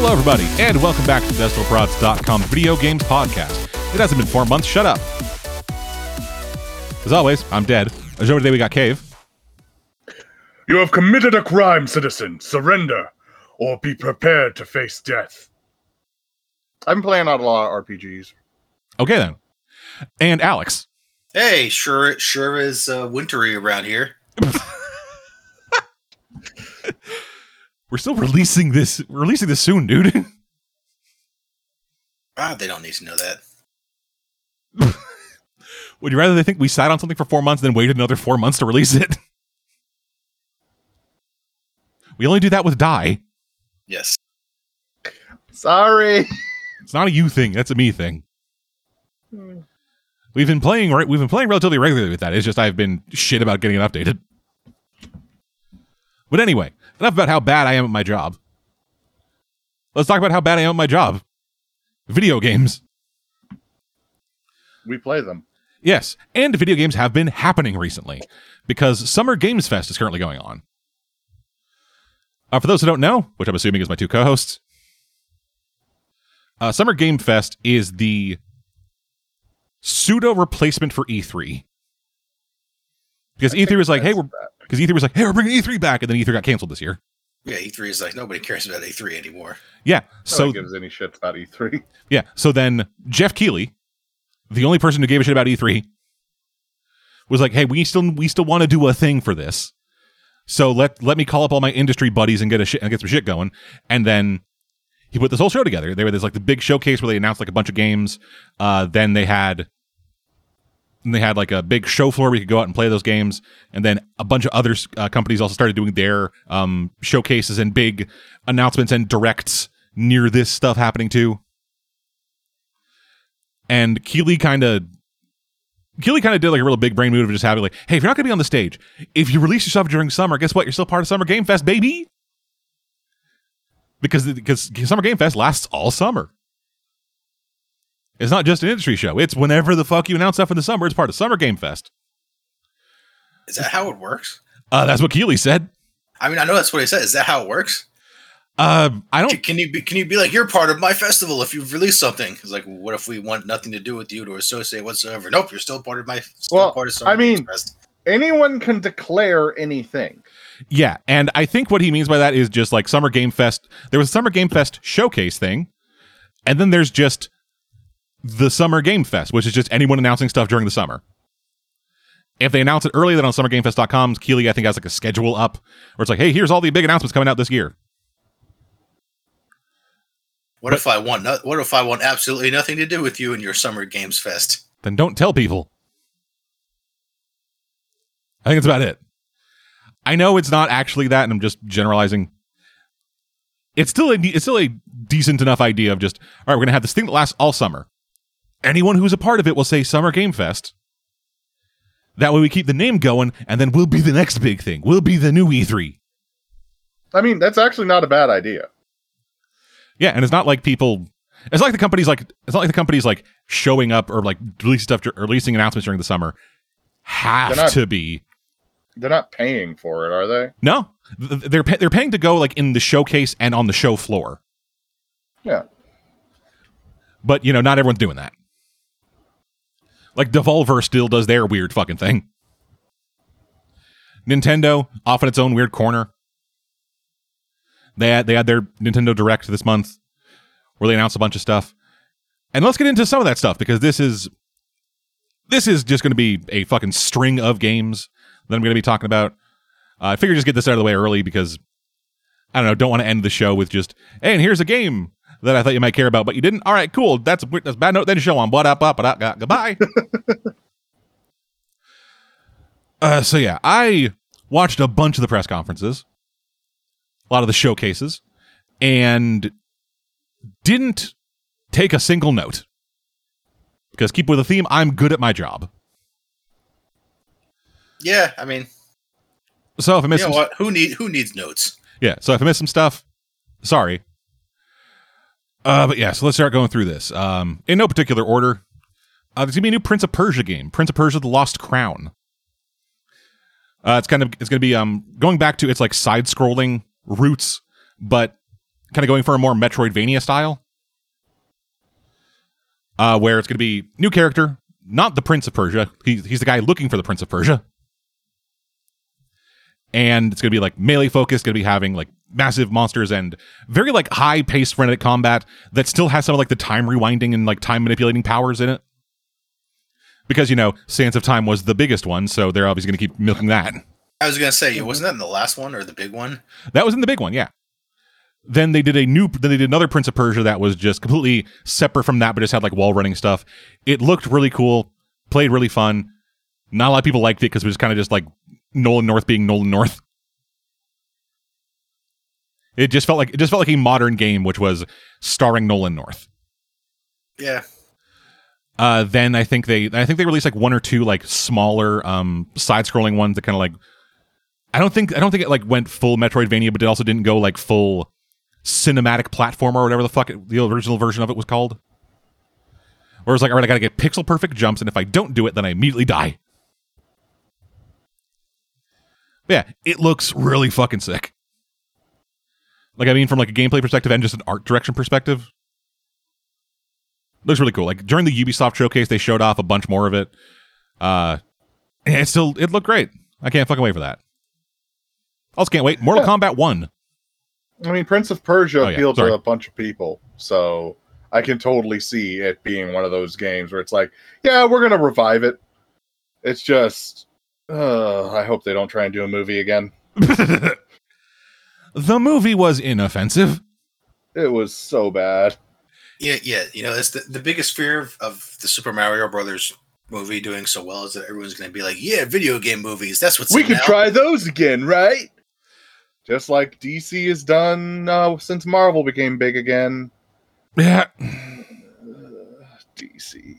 Hello, everybody, and welcome back to DeathsDoorProds.com Video Games Podcast. It hasn't been four months. Shut up. As always, I'm dead. As over today, we got Cave. You have committed a crime, citizen. Surrender, or be prepared to face death. I'm playing out a lot of RPGs. Okay, then. And Alex. Hey, sure, sure is uh, wintry around here. We're still releasing this. We're releasing this soon, dude. Ah, they don't need to know that. Would you rather they think we sat on something for four months than waited another four months to release it? We only do that with Die. Yes. Sorry. It's not a you thing. That's a me thing. We've been playing right. We've been playing relatively regularly with that. It's just I've been shit about getting it updated. But anyway, enough about how bad I am at my job. Let's talk about how bad I am at my job. Video games. We play them. Yes, and video games have been happening recently because Summer Games Fest is currently going on. Uh, for those who don't know, which I'm assuming is my two co-hosts, uh, Summer Game Fest is the pseudo replacement for E3 because E3 was like, "Hey, we're," because E3 was like, "Hey, we're bringing E3 back," and then E3 got canceled this year. Yeah, E3 is like nobody cares about E3 anymore. Yeah, So so gives any shit about E E3. Yeah. So then Jeff Keighley, the only person who gave a shit about E3, was like, "Hey, we still we still want to do a thing for this. So let let me call up all my industry buddies and get a shit and get some shit going." And then he put this whole show together. There was like the big showcase where they announced like a bunch of games. Uh, then they had then they had like a big show floor we could go out and play those games. And then a bunch of other uh, companies also started doing their um, showcases and big announcements and directs near this stuff happening too and Keighley kind of Keighley kind of did like a real big brain move of just having like, hey, if you're not gonna be on the stage, if you release yourself during summer, guess what? You're still part of Summer Game Fest, baby. Because because Summer Game Fest lasts all summer. It's not just an industry show. It's whenever the fuck you announce stuff in the summer, it's part of Summer Game Fest. Is that how it works? Uh, that's what Keighley said. I mean, I know that's what he said. Is that how it works? Uh, I don't. Can, can you be, can you be like you're part of my festival if you've released something? It's like, what if we want nothing to do with you to associate whatsoever? Nope, you're still part of my. Still Well, part of I mean- Games Fest. Anyone can declare anything. Yeah, and I think what he means by that is just like Summer Game Fest. There was a Summer Game Fest showcase thing, and then there's just the Summer Game Fest, which is just anyone announcing stuff during the summer. If they announce it early, then on SummerGameFest.com, Keighley I think has like a schedule up where it's like, hey, here's all the big announcements coming out this year. what if I want no, what if I want absolutely nothing to do with you and your Summer Games Fest? Then don't tell people. I think that's about it. I know it's not actually that, and I'm just generalizing. It's still a it's still a decent enough idea of just all right. We're gonna have this thing that lasts all summer. Anyone who's a part of it will say Summer Game Fest. That way we keep the name going, and then we'll be the next big thing. We'll be the new E E3. I mean, that's actually not a bad idea. Yeah, and it's not like people. It's like the companies like it's not like the companies like showing up or like releasing stuff or releasing announcements during the summer have not- to be They're not paying for it, are they? No, they're they're paying to go like in the showcase and on the show floor. Yeah. But you know, not everyone's doing that. Like Devolver still does their weird fucking thing. Nintendo off in its own weird corner. They had they had their Nintendo Direct this month, where they announced a bunch of stuff. And let's get into some of that stuff because this is this is just going to be a fucking string of games that I'm going to be talking about. Uh, I figured just get this out of the way early because I don't know, don't want to end the show with just, hey, and here's a game that I thought you might care about, but you didn't. All right, cool. That's a, that's a bad note. Then show on. What up, up, up, up, goodbye. uh, so yeah, I watched a bunch of the press conferences, a lot of the showcases, and didn't take a single note because keep with the theme. I'm good at my job. Yeah, I mean, So if I you miss know some, what? Who need who needs notes? Yeah, so if I miss some stuff, sorry. Uh, but yeah, so let's start going through this. Um, in no particular order. Uh, there's gonna be a new Prince of Persia game, Prince of Persia: The Lost Crown. Uh, it's kind of it's gonna be um going back to its like side scrolling roots, but kind of going for a more Metroidvania style, uh, where it's to be new character, not the Prince of Persia. He's he's the guy looking for the Prince of Persia, and it's to be like melee focused. To be having like massive monsters and very like high paced frenetic combat that still has some of like the time rewinding and like time manipulating powers in it. Because you know, Sands of Time was the biggest one, so they're obviously going to keep milking that. I was gonna say, wasn't that in the last one or the big one? That was in the big one, yeah. Then they did a new, then they did another Prince of Persia that was just completely separate from that, but just had like wall running stuff. It looked really cool, played really fun. Not a lot of people liked it because it was kind of just like Nolan North being Nolan North. It just felt like it just felt like a modern game, which was starring Nolan North. Yeah, Uh, then I think they I think they released like one or two like smaller um side scrolling ones that kind of like I don't think I don't think it like went full Metroidvania, but it also didn't go like full cinematic platformer or whatever the fuck it, the original version of it was called. Where it's like, all right, I gotta get pixel perfect jumps, and if I don't do it, then I immediately die. But yeah, it looks really fucking sick. Like I mean, from like a gameplay perspective and just an art direction perspective, looks really cool. Like during the Ubisoft showcase, they showed off a bunch more of it. Uh, and it still it looked great. I can't fucking wait for that. Also, can't wait. Mortal Yeah. Kombat One. I mean, Prince of Persia Oh, yeah, appealed sorry. to a bunch of people, so I can totally see it being one of those games where it's like, yeah, we're gonna revive it. It's just, uh, I hope they don't try and do a movie again. the movie was inoffensive. It was so bad. yeah, yeah. You know, that's the, the biggest fear of, of the Super Mario Brothers movie doing so well is that everyone's gonna be like, yeah, video game movies. That's what's we could now." try those again, right? Just like DC has done uh, since Marvel became big again. Yeah. DC.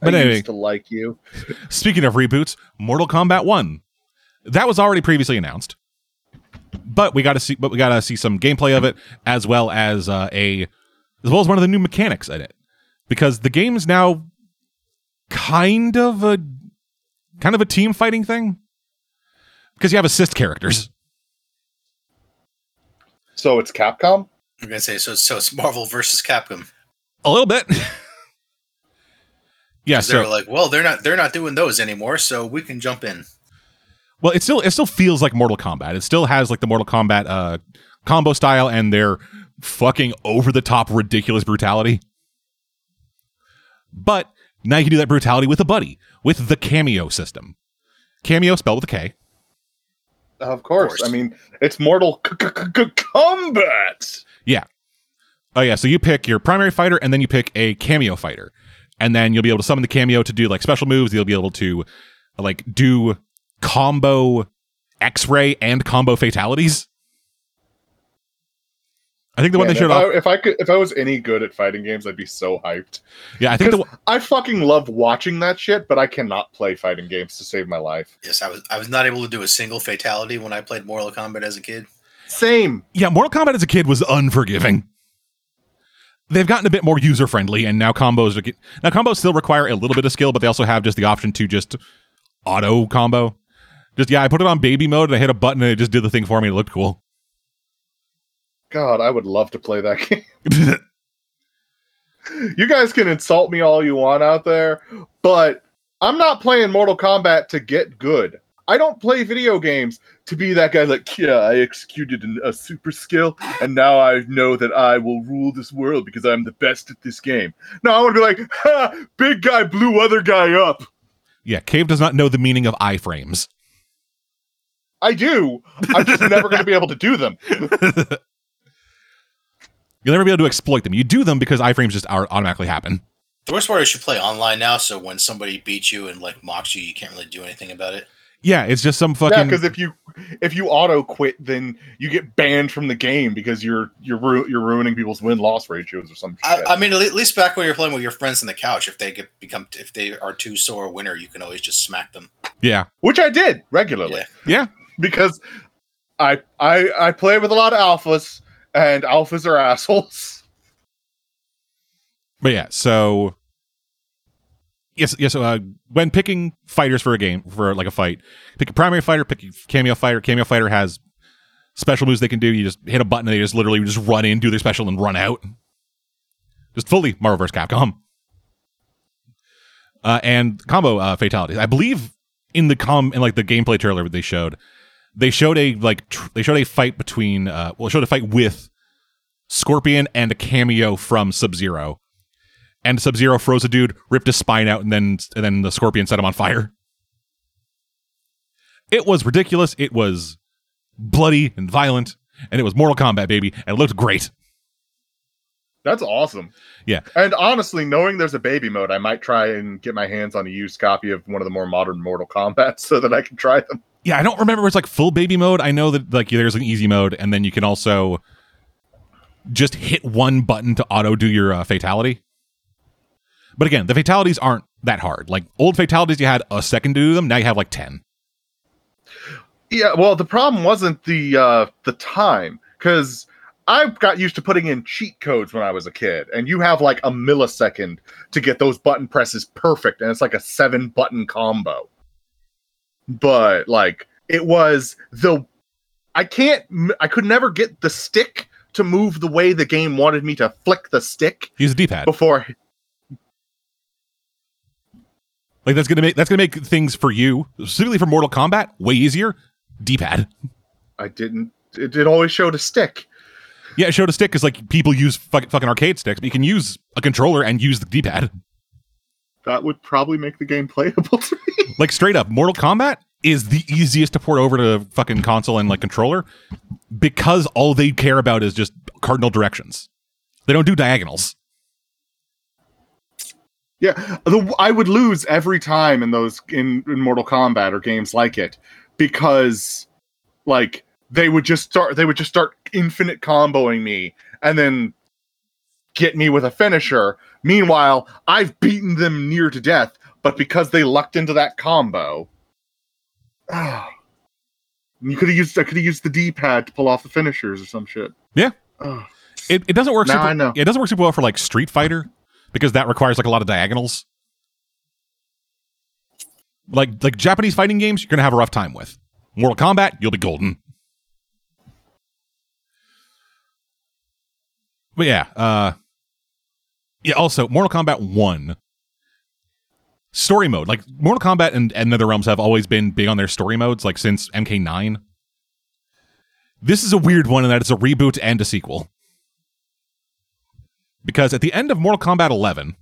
But I anyway. used to like you. Speaking of reboots, Mortal Kombat 1. That was already previously announced. But we got to see but we got to see some gameplay of it as well as uh, a as well as one of the new mechanics in it. Because the game is now kind of a kind of a team fighting thing. Because you have assist characters. So it's Capcom. I'm gonna say so. So it's Marvel versus Capcom. A little bit. yeah, 'Cause they were so like, well, they're not they're not doing those anymore, so we can jump in. Well, it still it still feels like Mortal Kombat. It still has like the Mortal Kombat uh combo style and their fucking over the top ridiculous brutality. But now you can do that brutality with a buddy with the cameo system. Cameo spelled with a K. Of course. course. I mean, it's Mortal K- K- K- Kombat. Oh yeah, so you pick your primary fighter and then you pick a cameo fighter. And then you'll be able to summon the cameo to do like special moves. You'll be able to like do combo X-ray and combo fatalities. I think the one Man, they showed if, off. I, if I could, if I was any good at fighting games, I'd be so hyped. Yeah, I think the one- I fucking love watching that shit, but I cannot play fighting games to save my life. Yes, I was I was not able to do a single fatality when I played Mortal Kombat as a kid. Same. yeah, Mortal Kombat as a kid was unforgiving. They've gotten a bit more user friendly, and now combos are now combos still require a little bit of skill, but they also have just the option to just auto combo. Just yeah, I put it on baby mode and I hit a button and it just did the thing for me. It looked cool. God, I would love to play that game. you guys can insult me all you want out there, but I'm not playing Mortal Kombat to get good. I don't play video games to be that guy like, yeah, I executed a super skill, and now I know that I will rule this world because I'm the best at this game. No, I want to be like, ha, big guy blew other guy up. yeah, Cave does not know the meaning of iframes. I do. I'm just never going to be able to do them. You'll never be able to exploit them. You do them because iframes just are automatically happen. The worst part is you play online now, so when somebody beats you and like mocks you, you can't really do anything about it. Yeah, it's just some fucking. Yeah, fucking because if you if you auto quit, then you get banned from the game because you're you're ru- you're ruining people's win loss ratios or some shit. I, I mean, at least back when you're playing with your friends on the couch, if they get become if they are too sore a winner, you can always just smack them. yeah, Which I did regularly Yeah. yeah. Because I I I play with a lot of alphas and alphas are assholes. But yeah, so yes, yes. Uh, when picking fighters for a game for like a fight, pick a primary fighter, pick a cameo fighter. Cameo fighter has special moves they can do. You just hit a button and they just literally just run in, do their special, and run out. Just fully Marvel vs. Capcom. Uh, and combo uh, fatalities. I believe in the com in like the gameplay trailer they showed, they showed a like tr- they showed a fight between uh well showed a fight with Scorpion and a cameo from Sub Zero. And Sub Zero froze a dude, ripped his spine out, and then and then the Scorpion set him on fire. It was ridiculous. It was bloody and violent, and it was Mortal Kombat, baby, and it looked great. That's awesome. Yeah. And honestly, knowing there's a baby mode, I might try and get my hands on a used copy of one of the more modern Mortal Kombat so that I can try them. Yeah, I don't remember if it's like full baby mode. I know that like there's an easy mode, and then you can also just hit one button to auto do your uh, fatality. But again, the fatalities aren't that hard. Like old fatalities, you had a second to do them. Now you have like ten. Yeah, well, the problem wasn't the uh the time because I got used to putting in cheat codes when I was a kid, and you have like a millisecond to get those button presses perfect, and it's like a seven button combo. But like it was the I can't I could never get the stick to move the way the game wanted me to flick the stick Use a D-pad. before Like that's gonna make that's gonna make things for you, specifically for Mortal Kombat, way easier. D-pad. I didn't it, it always showed a stick. Yeah, show to stick because like people use fuck, fucking arcade sticks, but you can use a controller and use the D-pad. That would probably make the game playable to me. Like straight up, Mortal Kombat is the easiest to port over to fucking console and like controller because all they care about is just cardinal directions. They don't do diagonals. Yeah, the, I would lose every time in those in, in Mortal Kombat or games like it because like they would just start they would just start infinite comboing me and then get me with a finisher. Meanwhile, I've beaten them near to death, but because they lucked into that combo, ah, you could have used I could have used the D pad to pull off the finishers or some shit. Yeah. Ah. It, it doesn't work. Now super, I know. It doesn't work super well for like Street Fighter because that requires like a lot of diagonals. Like like Japanese fighting games, you're gonna have a rough time with. Mortal Kombat, you'll be golden. But yeah, uh, yeah. Also, Mortal Kombat One story mode, like Mortal Kombat and, and NetherRealms have always been big on their story modes, like since MK9. This is a weird one in that it's a reboot and a sequel because at the end of Mortal Kombat 11,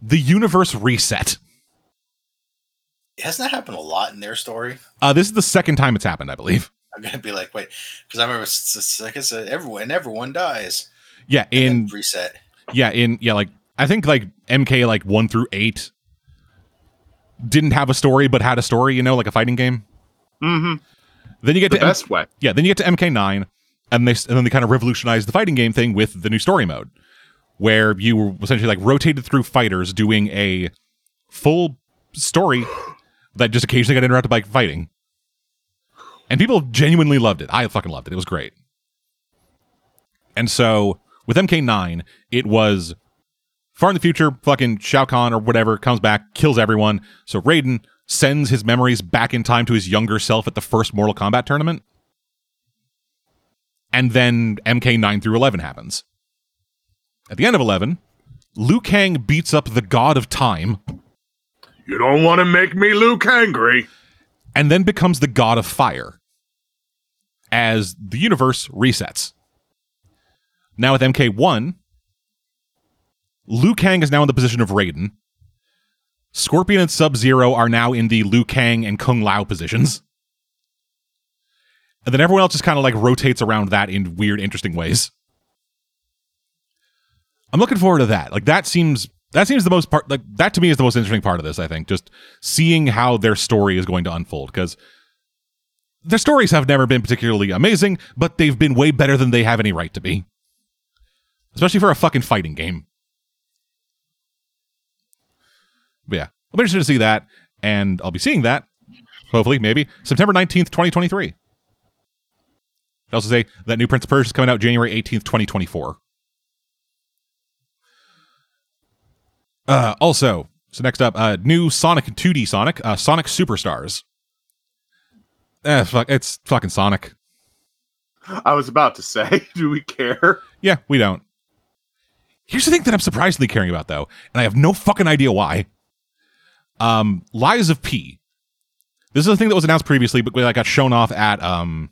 the universe reset. Hasn't that happened a lot in their story? Uh, this is the second time it's happened, I believe. I'm gonna be like, wait, because I remember, it's, it's like I said, everyone, everyone dies. Yeah, in reset. yeah in yeah like I think like MK like one through eight didn't have a story but had a story, you know, like a fighting game. Mm-hmm. Then you get The to M- best way. yeah, then you get to MK9, and they and then they kind of revolutionized the fighting game thing with the new story mode, where you were essentially like rotated through fighters doing a full story that just occasionally got interrupted by fighting, and people genuinely loved it. I fucking loved it. It was great. And so with MK9, it was far in the future. Fucking Shao Kahn or whatever comes back, kills everyone. So Raiden sends his memories back in time to his younger self at the first Mortal Kombat tournament. And then MK9 through 11 happens. At the end of 11, Liu Kang beats up the god of time You don't want to make me Luke angry. and then becomes the god of fire as the universe resets. Now with MK1, Liu Kang is now in the position of Raiden. Scorpion and Sub Zero are now in the Liu Kang and Kung Lao positions. And then everyone else just kind of like rotates around that in weird, interesting ways. I'm looking forward to that. Like that seems that seems the most part like that to me is the most interesting part of this, I think. Just seeing how their story is going to unfold because their stories have never been particularly amazing, but they've been way better than they have any right to be. Especially for a fucking fighting game. But yeah, I'm interested to see that, and I'll be seeing that, hopefully, maybe, September 19th, 2023. I also say that new Prince of Persia is coming out January 18th, 2024. Uh, also, so next up, uh, new Sonic 2D Sonic, uh, Sonic Superstars. Eh, fuck, it's fucking Sonic. I was about to say, do we care? Yeah, we don't. Here's the thing that I'm surprisingly caring about, though, and I have no fucking idea why. Um, Lies of P. This is a thing that was announced previously, but like got shown off at um,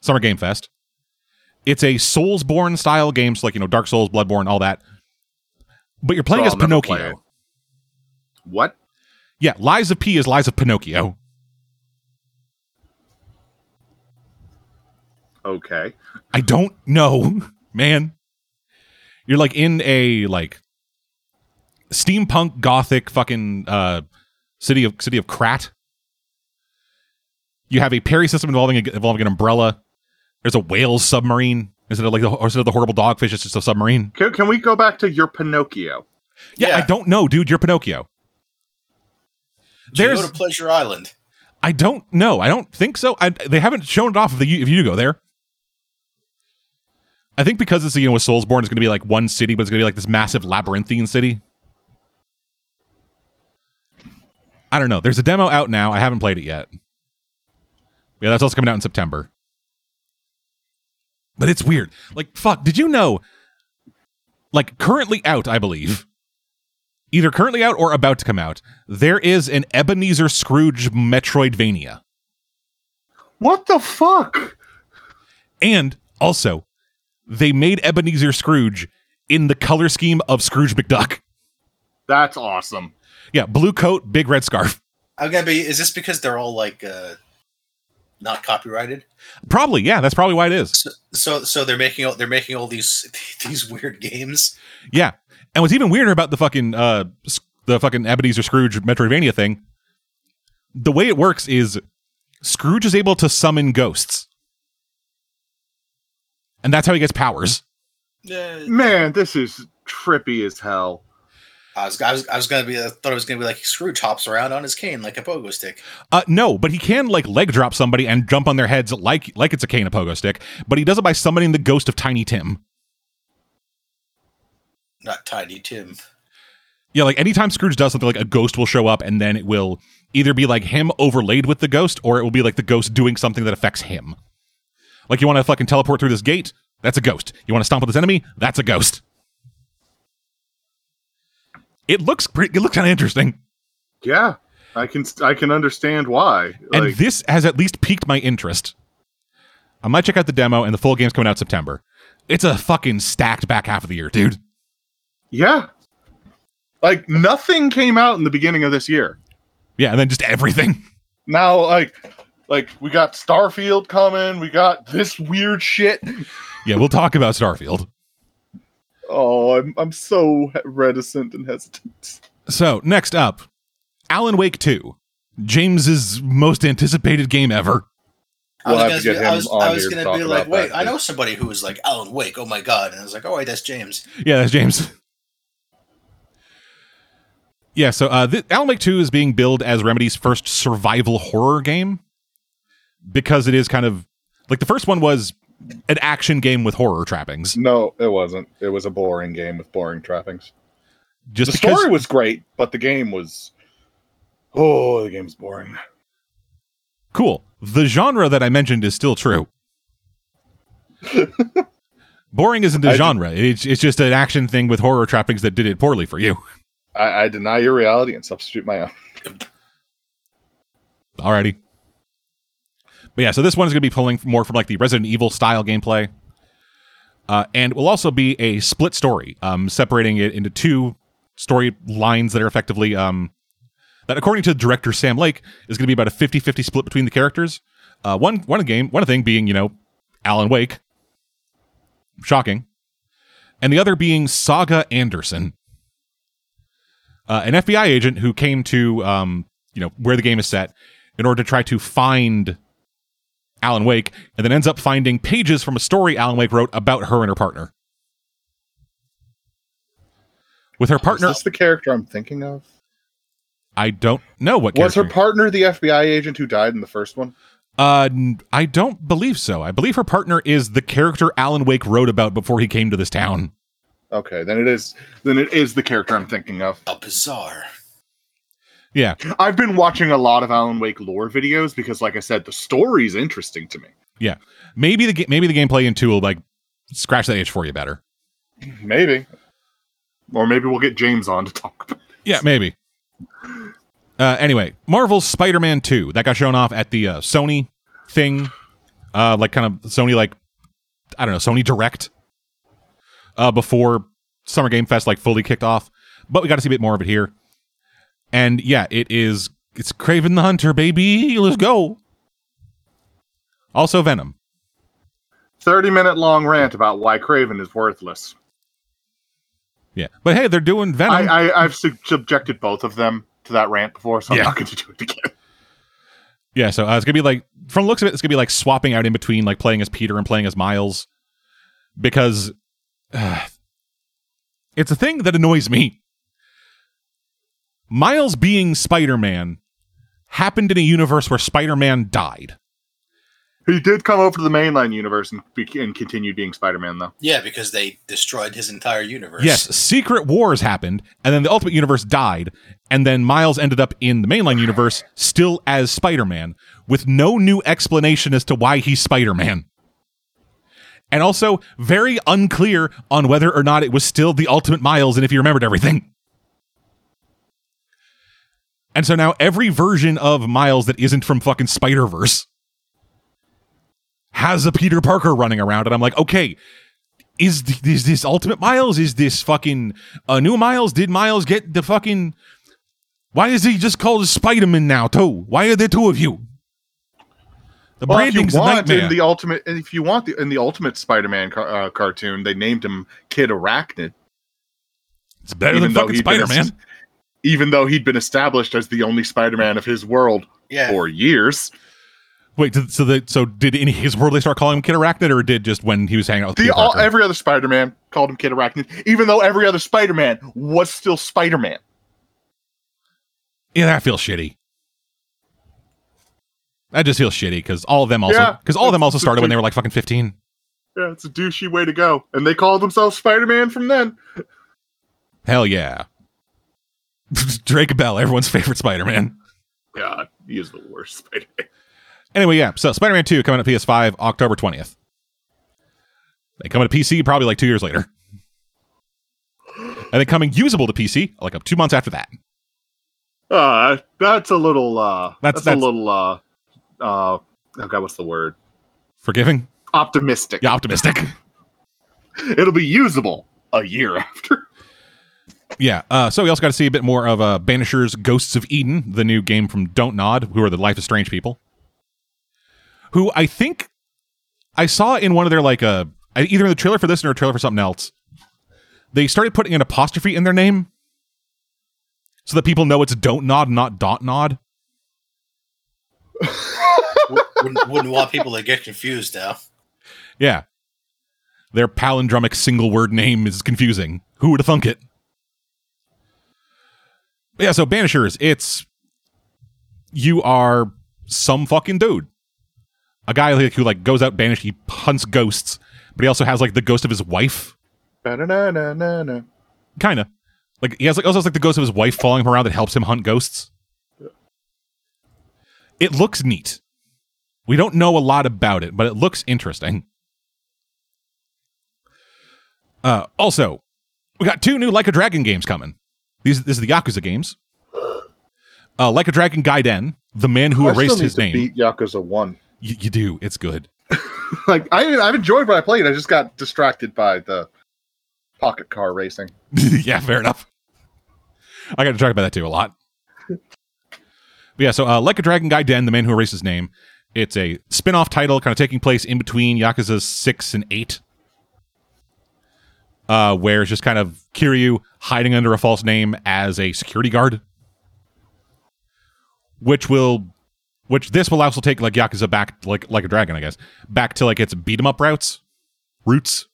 Summer Game Fest. It's a Soulsborne style game, so like you know Dark Souls, Bloodborne, all that. But you're playing So as never play. Pinocchio. What? Yeah, Lies of P is Lies of Pinocchio. Okay. I don't know, man. You're like in a like steampunk gothic fucking uh city of city of Krat. You have a parry system involving a, involving an umbrella. There's a whale submarine instead of like the, or instead of the horrible dogfish. It's just a submarine. Can, can we go back to your Pinocchio? Yeah, I don't know, dude. You're Pinocchio. Do you There's go to Pleasure Island. I don't know. I don't think so. I, they haven't shown it off if, the, if you go there. I think because it's you know with Soulsborne, it's going to be like one city, but it's going to be like this massive labyrinthine city. I don't know. There's a demo out now. I haven't played it yet. Yeah, that's also coming out in September. But it's weird. Like, fuck, did you know? Like, currently out, I believe. Either currently out or about to come out. There is an Ebenezer Scrooge Metroidvania. What the fuck? And also, they made Ebenezer Scrooge in the color scheme of Scrooge McDuck. That's awesome. Yeah, blue coat, big red scarf. I'm gonna be. Is this because they're all like uh, not copyrighted? Probably, yeah, that's probably why it is. So, so, so they're making all they're making all these these weird games. Yeah. And what's even weirder about the fucking uh the fucking Ebenezer Scrooge Metroidvania thing, the way it works is Scrooge is able to summon ghosts. And that's how he gets powers. Man, this is trippy as hell. I was, I was, I was gonna be. I thought it was gonna be like Scrooge hops around on his cane like a pogo stick. Uh, no, but he can like leg drop somebody and jump on their heads like like it's a cane a pogo stick. But he does it by summoning the ghost of Tiny Tim. Not Tiny Tim. Yeah, like anytime Scrooge does something, like a ghost will show up, and then it will either be like him overlaid with the ghost, or it will be like the ghost doing something that affects him. Like you want to fucking teleport through this gate, that's a ghost. You want to stomp with this enemy, that's a ghost. It looks pretty. It looks kind of interesting, Yeah, I can I can understand why. and Like, this has at least piqued my interest. I might check out the demo, and the full game's coming out September. It's a fucking stacked back half of the year, dude. yeah, like nothing came out in the beginning of this year. Yeah, and then just everything. Now, like, like we got Starfield coming. We got this weird shit. Yeah, we'll talk about Starfield. Oh, I'm I'm so reticent and hesitant. So next up, Alan Wake Two, James's most anticipated game ever. I We'll was have to gonna, be, I was, I was here to gonna be like, wait, that. I know somebody who was like Alan Wake. Oh my god! And I was like, oh wait, that's James. Yeah, that's James. Yeah, so uh, th- Alan Wake 2 is being billed as Remedy's first survival horror game because it is kind of like the first one was an action game with horror trappings. No, it wasn't. It was a boring game with boring trappings. Just the because, story was great, but the game was. Oh, the game's boring. cool. The genre that I mentioned is still true. Boring isn't a I genre. It's, it's just an action thing with horror trappings that did it poorly for you. I, I deny your reality and substitute my own. Alrighty. But yeah, so this one is going to be pulling more from like the Resident Evil style gameplay. Uh, and will also be a split story, um, separating it into two story lines that are effectively, um, that according to director Sam Lake, is going to be about a 50 50 split between the characters. Uh, one, one game, one thing being, you know, Alan Wake. Shocking. And the other being Saga Anderson, uh, an FBI agent who came to, um, you know, where the game is set in order to try to find Alan Wake, and then ends up finding pages from a story Alan Wake wrote about her and her partner. With her partner, Is this the character I'm thinking of? I don't know what Was her partner the FBI agent who died in the first one? uh, n- I don't believe so. I believe her partner is the character Alan Wake wrote about before he came to this town. Okay, then it is. Then it is the character I'm thinking of. A bizarre. Yeah. I've been watching a lot of Alan Wake lore videos because, like I said, the story's interesting to me. Yeah. Maybe the maybe the gameplay in two will like scratch that itch for you better. Maybe. Or maybe we'll get James on to talk about Yeah, maybe. Uh, anyway, Marvel's Spider-Man 2 that got shown off at the uh, Sony thing, uh, like kind of Sony like I don't know Sony Direct, uh, before Summer Game Fest like fully kicked off. But we got to see a bit more of it here, and yeah, it is it's Kraven the Hunter, baby. Let's go. Also Venom. 30 minute long rant about why Kraven is worthless. Yeah, but hey, they're doing Venom. I, I, I've subjected both of them to that rant before, so Yeah. I'm not going to do it again. Yeah, so uh, it's gonna be like from the looks of it, it's gonna be like swapping out in between like playing as Peter and playing as Miles, because uh, it's a thing that annoys me. Miles being Spider-Man happened in a universe where Spider-Man died. He did come over to the mainline universe and, be- and continued being Spider Man, though. Yeah, because they destroyed his entire universe. Yes, Secret Wars happened, and then the Ultimate Universe died, and then Miles ended up in the mainline universe still as Spider-Man with no new explanation as to why he's Spider-Man. And also very unclear on whether or not it was still the Ultimate Miles and if he remembered everything. And so now every version of Miles that isn't from fucking Spider-Verse has a Peter Parker running around, and I'm like, okay, is th- is this Ultimate Miles? Is this fucking a new Miles? Did Miles get the fucking? Why is he just called Spider-Man now too? Why are there two of you? The Well, if you branding's want nightmare. in the ultimate, if you want the in the Ultimate Spider-Man car, uh, cartoon, they named him Kid Arachnid, it's better than fucking Spider-Man. es- even though he'd been established as the only Spider-Man of his world Yeah. for years. Wait, so- so the so did in his world they start calling him Kid Arachnid, or did just when he was hanging out with The Peter all, every other Spider-Man called him Kid Arachnid, even though every other Spider-Man was still Spider-Man. yeah, that feels shitty. That just feels shitty because all of them also Yeah, because all of them also started when they were like fucking fifteen. Yeah, it's a douchey way to go, and they called themselves Spider-Man from then. Hell yeah, Drake Bell, everyone's favorite Spider-Man. God, he is the worst Spider-Man. Anyway, yeah. So Spider-Man 2 coming to PS5 October 20th. They come to PC probably like two years later. And then coming usable to PC like up two months after that. Uh, that's a little. Uh, That's- that's, that's- a little. Uh, uh, oh God, what's the word? Forgiving? Optimistic. Yeah, optimistic. It'll be usable a year after. Yeah. Uh, so we also got to see a bit more of uh, Banisher's Ghosts of Eden, the new game from Don't Nod, who are the Life is Strange people. Who I think I saw in one of their like uh either in the trailer for this or a trailer for something else. They started putting an apostrophe in their name so that people know it's Don't Nod, not Dot Nod. Wouldn't, wouldn't want people to get confused now. Yeah. Their palindromic single word name is confusing. Who would have thunk it? Yeah, so Banishers, it's you are some fucking dude. A guy like, who like goes out banished, he hunts ghosts, but he also has like the ghost of his wife. Kinda. Like he has like also has like the ghost of his wife following him around that helps him hunt ghosts. It looks neat. We don't know a lot about it, but it looks interesting. Uh, also, we got two new Like a Dragon games coming. These this is the Yakuza games. Uh, like a Dragon Gaiden, the man who I still erased his name. Beat Yakuza One. You, you do. It's good. like I, I've enjoyed what I played. I just got distracted by the pocket car racing. yeah, fair enough. I got to talk about that too a lot. But yeah, so uh, like a Dragon Gaiden, the man who erased his name. It's a spin-off title, kind of taking place in between Yakuza six and eight, uh, where it's just kind of Kiryu hiding under a false name as a security guard, which will, which this will also take like Yakuza back, like like a dragon, I guess, back to like its beat 'em up routes, roots.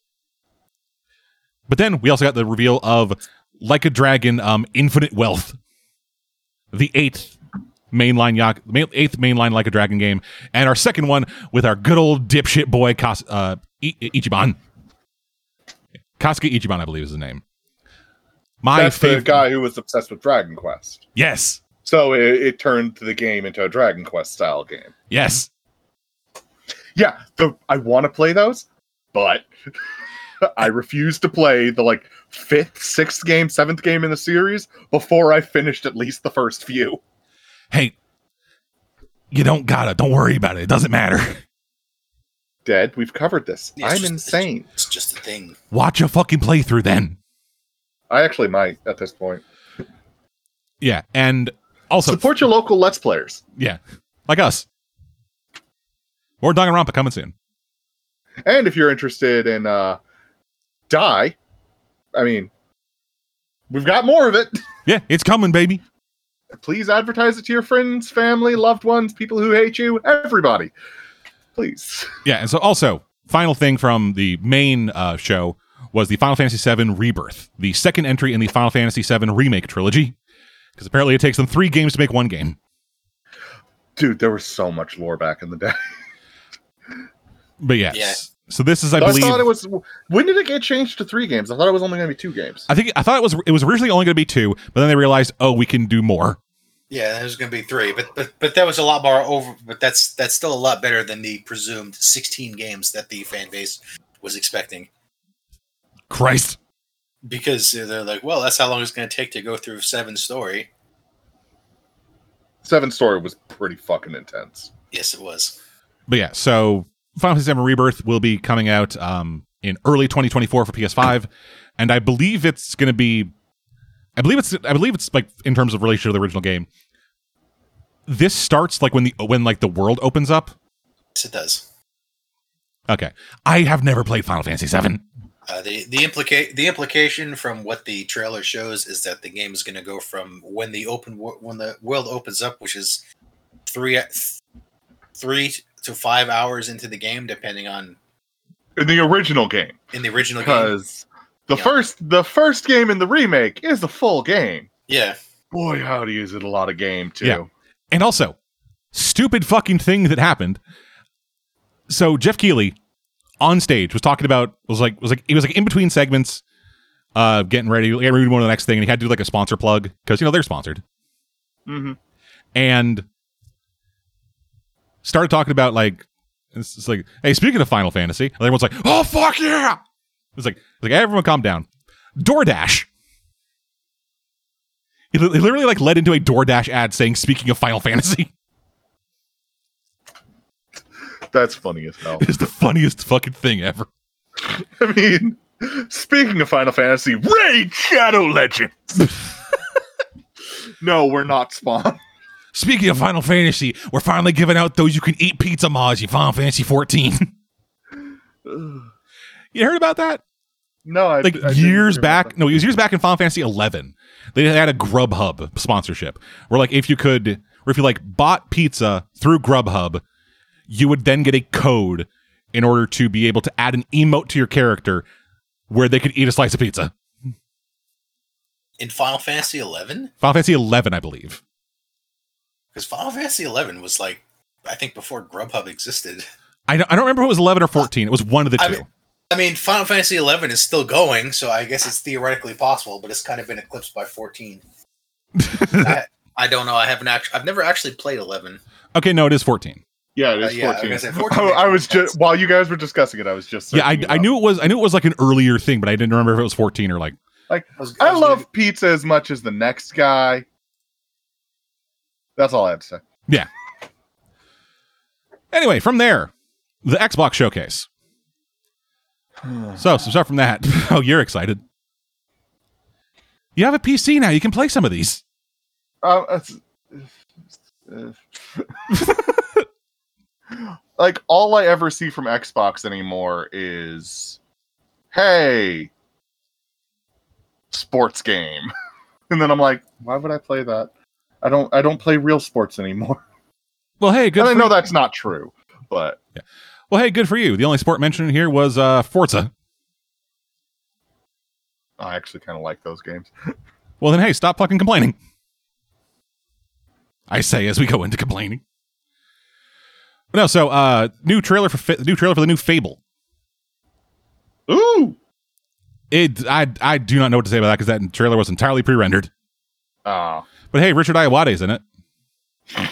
But then we also got the reveal of like a dragon, um, infinite wealth, the eighth mainline Yak, eighth mainline like a dragon game, and our second one with our good old dipshit boy Kas, uh, I- Ichiban. Kasuga Ichiban, I believe is his name. My That's the favorite guy who was obsessed with Dragon Quest. Yes. So it, it turned the game into a Dragon Quest style game. Yes. Yeah, the I want to play those, but I refuse to play the like fifth, sixth game, seventh game in the series before I finished at least the first few. Hey, you don't gotta. Don't worry about it. It doesn't matter. Dead, we've covered this. Yeah, it's I'm just- insane. It's just a thing. Watch a fucking playthrough then. I actually might at this point. Yeah, and also Support your local Let's Players. yeah, like us. More Danganronpa coming soon. And if you're interested in uh Die, I mean, we've got more of it. Yeah, it's coming, baby. Please advertise it to your friends, family, loved ones, people who hate you, everybody. Please. Yeah, and so also final thing from the main uh, show was the Final Fantasy VII Rebirth, the second entry in the Final Fantasy VII remake trilogy. Because apparently it takes them three games to make one game. Dude, there was so much lore back in the day. But yes. Yeah. So this is, I I, believe, thought it was. When did it get changed to three games? I thought it was only going to be two games. I think I thought it was it was originally only going to be two, but then they realized, oh, we can do more. Yeah, there's going to be three, but but but that was a lot more over. But that's that's still a lot better than the presumed 16 games that the fan base was expecting. Christ. Because they're like, well, that's how long it's going to take to go through seven story. Seven story was pretty fucking intense. Yes, it was. But yeah, so Final Fantasy VII Rebirth will be coming out um, in early 2024 for PS5, and I believe it's going to be, I believe it's, I believe it's like in terms of relation to the original game. This starts like when the when like the world opens up. Yes, it does. Okay, I have never played Final Fantasy VII. Uh, the the implica- the implication from what the trailer shows is that the game is going to go from when the open wo- when the world opens up, which is three three to five hours into the game, depending on In the original game, in the original game. because the Yeah. first the first game in the remake is the full game. Yeah, Boy, how howdy, is it a lot of game too. Yeah. And also, stupid fucking thing that happened. So Jeff Keighley on stage was talking about was like was like he was like in between segments, uh, getting ready, getting ready to to the next thing, and he had to do like a sponsor plug because you know they're sponsored, hmm and started talking about like it's, it's like hey, speaking of Final Fantasy, and everyone's like, oh fuck yeah! It's like it's like everyone calm down. DoorDash. He literally like led into a DoorDash ad saying, "Speaking of Final Fantasy." That's funny as hell. It is the funniest fucking thing ever. I mean, speaking of Final Fantasy, Raid Shadow Legends. no, we're not Spawn. Speaking of Final Fantasy, we're finally giving out those you can eat pizza mods in Final Fantasy 14. you heard about that? No, I Like I didn't years back. No, it was years back in Final Fantasy 11. They had a Grubhub sponsorship where, like, if you could, or if you like bought pizza through Grubhub, you would then get a code in order to be able to add an emote to your character where they could eat a slice of pizza. in Final Fantasy Eleven, Final Fantasy 11, I believe. because Final Fantasy Eleven was like, I think before Grubhub existed. I don't, I don't remember if it was 11 or 14. It was one of the two. I mean- I mean, Final Fantasy Eleven is still going, so I guess it's theoretically possible, but it's kind of been eclipsed by fourteen. I, I don't know. I haven't actually. I've never actually played Eleven. okay, no, it is 14. Yeah, it is Uh, yeah, I was 14. gonna say 14 I, I was just while you guys were discussing it, I was just Yeah, I, I knew it was I knew it was like an earlier thing, but I didn't remember if it was 14 or like Like, I, was, I was love pizza as much as the next guy. That's all I have to say. Yeah. Anyway, from there, the Xbox showcase. So, stuff from that. oh, you're excited. You have a PC now. You can play some of these. Oh, it's- like all I ever see from Xbox anymore is, "Hey, sports game," and then I'm like, "Why would I play that? I don't. I don't play real sports anymore." Well, hey, good. and I know you. that's not true, but Well, hey, good for you. The only sport mentioned here was uh, Forza. I actually kind of like those games. Well, then, hey, stop fucking complaining. I say as we go into complaining. But no, so uh, new trailer for Fa- new trailer for the new Fable. Ooh, It, I, I do not know what to say about that because that trailer was entirely pre-rendered. ah, But hey, Richard Ayoade's in it.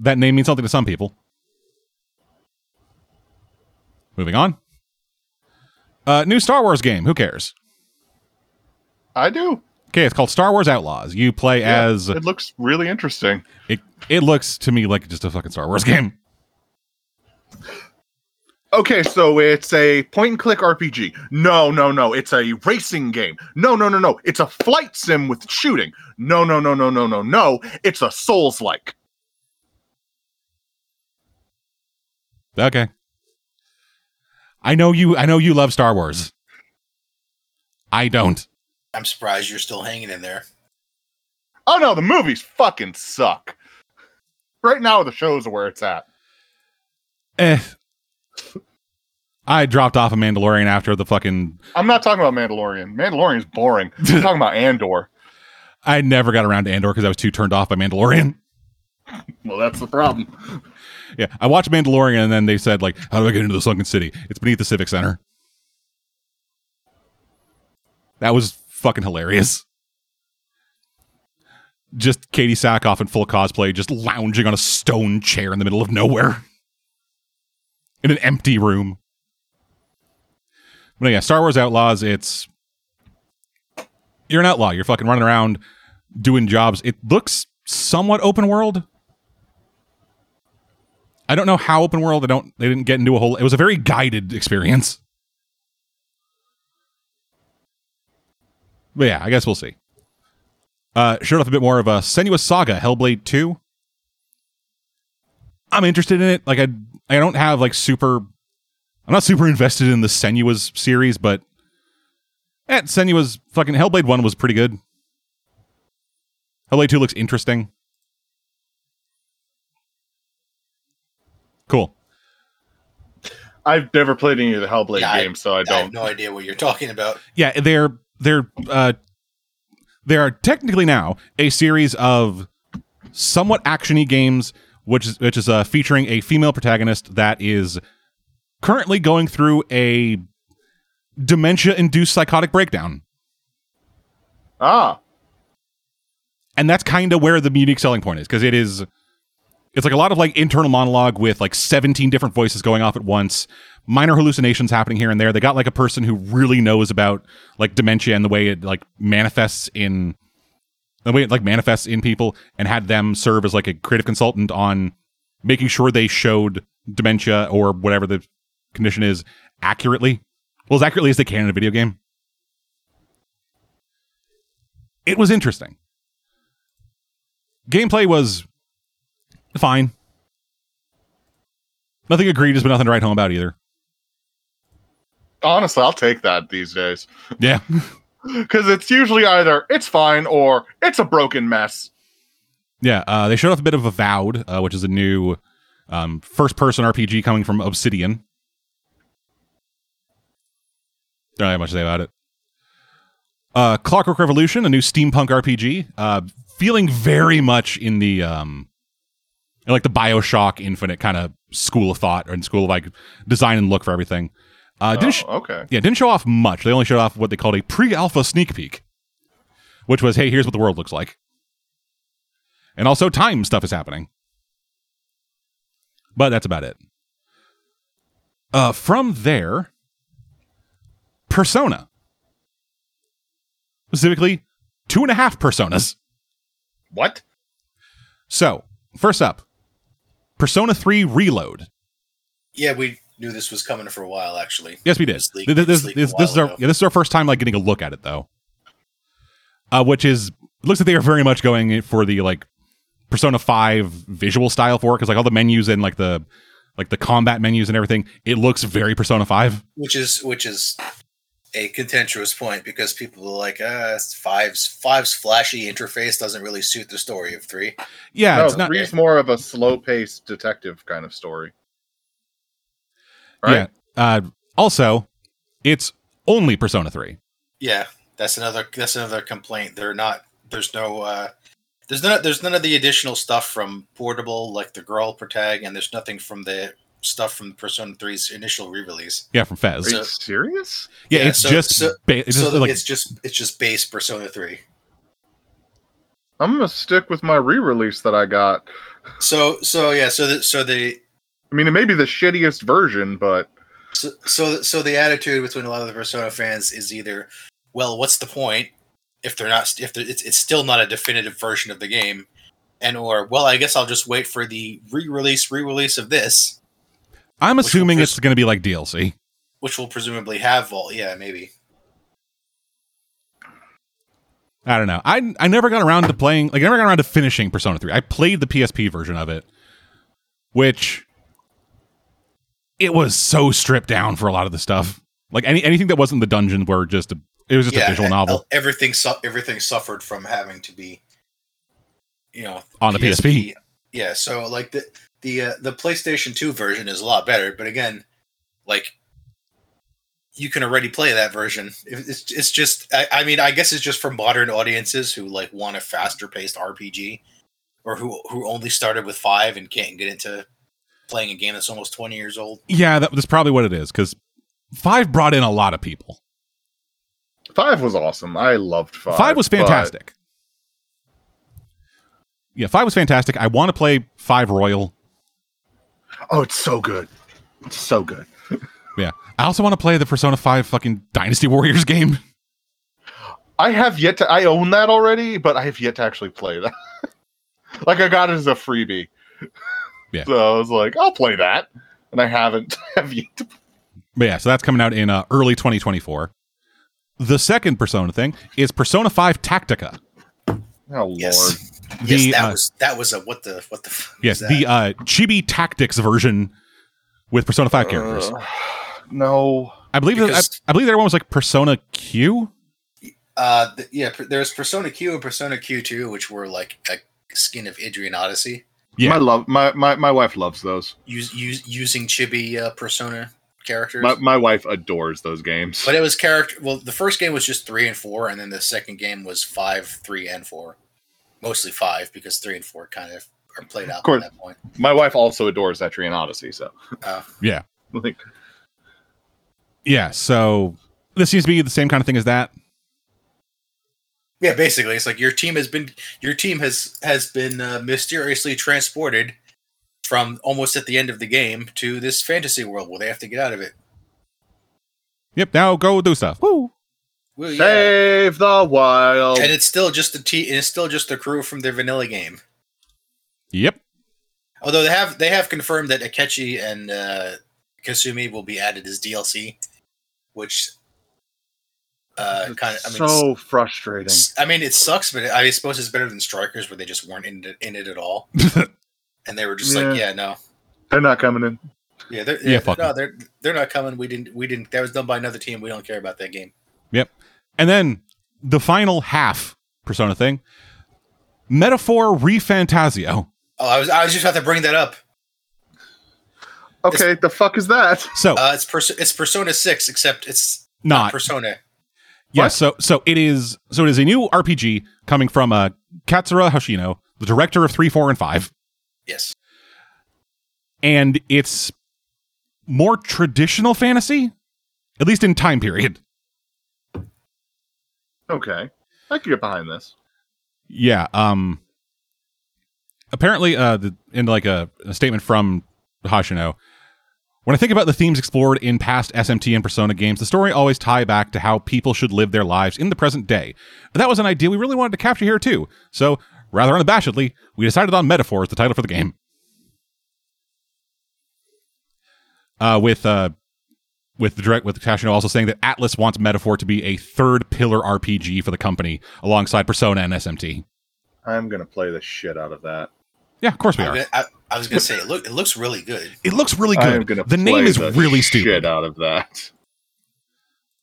That name means something to some people. Moving on. Uh, new Star Wars game. Who cares? I do. Okay, it's called Star Wars Outlaws. You play Yeah, as it looks really interesting. it. It looks to me like just a fucking Star Wars game. Okay, so it's a point and click RPG. No, no, no. It's a racing game. No, no, no, no. It's a flight sim with shooting. No, no, no, no, no, no, no. It's a Souls like. Okay. I know you. I know you love Star Wars. I don't. I'm surprised you're still hanging in there. Oh no, the movies fucking suck. Right now, the shows are where it's at. Eh. I dropped off of Mandalorian after the fucking. I'm not talking about Mandalorian. Mandalorian's boring. I'm talking about Andor. I never got around to Andor because I was too turned off by Mandalorian. Well, that's the problem. Yeah, I watched Mandalorian and then they said like, "How do I get into the sunken city?" It's beneath the Civic Center. That was fucking hilarious. Just Katee Sackhoff in full cosplay, just lounging on a stone chair in the middle of nowhere, in an empty room. But yeah, Star Wars Outlaws. It's you're an outlaw. You're fucking running around doing jobs. It looks somewhat open world. I don't know how open world. I don't. They didn't get into a whole. It was a very guided experience. But yeah, I guess we'll see. Uh, showed off a bit more of a Senua's Saga, Hellblade Two. I'm interested in it. Like I, I don't have like super. I'm not super invested in the Senua's series, but eh, Senua's fucking Hellblade One was pretty good. Hellblade Two looks interesting. Cool. I've never played any of the Hellblade Yeah, I- games, so I I don't. Have no idea what you're talking about. yeah they're they're uh they are technically now a series of somewhat actiony games which is which is uh featuring a female protagonist that is currently going through a dementia induced psychotic breakdown Ah, and that's kind of where the unique selling point is because it is it's like a lot of like internal monologue with like 17 different voices going off at once. Minor hallucinations happening here and there. They got like a person who really knows about like dementia and the way it like manifests in the way it like manifests in people and had them serve as like a creative consultant on making sure they showed dementia or whatever the condition is accurately. Well as accurately as they can in a video game. It was interesting. Gameplay was fine. Nothing egregious, but nothing to write home about either. honestly, I'll take that these days Yeah. because it's usually either it's fine or it's a broken mess. Yeah. Uh, they showed off a bit of Avowed, uh, which is a new um, first person RPG coming from Obsidian. Don't have much to say about it. Uh, Clockwork Revolution, a new steampunk RPG, uh, feeling very much in the um, in like the Bioshock Infinite kind of school of thought and school of like design and look for everything. Uh, didn't sh- Oh, okay. Yeah, didn't show off much. They only showed off what they called a pre-alpha sneak peek, which was, hey, here's what the world looks like. And also time stuff is happening. But that's about it. Uh, from there, Persona. Specifically, two and a half personas. What? So, first up, Persona 3 Reload. Yeah, we knew this was coming for a while. Actually, Yes, we did. This, this, it was leaked a this, this is our yeah, this is our first time like getting a look at it though. Uh, which is looks like they are very much going for the like Persona Five visual style for it because like all the menus and like the like the combat menus and everything, it looks very Persona Five. which is which is a contentious point because people are like, uh, five's five's flashy interface doesn't really suit the story of three. Yeah, no, it's not. three's more of a slow-paced detective kind of story. Right? Yeah. Uh, also, it's only Persona Three. Yeah, that's another that's another complaint. They're not. There's no. uh There's none. There's none of the additional stuff from Portable, like the girl protag, and there's nothing from the stuff from Persona 3's initial re-release. Yeah, from FES. Are you So- serious? yeah, yeah, it's so- just so- ba- it's so just like it's just it's just base Persona 3. I'm gonna stick with my re-release that I got. So so yeah, so the so the I mean, it may be the shittiest version, but so so, so the attitude between a lot of the Persona fans is either, well, what's the point if they're not if they're, it's it's still not a definitive version of the game, and or well, I guess I'll just wait for the re-release re-release of this, I'm assuming pres- it's going to be like DLC. which will presumably have all yeah maybe. I don't know. I I never got around to playing. Like, I never got around to finishing Persona Three. I played the PSP version of it, which it was so stripped down for a lot of the stuff. Like any anything that wasn't the dungeon were just a. It was just a visual novel Everything su- everything suffered from having to be, you know, on the PSP. Yeah, so like the the uh, the PlayStation 2 version is a lot better, but again, like you can already play that version. It's it's just I, I mean I guess it's just for modern audiences who like want a faster paced RPG, or who who only started with five and can't get into playing a game that's almost 20 years old. Yeah, that, that's probably what it is. Because five brought in a lot of people. five was awesome. I loved five. Five was but- fantastic. Yeah, five was fantastic. I want to play five Royal. Oh, it's so good. It's so good. Yeah, I also want to play the Persona Five fucking Dynasty Warriors game. I have yet to. I own that already, but I have yet to actually play that. like I got it as a freebie. Yeah. So I was like, I'll play that, and I haven't have yet to. But yeah, so that's coming out in uh, early 2024. The second Persona thing is Persona 5 Tactica. Oh Yes. lord. The, yes, that uh, was that was a what the what the f- Yes, was the uh, Chibi Tactics version with Persona 5 characters. Uh, no. I believe that, I, I believe the other one was like Persona Q. Uh, th- yeah, per- there's Persona Q and Persona Q2, which were like a skin of Etrian Odyssey, Yeah. My love. My, my my wife loves those. use, use, using chibi uh, Persona characters. My my wife adores those games. but it was character. Well, the first game was just three and four, and then the second game was five, three, and four. Mostly five because three and four kind of are played out course. at that point. my wife also adores Etrian Odyssey. So Uh, Yeah. like, Yeah, so this seems to be the same kind of thing as that. yeah, basically, it's like your team has been your team has has been uh, mysteriously transported from almost at the end of the game to this fantasy world where they have to get out of it. Yep, now go do stuff. Woo! Well, yeah. save the wild. and it's still just the t- it's still just the crew from their vanilla game. Yep. Although they have they have confirmed that Akechi and uh, Kasumi will be added as DLC, which uh, kind of I mean so frustrating. s- I mean it sucks, but I suppose it's better than Strikers where they just weren't in it, in it at all, and they were just like, Yeah. yeah, no, They're not coming in. yeah, they're, Yeah, yeah, fuck no, they're they're not coming. We didn't we didn't that was done by another team. We don't care about that game. And then the final half Persona thing Metaphor ReFantazio. Oh, I was I was just about to bring that up. Okay, the fuck is that? So, Uh, it's Pers- it's Persona Six, except it's not not. Persona. Yeah, What? so so it is so it is a new RPG coming from uh, Katsura Hashino, the director of 3, 4 and 5, Yes. and it's more traditional fantasy at least in time period. Okay, I can get behind this. Yeah. Um. Apparently, uh, the, in like a, a statement from Hashino, when I think about the themes explored in past SMT and Persona games, the story always tie back to how people should live their lives in the present day. That was an idea we really wanted to capture here too. So, rather unabashedly, we decided on Metaphor as the title for the game. Uh, with uh, with the direct with Hashino also saying that Atlus wants Metaphor to be a third pillar RPG for the company alongside Persona and SMT. I'm gonna play the shit out of that. Yeah, of course we are. gonna- I, I was gonna say it look it looks really good. It looks really I'm good. gonna The name is the really shit stupid. out of that.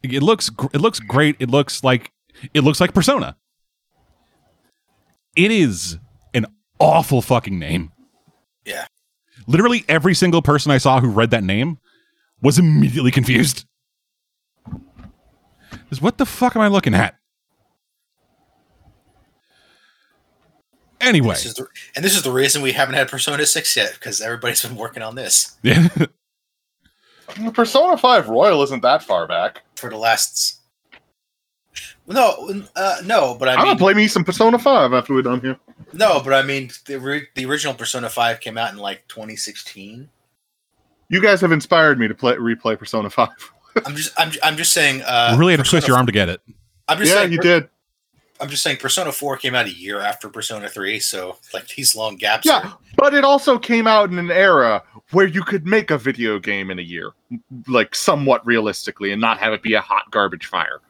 It looks it looks great. It looks like it looks like Persona. It is an awful fucking name. Yeah. Literally every single person I saw who read that name was immediately confused. Just, what the fuck am I looking at? Anyway, This is the, and this is the reason we haven't had Persona Six yet because everybody's been working on this yeah, Persona Five Royal isn't that far back. for the last No, uh, no, but I I'm mean, gonna play me some Persona Five after we're done here. no, but I mean, the ri- the original Persona Five came out in like 2016. You guys have inspired me to play replay Persona Five. I'm just, I'm, I'm just saying. Uh, you really had to Persona twist your arm to get it. I'm just yeah, saying, you did. I'm just saying, Persona Four came out a year after Persona Three, so like these long gaps. Yeah, are- but it also came out in an era where you could make a video game in a year, like somewhat realistically, and not have it be a hot garbage fire.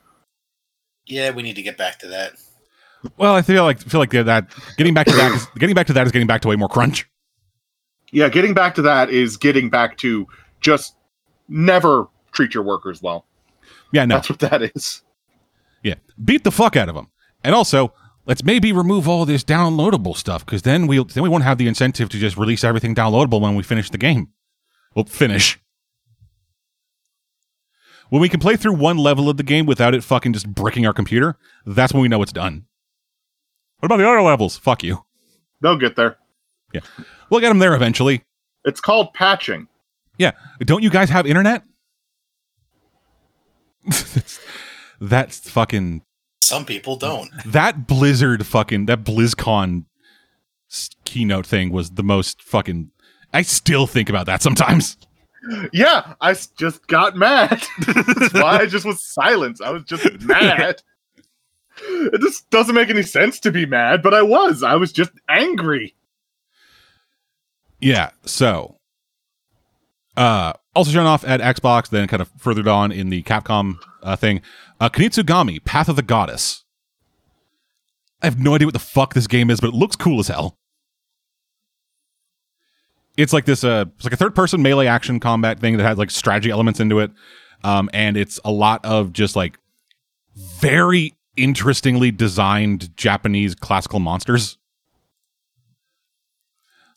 yeah, we need to get back to that. Well, I feel like feel like that getting back to that is, getting back to that is getting back to way more crunch. Yeah, getting back to that is getting back to just never treat your workers well. Yeah, no, That's what that is. yeah, beat the fuck out of them, and also let's maybe remove all this downloadable stuff because then we will then we won't have the incentive to just release everything downloadable when we finish the game. Well, finish. When we can play through one level of the game without it fucking just bricking our computer, that's when we know it's done. What about the other levels? Fuck you. They'll get there. We'll get them there eventually. It's called patching. Yeah. Don't you guys have internet? that's fucking Some people don't. that Blizzard fucking that BlizzCon keynote thing was the most fucking. I still think about that sometimes. Yeah, I just got mad. That's why I just was silent. I was just mad. It just doesn't make any sense to be mad, but I was. I was just angry. Yeah. So, uh, also shown off at Xbox, then kind of furthered on in the Capcom uh, thing. Uh, Kunitsu-Gami, Path of the Goddess. I have no idea what the fuck this game is, but it looks cool as hell. It's like this, uh, it's like a third-person melee action combat thing that has like strategy elements into it, um, and it's a lot of just like very interestingly designed Japanese classical monsters.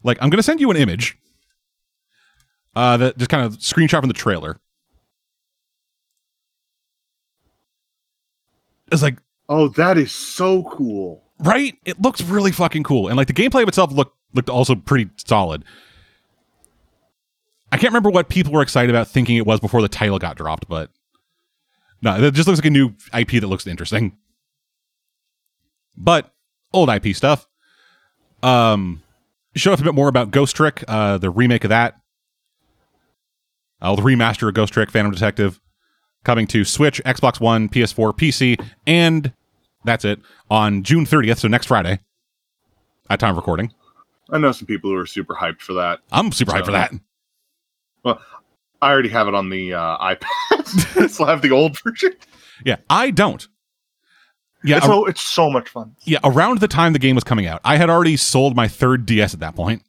Like, I'm gonna send you an image. Uh, that just kind of screenshot from the trailer. It's like, Oh, that is so cool. right? It looks really fucking cool, and like the gameplay of itself looked looked also pretty solid. I can't remember what people were excited about thinking it was before the title got dropped, but no, it just looks like a new IP that looks interesting. But old IP stuff. Um, show off a bit more about Ghost Trick, uh, the remake of that. Uh, the remaster of Ghost Trick, Phantom Detective, coming to Switch, Xbox One, PS4, PC, and that's it on June 30th, so next Friday. At time of recording, I know some people who are super hyped for that. I'm super hyped for that. Well, I already have it on the uh, iPad. I still have the old version. Yeah, I don't. Yeah, it's, ar- so, it's so much fun. yeah. Around the time the game was coming out, I had already sold my third DS at that point,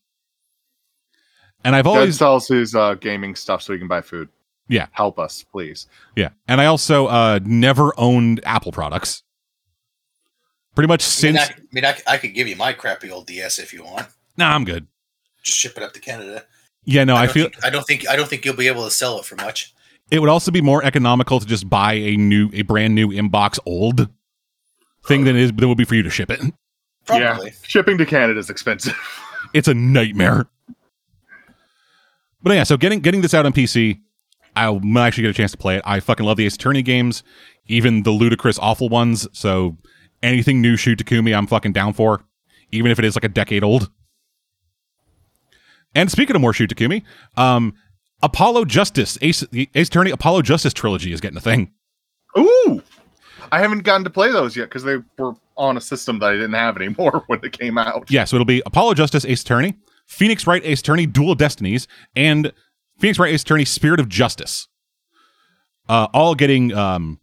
and I've Dad always sells his uh, gaming stuff so he can buy food. Yeah. Help us, please. yeah, and I also uh never owned Apple products. Pretty much I mean, since I, I mean, I, c- I could give you my crappy old DS if you want. nah, I'm good. Just ship it up to Canada. Yeah, no, I, don't feel Think, I don't think. I don't think you'll be able to sell it for much. it would also be more economical to just buy a new, a brand new inbox old thing than it is than it would be for you to ship it. Probably. Yeah, shipping to Canada is expensive. It's a nightmare. But yeah, so getting getting this out on PC, I might actually get a chance to play it. I fucking love the Ace Attorney games, even the ludicrous awful ones. So anything new Shu Takumi, I'm fucking down for, even if it is like a decade old. And speaking of more Shu Takumi, um, Apollo Justice, Ace, the Ace Attorney Apollo Justice trilogy is getting a thing. Ooh, I haven't gotten to play those yet because they were on a system that I didn't have anymore when they came out. Yeah, so it'll be Apollo Justice Ace Attorney, Phoenix Wright Ace Attorney Dual Destinies, and Phoenix Wright Ace Attorney Spirit of Justice. Uh, all getting um,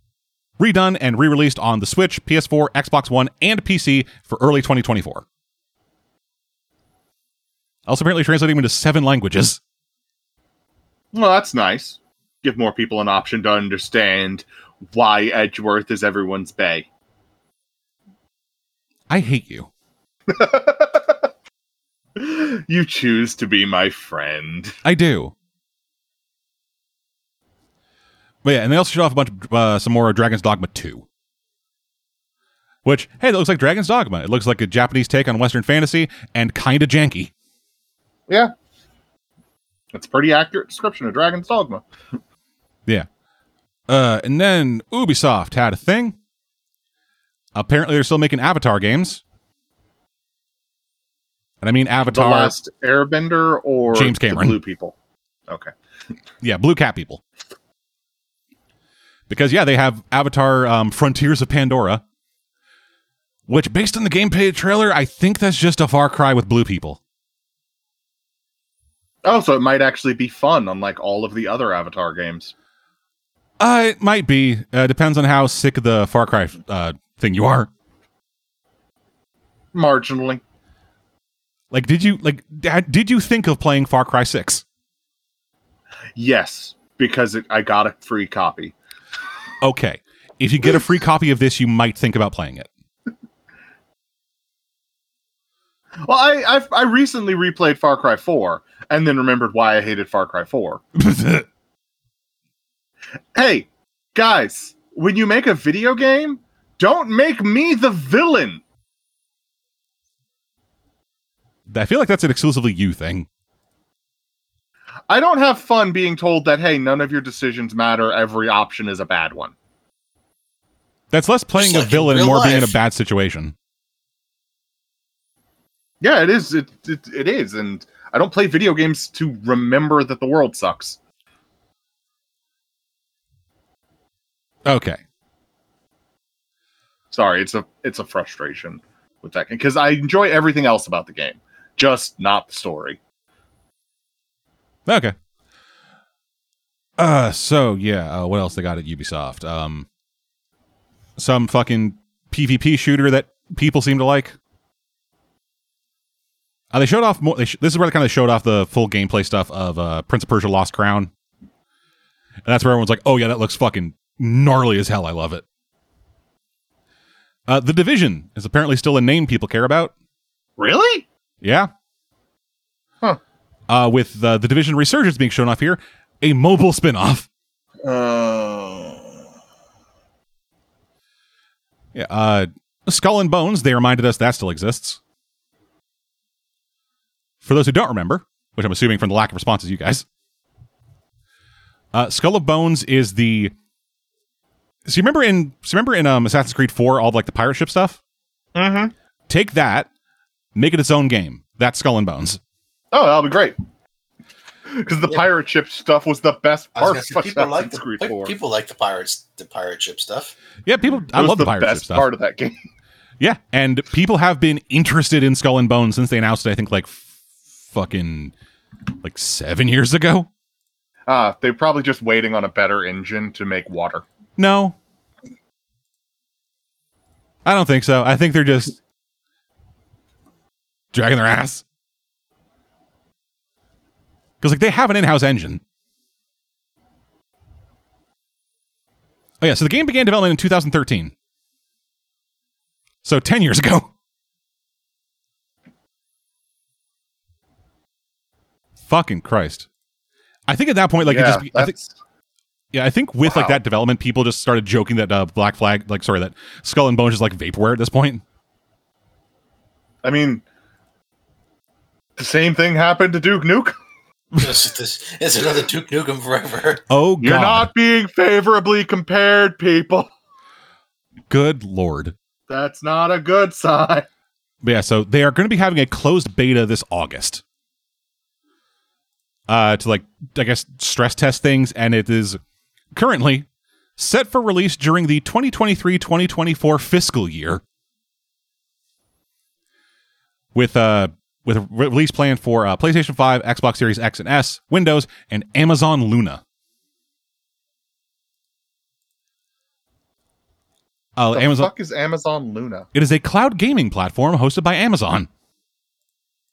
redone and re released on the Switch, PS4, Xbox One, and PC for early 2024. Also, apparently translating into seven languages. Well, that's nice. Give more people an option to understand why Edgeworth is everyone's bay. I hate you. you choose to be my friend. I do. But yeah, and they also showed off a bunch of uh, some more Dragon's Dogma 2. Which, hey, that looks like Dragon's Dogma. It looks like a Japanese take on Western fantasy and kind of janky. Yeah. That's a pretty accurate description of Dragon's Dogma. Yeah. Uh, and then Ubisoft had a thing. Apparently, they're still making Avatar games. And I mean Avatar. The last Airbender or James the Cameron. Blue People. Okay. Yeah, Blue Cat people. Because yeah, they have Avatar um, Frontiers of Pandora, which based on the gameplay trailer, I think that's just a Far Cry with blue people. Oh, so it might actually be fun, unlike all of the other Avatar games. Uh, it might be. Uh, depends on how sick of the Far Cry uh, thing you are. Marginally. Like, did you like? Did you think of playing Far Cry Six? Yes, because it, I got a free copy. Okay, if you get a free copy of this, you might think about playing it. Well, I I've, I recently replayed Far Cry 4 and then remembered why I hated Far Cry 4. Hey, guys, when you make a video game, don't make me the villain. I feel like that's an exclusively you thing. I don't have fun being told that hey, none of your decisions matter, every option is a bad one. That's less playing Just a like villain and real more being in a bad situation. Yeah, it is. It, it it is, and I don't play video games to remember that the world sucks. Okay. Sorry, it's a it's a frustration with that game because I enjoy everything else about the game, just not the story. Okay. Uh so yeah, uh, what else they got at Ubisoft? Um some fucking PvP shooter that people seem to like. Uh, they showed off more. Sh- this is where they kind of showed off the full gameplay stuff of uh, Prince of Persia: Lost Crown, and that's where everyone's like, "Oh yeah, that looks fucking gnarly as hell. I love it." Uh, the Division is apparently still a name people care about. Really? Yeah. Huh. Uh, with uh, the Division Resurgence being shown off here, a mobile spin-off. Uh, Yeah, uh, Skull and Bones, they reminded us that still exists. For those who don't remember, which I'm assuming from the lack of responses, you guys, uh, Skull of Bones is the. So you remember in so remember in um, Assassin's Creed 4, all of, like the pirate ship stuff. mm-hmm. Take that, make it its own game. That's Skull and Bones. Oh, that'll be great. Because the Yeah. pirate ship stuff was the best part gonna of say, people like Assassin's the Creed 4. people like the pirates, the pirate ship stuff. Yeah, people. It I was love the, the pirate ship stuff. part of that game. Yeah, and people have been interested in Skull and Bones since they announced it. I think like f- fucking like seven years ago. Ah, they're probably just waiting on a better engine to make water. No, I don't think so. I think they're just dragging their ass because like they have an in-house engine. Oh yeah, so the game began development in 2013. So 10 years ago. Fucking Christ. I think at that point, like, it yeah, just, be- I think, yeah, I think with like that development, people just started joking that uh, Black Flag, like, sorry, that Skull and Bones is like vaporware at this point. I mean, the same thing happened to Duke Nukem. this, this is another Duke Nukem forever. Oh, You're not being favorably compared, people. Good Lord. That's not a good sign. But yeah, so they are going to be having a closed beta this August. Uh, to like, I guess, stress test things, and it is currently set for release during the 2023 2024 fiscal year. With uh with a release plan for uh, PlayStation 5, Xbox Series X and S, Windows, and Amazon Luna. Uh, the Amazon. fuck is Amazon Luna? It is a cloud gaming platform hosted by Amazon.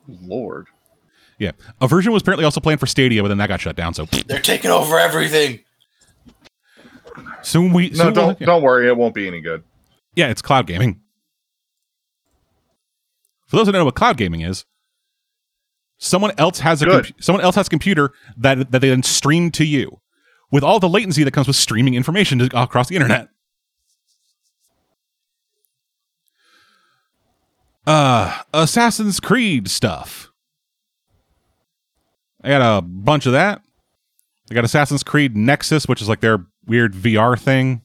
Lord. Yeah, a version was apparently also planned for Stadia, but then that got shut down. So They're taking over everything. Soon we No, soon we'll- don't yeah. don't worry, it won't be any good. yeah, it's cloud gaming. For those who don't know what cloud gaming is, someone else has a Good. someone else has a computer that that they then stream to you, with all the latency that comes with streaming information to, across the internet. Uh, Assassin's Creed stuff. I got a bunch of that. I got Assassin's Creed Nexus, which is like their weird VR thing.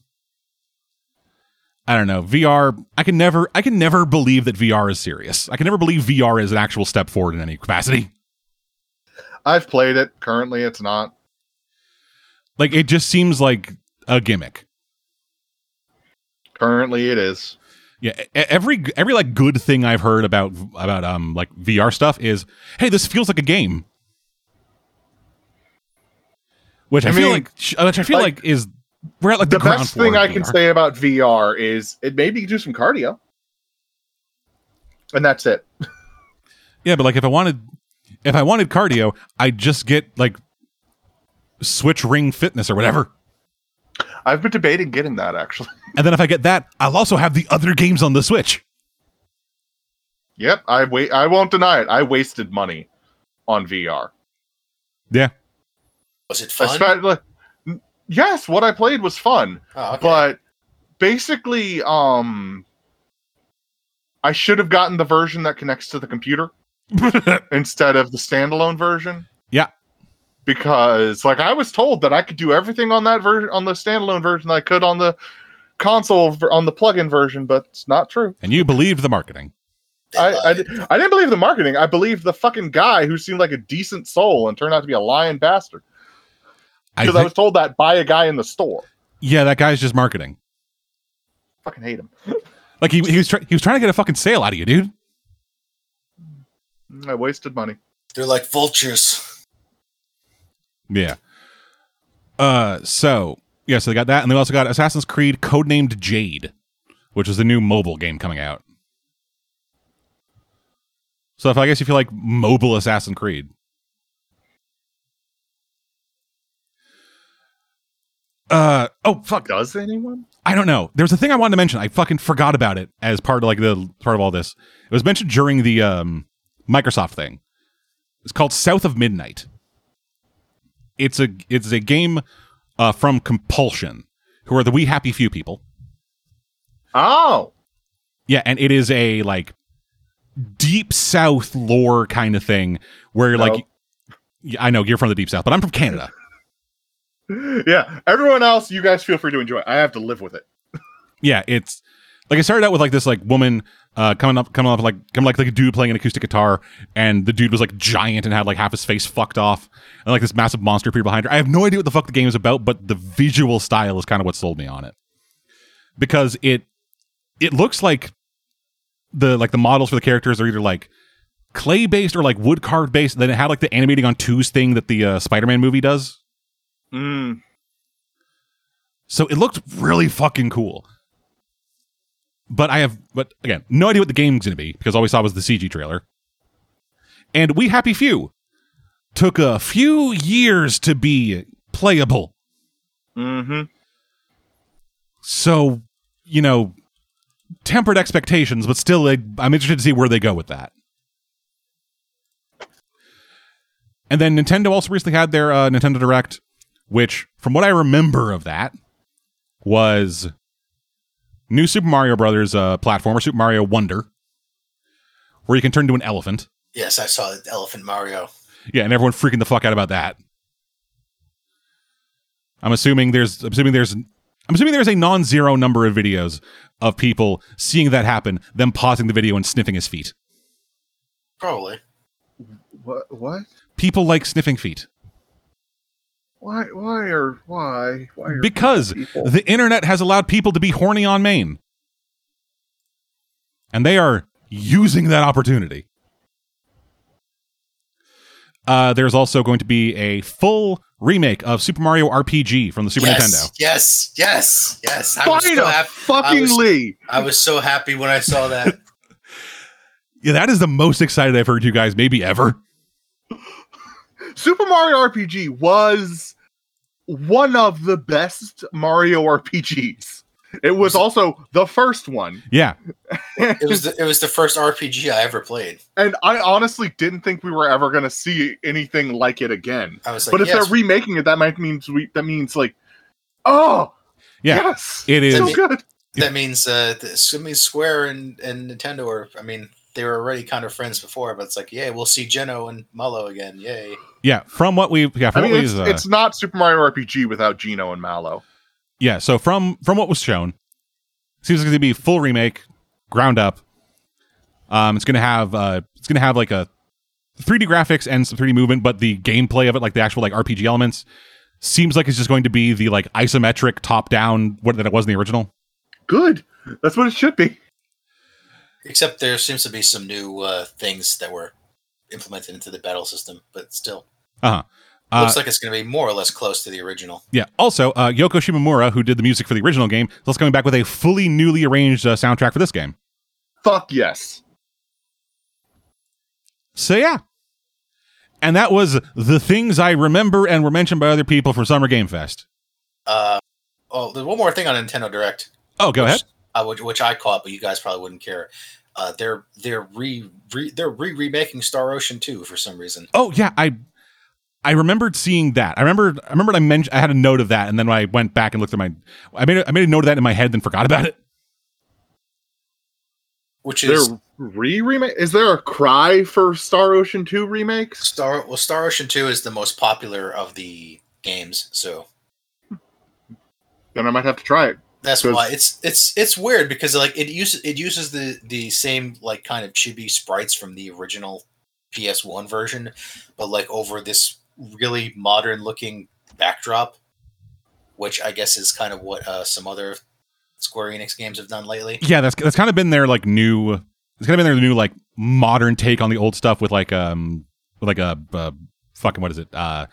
I don't know. VR, I can never I can never believe that VR is serious. I can never believe VR is an actual step forward in any capacity. I've played it. Currently, it's not. Like it just seems like a gimmick. Currently, it is. Yeah, every every like good thing I've heard about about um like VR stuff is, hey, this feels like a game. Which I, I feel like uh, which I feel like, like, is we're at like the, the best thing I can say about VR is it made me do some cardio, and that's it. Yeah, but like if I wanted if I wanted cardio, I'd just get like Switch Ring Fitness or whatever. I've been debating getting that actually. And then if I get that, I'll also have the other games on the Switch. Yep, I wait. I won't deny it. I wasted money on VR. Yeah. Was it fun? Especially, yes, what I played was fun, oh, okay. but basically, um, I should have gotten the version that connects to the computer instead of the standalone version. Yeah. because like I was told that I could do everything on that version on the standalone version that I could on the console on the plug-in version, but it's not true. and you believed the marketing. I, I, I didn't believe the marketing. I believed the fucking guy who seemed like a decent soul and turned out to be a lying bastard. I Because I, think, was told that by a guy in the store. yeah, that guy's just marketing. Fucking hate him. Like he, he was try- he was trying to get a fucking sale out of you, dude. I wasted money. They're like vultures. Yeah. Uh, so yeah, so they got that, and they also got Assassin's Creed codenamed Jade, which is the new mobile game coming out. So if I guess if you like mobile Assassin's Creed, uh oh fuck, Does anyone? I don't know. There's a thing I wanted to mention. I fucking forgot about it as part of like the part of all this. It was mentioned during the um, Microsoft thing. It's called South of Midnight. It's a it's a game uh, from Compulsion, who are the We Happy Few people. Oh, Yeah, and it is a like deep South lore kind of thing where No. like I know you're from the deep South, but I'm from Canada. Yeah. Everyone else, you guys feel free to enjoy. I have to live with it. yeah, it's like I started out with like this like woman uh coming up coming up like coming like like a dude playing an acoustic guitar and the dude was like giant and had like half his face fucked off and like this massive monster appeared behind her. I have no idea what the fuck the game is about, but the visual style is kind of what sold me on it. Because it it looks like the like the models for the characters are either like clay based or like wood carved based. Then it had like the animating on twos thing that the uh, Spider-Man movie does. Mm. So it looked really fucking cool. But I have, but again, no idea what the game's going to be because all we saw was the CG trailer. And We Happy Few took a few years to be playable. hmm So, you know, tempered expectations, but still, like, I'm interested to see where they go with that. And then Nintendo also recently had their uh, Nintendo Direct, which, from what I remember of that, was new Super Mario Brothers uh, platformer, Super Mario Wonder, where you can turn into an elephant. Yes, I saw the Elephant Mario. Yeah, and everyone freaking the fuck out about that. I'm assuming there's I'm assuming there's I'm assuming there's a non-zero number of videos of people seeing that happen, them pausing the video and sniffing his feet. Probably. What? What? People like sniffing feet Why? Why are why? Why are because people? the internet has allowed people to be horny on main. And they are using that opportunity. Uh, there's also going to be a full remake of Super Mario RPG from the Super yes, Nintendo. Yes, yes, yes. I was, so a happy. fucking I was- Lee. I was so happy when I saw that. Yeah, that is the most excited I've heard you guys maybe ever. Super Mario RPG was one of the best Mario RPGs. It was also the first one. Yeah, it was the, it was the first RPG I ever played. And I honestly didn't think we were ever going to see anything like it again. I was like, but if yes, they're remaking it, that might means we that means like, oh yeah, yes, it is. so That good. that means uh, this, I Square and, and Nintendo are. I mean, they were already kind of friends before, but it's like, yeah, we'll see Geno and Mallow again. Yay! Yeah, from what we yeah I from mean, what it's, we uh, it's not Super Mario RPG without Geno and Mallow. yeah. So from from what was shown, Seems like it's gonna be full remake, ground up. Um, it's gonna have uh, it's gonna have like a 3D graphics and some 3D movement, but the gameplay of it, like the actual like RPG elements, seems like it's just going to be the like isometric top down what that it was in the original. Good. That's what it should be. Except there seems to be some new uh, things that were implemented into the battle system, but still Uh-huh. Uh looks like it's going to be more or less close to the original. Yeah. Also, uh, Yoko Shimomura, who did the music for the original game, is also coming back with a fully newly arranged uh, soundtrack for this game. Fuck yes. So yeah. And that was the things I remember and were mentioned by other people from Summer Game Fest. Uh, oh, there's one more thing on Nintendo Direct. Oh, go which, ahead. I would, which I caught, but you guys probably wouldn't care. Uh, they're they're re, re they're re remaking Star Ocean 2 for some reason. Oh yeah, I I remembered seeing that. I remembered I remembered I mentioned I had a note of that, and then when I went back and looked at my I made a, I made a note of that in my head, then forgot about it. Which is They're re remake. Is there a cry for Star Ocean 2 remakes? Star well Star Ocean 2 is the most popular of the games, so Then I might have to try it. That's why it's it's it's weird because like it uses it uses the the same like kind of chibi sprites from the original PS1 version, but like over this really modern looking backdrop, which I guess is kind of what uh, some other Square Enix games have done lately. Yeah, that's that's kind of been their like new. It's kind of been their new like modern take on the old stuff with like um with like a uh, fucking what is it uh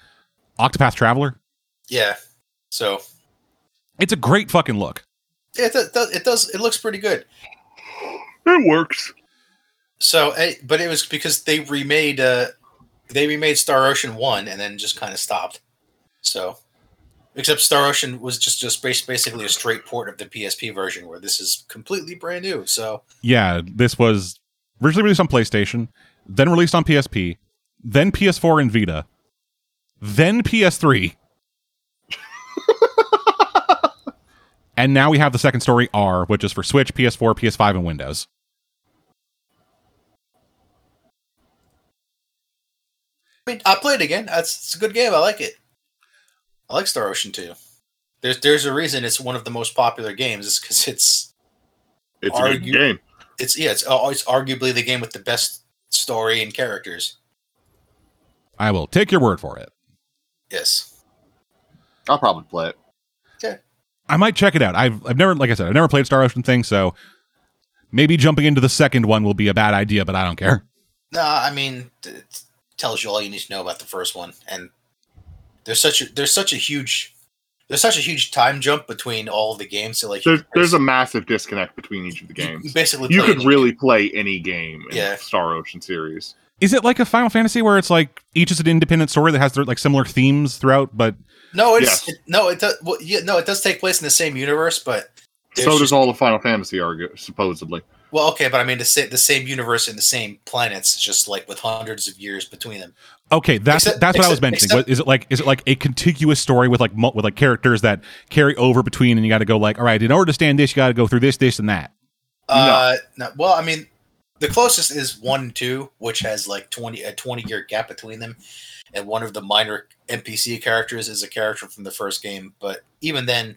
Octopath Traveler. Yeah, so It's a great fucking look. it do- does it does it looks pretty good. It works. So, but it was because they remade uh they remade Star Ocean one and then just kind of stopped. So, except Star Ocean was just just bas- basically a straight port of the PSP version, where this is completely brand new. So, Yeah, this was originally released on PlayStation, then released on PSP, then PS4 and Vita, then PS3. And now we have the second story R, which is for Switch, PS4, PS5, and Windows. I mean, I played it again. It's, it's a good game. I like it. I like Star Ocean two. There's there's a reason it's one of the most popular games. Is because it's It's a good game. it's yeah it's uh, it's arguably the game with the best story and characters. I will take your word for it. Yes. I'll probably play it. I might check it out. I've I've never like I said, I've never played Star Ocean thing, so maybe jumping into the second one will be a bad idea, but I don't care. No, I mean, it tells you all you need to know about the first one, and there's such a there's such a huge there's such a huge time jump between all of the games. So like, There's, there's a massive disconnect between each of the you- you games. basically You could any- really play any game in Yeah. the Star Ocean series. Is it like a Final Fantasy where it's like each is an independent story that has their, like similar themes throughout, but no, it's Yes. it, no, it does. Well, yeah, no, it does take place in the same universe, but so does just- all the Final Fantasy, argu- supposedly. well, okay, but I mean the same the same universe and the same planets, just like with hundreds of years between them. Okay, that's Except- that's what I was mentioning. except- What- is it like is it like a contiguous story with like with like characters that carry over between, and you got to go like, all right, in order to stand this, you got to go through this, this, and that. Uh, no, well, I mean, the closest is one and two, which has like twenty a twenty year gap between them, and one of the minor NPC characters is a character from the first game. But even then,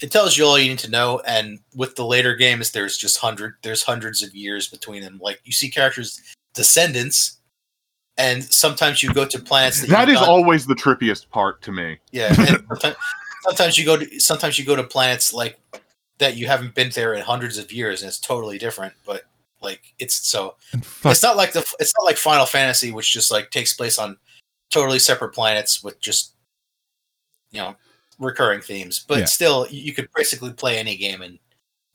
it tells you all you need to know. And with the later games, there's just hundred there's hundreds of years between them. Like you see characters descendants, and sometimes you go to planets that, That done- always the trippiest part to me. yeah. Sometimes you go to sometimes you go to planets like that you haven't been there in hundreds of years, and it's totally different. But like it's so fuck, it's not like the it's not like Final Fantasy, which just like takes place on totally separate planets with just you know recurring themes. But Yeah. still, you could basically play any game and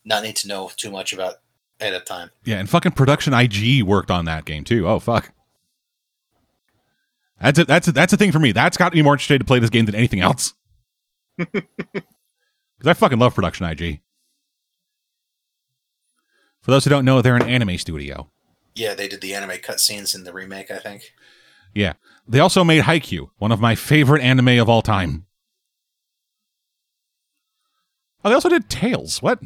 not need to know too much about at a time. yeah, and fucking Production I.G worked on that game too. Oh fuck, that's a, that's a, that's a thing for me. That's got me more interested to play this game than anything else. Because I fucking love Production I.G. For those who don't know, they're an anime studio. Yeah, they did the anime cutscenes in the remake, I think. Yeah. They also made Haikyuu, one of my favorite anime of all time. Oh, they also did Tales. What?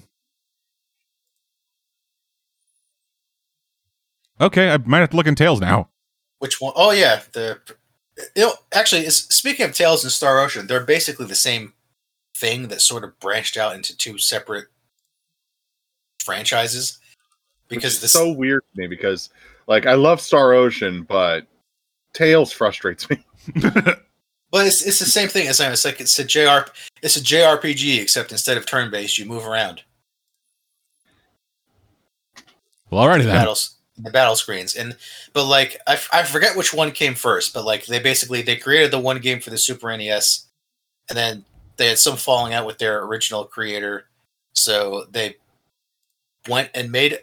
Okay, I might have to look in Tales now. Which one? Oh yeah, the you know, actually, speaking of Tales and Star Ocean, they're basically the same thing that sort of branched out into two separate franchises because Which this so weird to me because like I love Star Ocean, but Tales frustrates me. But it's, it's the same thing as uh, I was like it's a JR it's a JRPG except instead of turn based you move around Well, alrighty then. battles the battle screens and but like I, f- I forget which one came first but like they basically they created the one game for the Super NES and then they had some falling out with their original creator so they went and made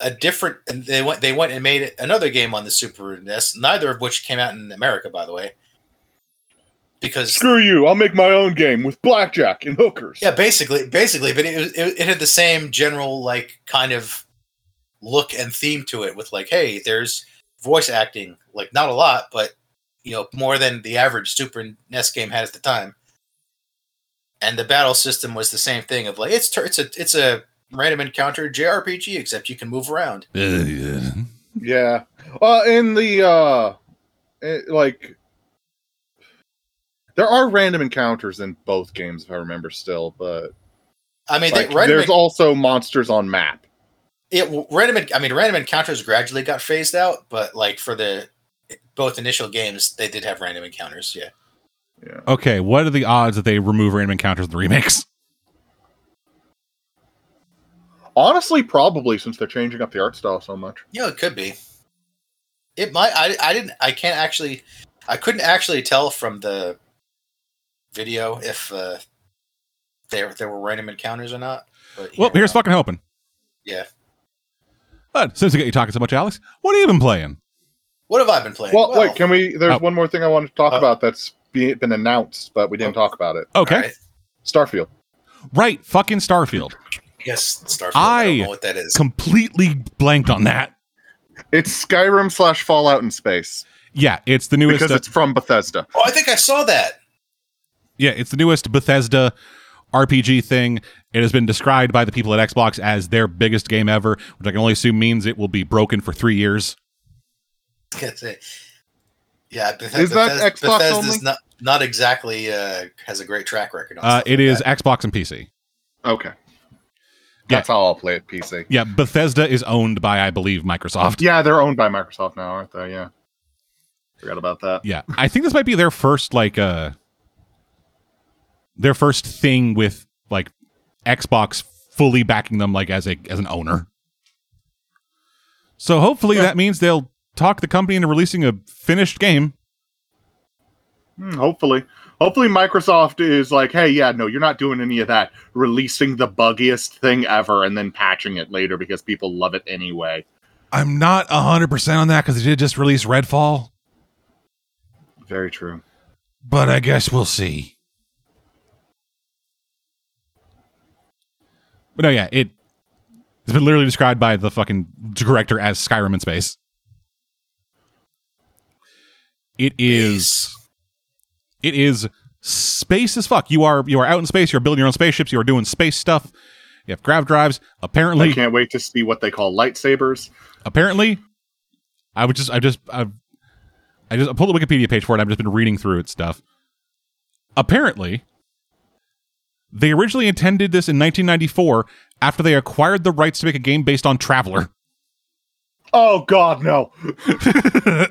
a different and they went they went and made another game on the Super NES neither of which came out in America by the way because Screw you! I'll make my own game with blackjack and hookers. Yeah, basically, basically, but it, was- it it had the same general like kind of look and theme to it with like, hey, there's voice acting, like not a lot, but you know, more than the average Super NES game had at the time. And the battle system was the same thing of like it's it's a it's a random encounter JRPG except you can move around. Yeah. Yeah. Uh, in the uh, eh, like, there are random encounters in both games, if I remember still. But I mean, like, they, random, there's also monsters on map. it random. I mean, random encounters gradually got phased out, but like for the both initial games, they did have random encounters. Yeah. Yeah. Okay, what are the odds that they remove random encounters in the remakes? Honestly, probably since they're changing up the art style so much. Yeah, it could be. It might. I. I didn't. I can't actually. I couldn't actually tell from the video if uh, there there were random encounters or not. But Well, yeah, here's fucking hoping. Yeah. But since we got you talking so much, Alex, what have you been playing? What have I been playing? Well, wait, can we? There's Oh. one more thing I wanted to talk Uh, about that's be, been announced, but we didn't Oh. talk about it. Okay, Alright. Starfield. right, fucking Starfield. Yes, Starfield. I, don't I know what that is. Completely blanked on that. It's Skyrim slash Fallout in space Yeah, it's the newest. because uh, it's from Bethesda. oh, I think I saw that. yeah, it's the newest Bethesda RPG thing. It has been described by the people at Xbox as their biggest game ever, which I can only assume means it will be broken for three years. That's it. Yeah, Beth- Is that Bethesda- Xbox Bethesda's only? not not exactly uh, has a great track record. On Uh, stuff it like is that. Xbox and PC. Okay. That's how I'll play it PC. Yeah, Bethesda is owned by, I believe, Microsoft. Yeah, they're owned by Microsoft now, aren't they? Yeah. Forgot about that. Yeah, I think this might be their first like uh their first thing with like Xbox fully backing them like as a as an owner. So hopefully Yeah. that means they'll talk the company into releasing a finished game. Hmm, hopefully. Hopefully Microsoft is like, hey, yeah, no, you're not doing any of that releasing the buggiest thing ever and then patching it later because people love it anyway. I'm not 100% on that cuz they did just release Redfall, Very true. but I guess we'll see. But no, yeah, it it's been literally described by the fucking director as Skyrim in space. It is it is space as fuck. You are you are out in space. You're building your own spaceships. You are doing space stuff. You have grav drives. Apparently, I can't wait to see what they call lightsabers. apparently, I would just I just I, I just I pulled the Wikipedia page for it. I've just been reading through its stuff. Apparently, they originally intended this in 1994 after they acquired the rights to make a game based on Traveller. Oh God, no!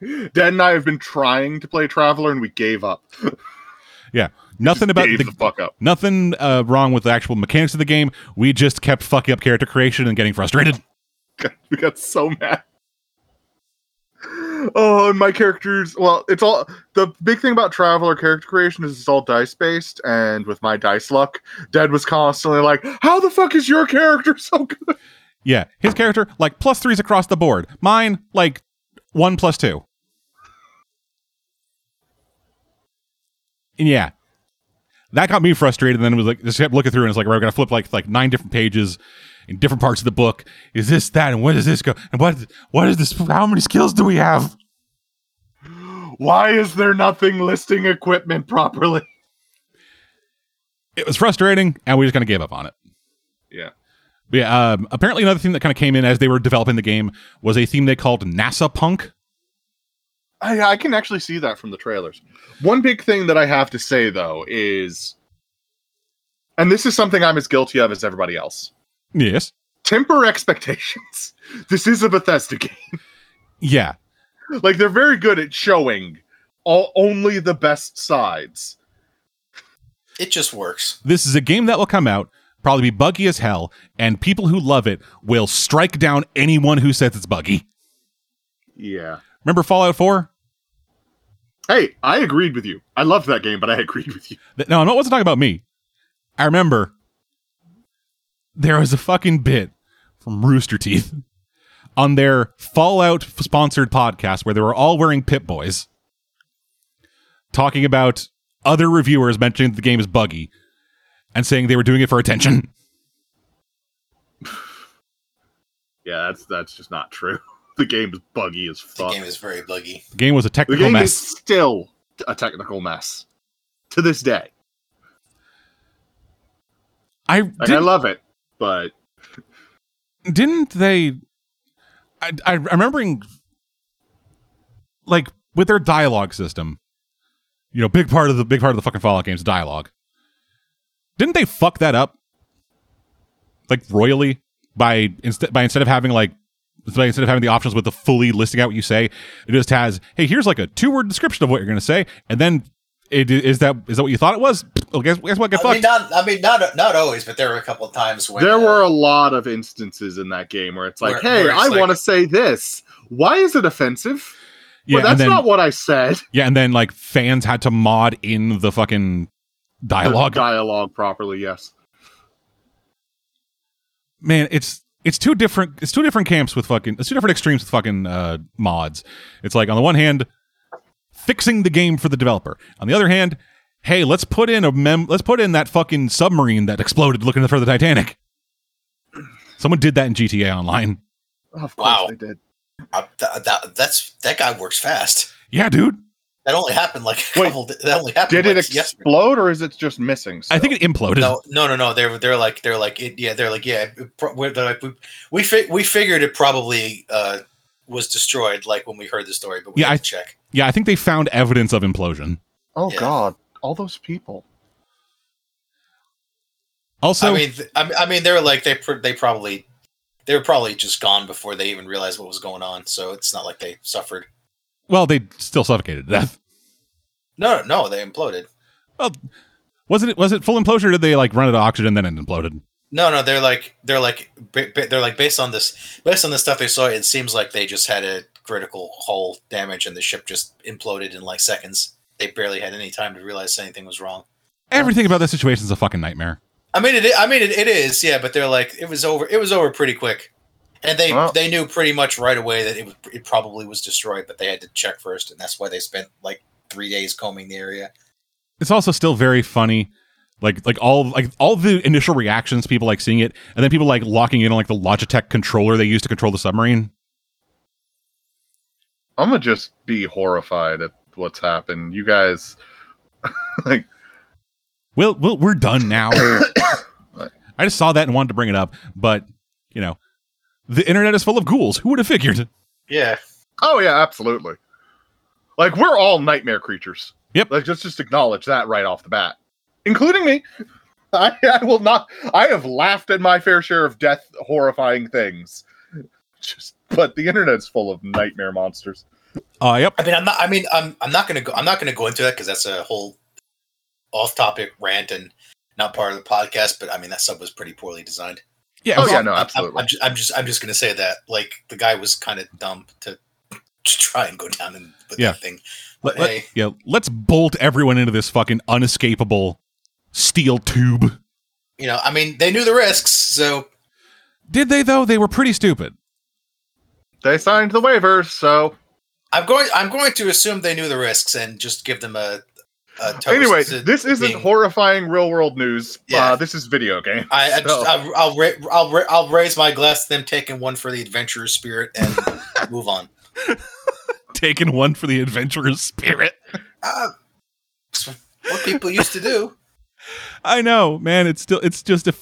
Dad and I have been trying to play Traveller, and we gave up. yeah, nothing about the, the fuck up. nothing uh, wrong with the actual mechanics of the game. We just kept fucking up character creation and getting frustrated. we got so mad. Oh, and my characters. Well, it's all the big thing about Traveller character creation is it's all dice based, and with my dice luck, Dad was constantly like, "How the fuck is your character so good?" Yeah, his character like plus threes across the board. Mine like one plus two. And yeah, that got me frustrated. And then it was like just kept looking through, and it's like we're gonna flip like like nine different pages in different parts of the book. Is this that? And where does this go? And what what is this? How many skills do we have? Why is there nothing listing equipment properly? It was frustrating, and we just kind of gave up on it. Yeah. But yeah, um, apparently another thing that kind of came in as they were developing the game was a theme they called NASA Punk. I, I can actually see that from the trailers. One big thing that I have to say, though, is, and this is something I'm as guilty of as everybody else. Yes. Temper expectations. This is a Bethesda game. Yeah. Like they're very good at showing all only the best sides. It just works. This is a game that will come out, probably be buggy as hell, and people who love it will strike down anyone who says it's buggy. Yeah. Remember Fallout 4? Hey, I agreed with you. I loved that game, but I agreed with you. No, I wasn't talking about me. I remember there was a fucking bit from Rooster Teeth on their Fallout sponsored podcast where they were all wearing Pip Boys talking about other reviewers mentioning that the game is buggy and saying they were doing it for attention. Yeah, that's that's just not true. The game is buggy as fuck. The game is very buggy. The game was a technical the technical game mess. is still a technical mess to this day. I Like I love it, but didn't they I, I remembering like with their dialogue system you know big part of the big part of the fucking fallout games dialogue didn't they fuck that up like royally by instead by instead of having like by instead of having the options with the fully listing out what you say it just has hey here's like a two word description of what you're going to say and then it, is that is that what you thought it was well, guess, guess what get I mean, not. I mean, not. Not always, but there were a couple of times when there uh, were a lot of instances in that game where it's like, Where- "Hey, where it's I like- want to say this. Why is it offensive? yeah well, that's then not what I said." yeah and then like fans had to mod in the fucking dialogue dialogue properly. Yes. man, it's it's two different it's two different camps with fucking it's two different extremes with fucking uh, mods. It's like on the one hand, fixing the game for the developer. On the other hand, hey, let's put in a mem let's put in that fucking submarine that exploded looking for the Titanic. Someone did that in GTA Online. Of course Wow. they did. uh, that, that, that's that guy works fast. Yeah, dude. That only happened like a Wait, couple. That only happened. Did it like, yesterday. explode or is it just missing? I think it imploded. No, no, no, no. They're they're like they're like it, yeah. They're like yeah. it pro- we're- They're like we we, fi- we figured it probably uh, was destroyed like when we heard the story, but we Yeah, had I- check. yeah, I think they found evidence of implosion. Oh Yeah. God, all those people. Also, I mean, th- I mean, I mean, they were like they pr- they probably they were probably just gone before they even realized what was going on. So it's not like they suffered. Well, they still suffocated to death. No, no, they imploded. Well, wasn't it was it full implosion or did they like run out of oxygen then it imploded? No, no, they're like they're like they're like based on this based on the stuff they saw. It seems like they just had a critical hull damage, and the ship just imploded in like seconds. They barely had any time to realize anything was wrong. Everything about this situation is a fucking nightmare. I mean, it. I mean, it, it is. Yeah, but they're like it was over. It was over pretty quick, and they Well- they knew pretty much right away that it was, it probably was destroyed, but they had to check first, and that's why they spent like three days combing the area. it's also still very funny like like all like all the initial reactions people like seeing it and then people like locking in on like the logitech controller they use to control the submarine I'm gonna just be horrified at what's happened. You guys, like, well, well we're done now i just saw that and wanted to bring it up but you know the internet is full of ghouls who would have figured Yeah, oh yeah, absolutely. Like we're all nightmare creatures. Yep. Like let's just acknowledge that right off the bat, including me. I, I will not. I have laughed at my fair share of death, horrifying things. Just, but the internet's full of nightmare monsters. uh yep I mean, I'm not. I mean, I'm. I'm not gonna go. I'm not gonna go into that because that's a whole off-topic rant and not part of the podcast. But I mean, that sub was pretty poorly designed. Yeah, Oh it's yeah, all- no, I'm- absolutely. I'm, just, I'm just. I'm just gonna say that. Like the guy was kind of dumb to try and go down and with Yeah. that thing. let, But let- hey, yeah let's bolt everyone into this fucking unescapable steel tube you know, I mean, they knew the risks, so did they though they were pretty stupid They signed the waivers, so I'm going. I'm going to assume they knew the risks and just give them a. a toast anyway, to this isn't being- horrifying real world news. Yeah. Uh, this is video game. I, I So- just, I'll, I'll, ra- I'll, ra- I'll raise my glass to them taking one for the adventurer's spirit and move on. taking one for the adventurer's spirit Uh, what people used to do. I know, man. It's still, it's just a,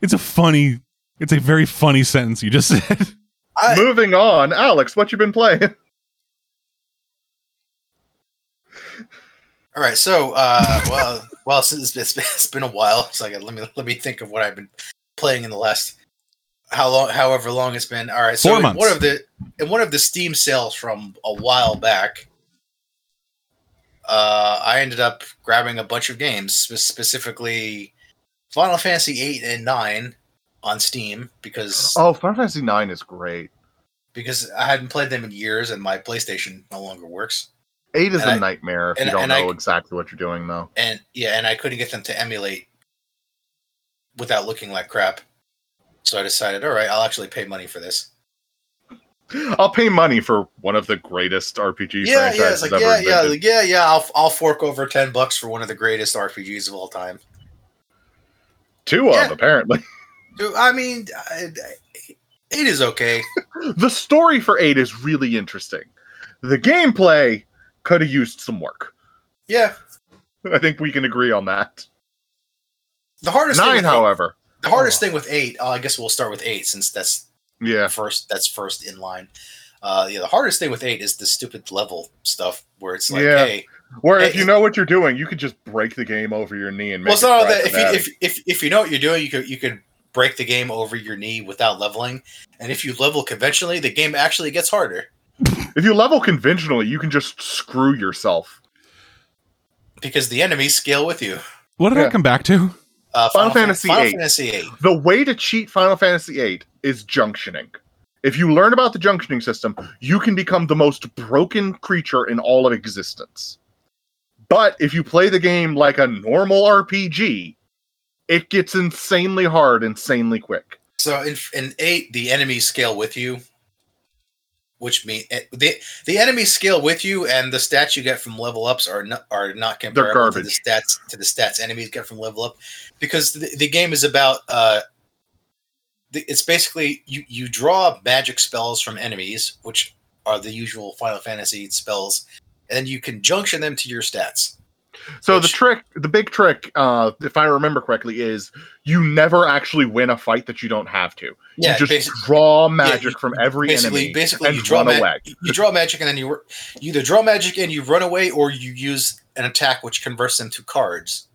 it's a funny, it's a very funny sentence you just said. I, Moving on, Alex, what you been playing? all right, so uh, well, well, since it's been, it's been a while, so I got let me let me think of what I've been playing in the last how long however long it's been. All right, so Four in months. one of the in one of the Steam sales from a while back, uh, I ended up grabbing a bunch of games, specifically Final Fantasy eight and nine on Steam because Oh, Final Fantasy Nine is great. because I hadn't played them in years and my PlayStation no longer works. Eight is And a I- nightmare if and- you don't and I- know exactly what you're doing, though. And yeah, and I couldn't get them to emulate without looking like crap. So I decided, all right, I'll actually pay money for this. I'll pay money for one of the greatest RPG yeah, franchises yeah, like ever yeah, yeah, invented. like, yeah, yeah. I'll I'll fork over ten bucks for one of the greatest RPGs of all time. Two of, Yeah. apparently. I mean, it is okay. the story for eight is really interesting. The gameplay could have used some work. Yeah, I think we can agree on that. the hardest thing Nine, with eight- however, the hardest thing with eight. Uh, I guess we'll start with eight since that's yeah, first. That's first in line. Uh, yeah, the hardest thing with eight is the stupid level stuff where it's like, Yeah. hey, where if you know what you're doing, you could just break the game over your knee and make well, it's not that if you, if if if you know what you're doing, you could you could break the game over your knee without leveling, and if you level conventionally, the game actually gets harder if you level conventionally, you can just screw yourself. because the enemies scale with you. What did Yeah. I come back to? Uh, Final Fan- Fantasy Final VIII. Fantasy eight. The way to cheat Final Fantasy VIII is junctioning. If you learn about the junctioning system, you can become the most broken creature in all of existence. But if you play the game like a normal RPG, it gets insanely hard, insanely quick. So in in eight, the enemies scale with you, which mean eh, the the enemies scale with you, and the stats you get from level ups are not are not comparable to the stats to the stats enemies get from level up, because the, the game is about uh, the, it's basically you you draw magic spells from enemies, which are the usual Final Fantasy spells, and you can junction them to your stats. So the trick, the big trick, uh, if I remember correctly, is you never actually win a fight that you don't have to. Yeah, you just draw magic you- from every basically, enemy basically and you draw run ma- away. you draw magic and then you, you either draw magic and you run away or you use an attack which converts them to cards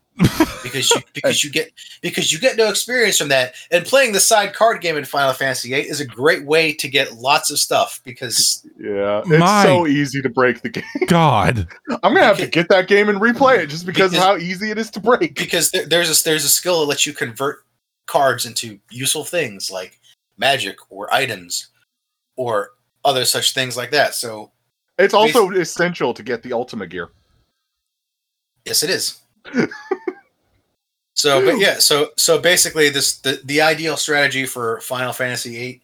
because you because you get because you get no experience from that and playing the side card game in Final Fantasy VIII is a great way to get lots of stuff because Yeah, it's My- so easy to break the game. God. I'm gonna have to get that game and replay it just because, Because- of how easy it is to break. because there, there's a there's a skill that lets you convert cards into useful things like magic or items or other such things like that. So It's also essential to get the Ultima gear. Yes, it is. so, but yeah, so so basically, this the the ideal strategy for Final Fantasy VIII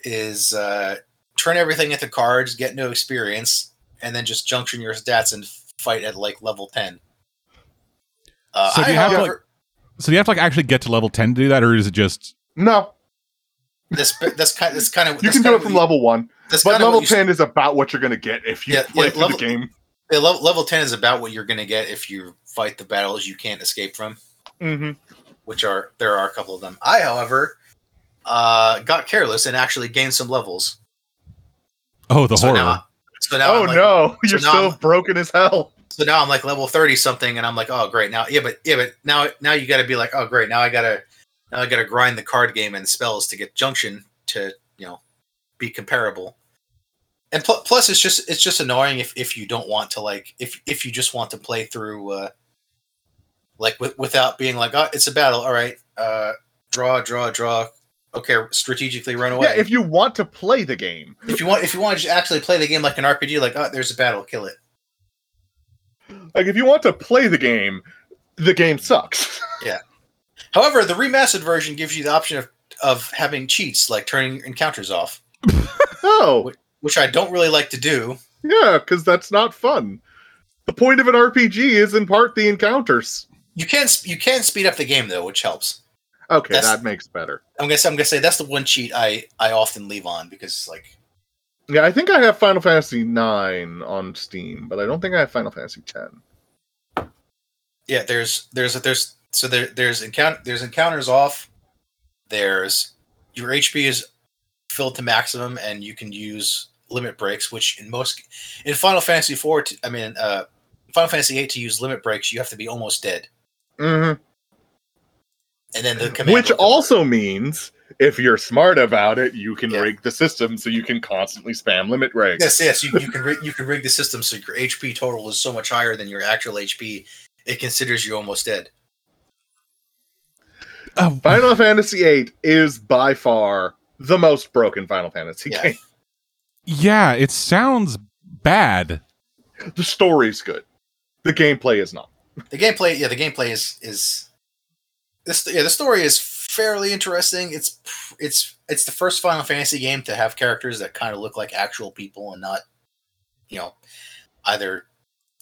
is uh, turn everything into cards, get no experience, and then just junction your stats and fight at like level ten. Uh, So do I, you have to, however, So do you have to like actually get to level ten to do that, or is it just No, this that's kind that's kind of you can do it from level one, That's but level what you, ten is about what you're gonna get if you Yeah, play yeah, through level- the game. yeah, level, level ten is about what you're going to get if you fight the battles you can't escape from. Hmm which are there are a couple of them. I, however, uh, got careless and actually gained some levels. oh the so horror? now, so now Oh like, no, you're now still I'm- broken as hell. so now I'm like level thirty something, and I'm like, oh great, now yeah, but yeah, but now now you got to be like, oh great, now I gotta now I gotta grind the card game and spells to get junction to you know be comparable. And pl- plus, it's just it's just annoying if, if you don't want to like if if you just want to play through uh, like with, without being like oh it's a battle all right uh, draw draw draw okay strategically run away Yeah, if you want to play the game, if you want if you want to just actually play the game like an RPG like oh there's a battle kill it like if you want to play the game, the game sucks. Yeah. However, the remastered version gives you the option of, of having cheats like turning encounters off, oh, which I don't really like to do. yeah, because that's not fun. The point of an RPG is in part the encounters. You can you can speed up the game though, which helps. Okay, That's- that makes better. I'm gonna say, I'm gonna say that's the one cheat I I often leave on because like Yeah, I think I have Final Fantasy nine on Steam, but I don't think I have Final Fantasy ten. yeah there's there's there's so there there's encounter there's encounters off. There's your HP is filled to maximum and you can use limit breaks, which in most in Final Fantasy four I mean uh Final Fantasy eight to use limit breaks you have to be almost dead. Hmm And then the command Which will- also means if you're smart about it, you can Yeah. rig the system so you can constantly spam limit breaks. Yes, yes, you, you can rig, you can rig the system so your HP total is so much higher than your actual HP, it considers you almost dead. Oh, Final Fantasy VIII is by far the most broken Final Fantasy Yeah. game. yeah, it sounds bad. The story's good. The gameplay is not. The gameplay, yeah, the gameplay is is this. Yeah, the story is fairly interesting. It's it's it's the first Final Fantasy game to have characters that kind of look like actual people and not, you know, either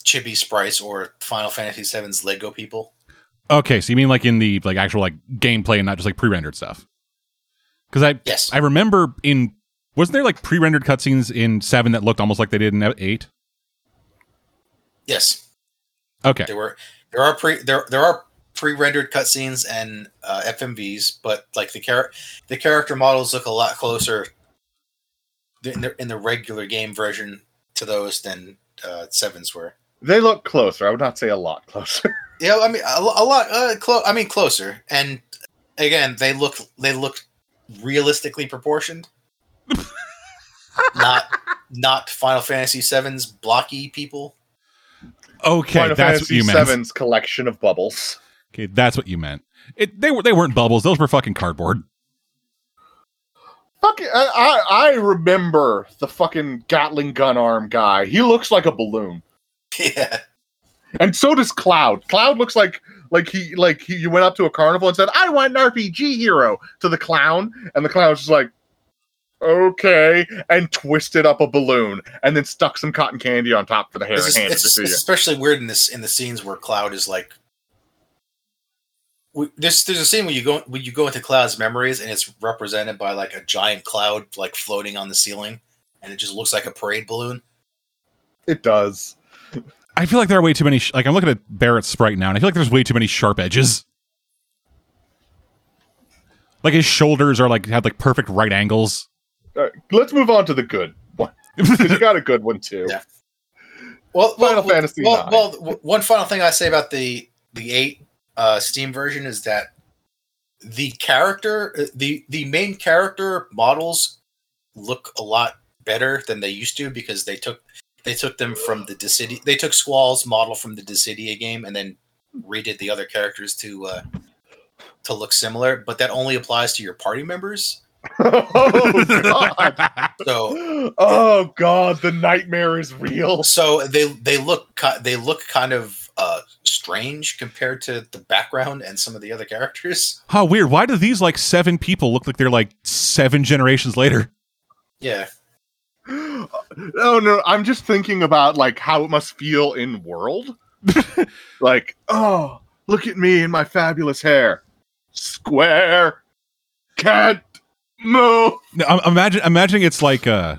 chibi sprites or Final Fantasy VII's Lego people. Okay, so you mean like in the like actual like gameplay and not just like pre-rendered stuff? Because I Yes, I remember in wasn't there like pre-rendered cutscenes in seven that looked almost like they did in eight? yes, Okay, there were there are pre there there are pre-rendered cutscenes and uh, FMVs, but like the char- the character models look a lot closer in the, in the regular game version to those than uh, sevens were. They look closer. I would not say a lot closer. Yeah, I mean a, a lot. Uh, clo- I mean closer, and again, they look they look realistically proportioned. not not Final Fantasy VII's blocky people. Okay, Final that's Fantasy what you meant. VII's collection of bubbles. Okay, that's what you meant. It they were they weren't bubbles; those were fucking cardboard. Fucking, I, I, I remember the fucking Gatling gun arm guy. He looks like a balloon, yeah, and so does Cloud. Cloud looks like like he like he you went up to a carnival and said, "I want an RPG hero" to the clown, and the clown was just like, "Okay," and twisted up a balloon, and then stuck some cotton candy on top for the hair it's, and just- it's, it to it's you. especially weird in this in the scenes where Cloud is like. we- There's there's a scene where you go when you go into Cloud's memories and it's represented by like a giant cloud like floating on the ceiling, and it just looks like a parade balloon. It does. I feel like there are way too many. Sh- like I'm looking at Barret's sprite now, and I feel like there's way too many sharp edges. Like his shoulders are like had like perfect right angles. Right, let's move on to the good one. you got a good one too. Yeah. Well, Final well, Fantasy Well, well, one final thing I say about the the eight uh, Steam version is that the character, uh, the the main character models look a lot better than they used to because they took they took them from the Dissidia. They took Squall's model from the Dissidia game and then redid the other characters to uh, to look similar. But that only applies to your party members. oh god. So Oh god, the nightmare is real. so they they look they look kind of uh strange compared to the background and some of the other characters How weird. Why do these like seven people look like they're like seven generations later? yeah Oh no, I'm just thinking about like how it must feel in world. like, oh, look at me and my fabulous hair. Square. Can't move. No, I'm imagine imagining it's like uh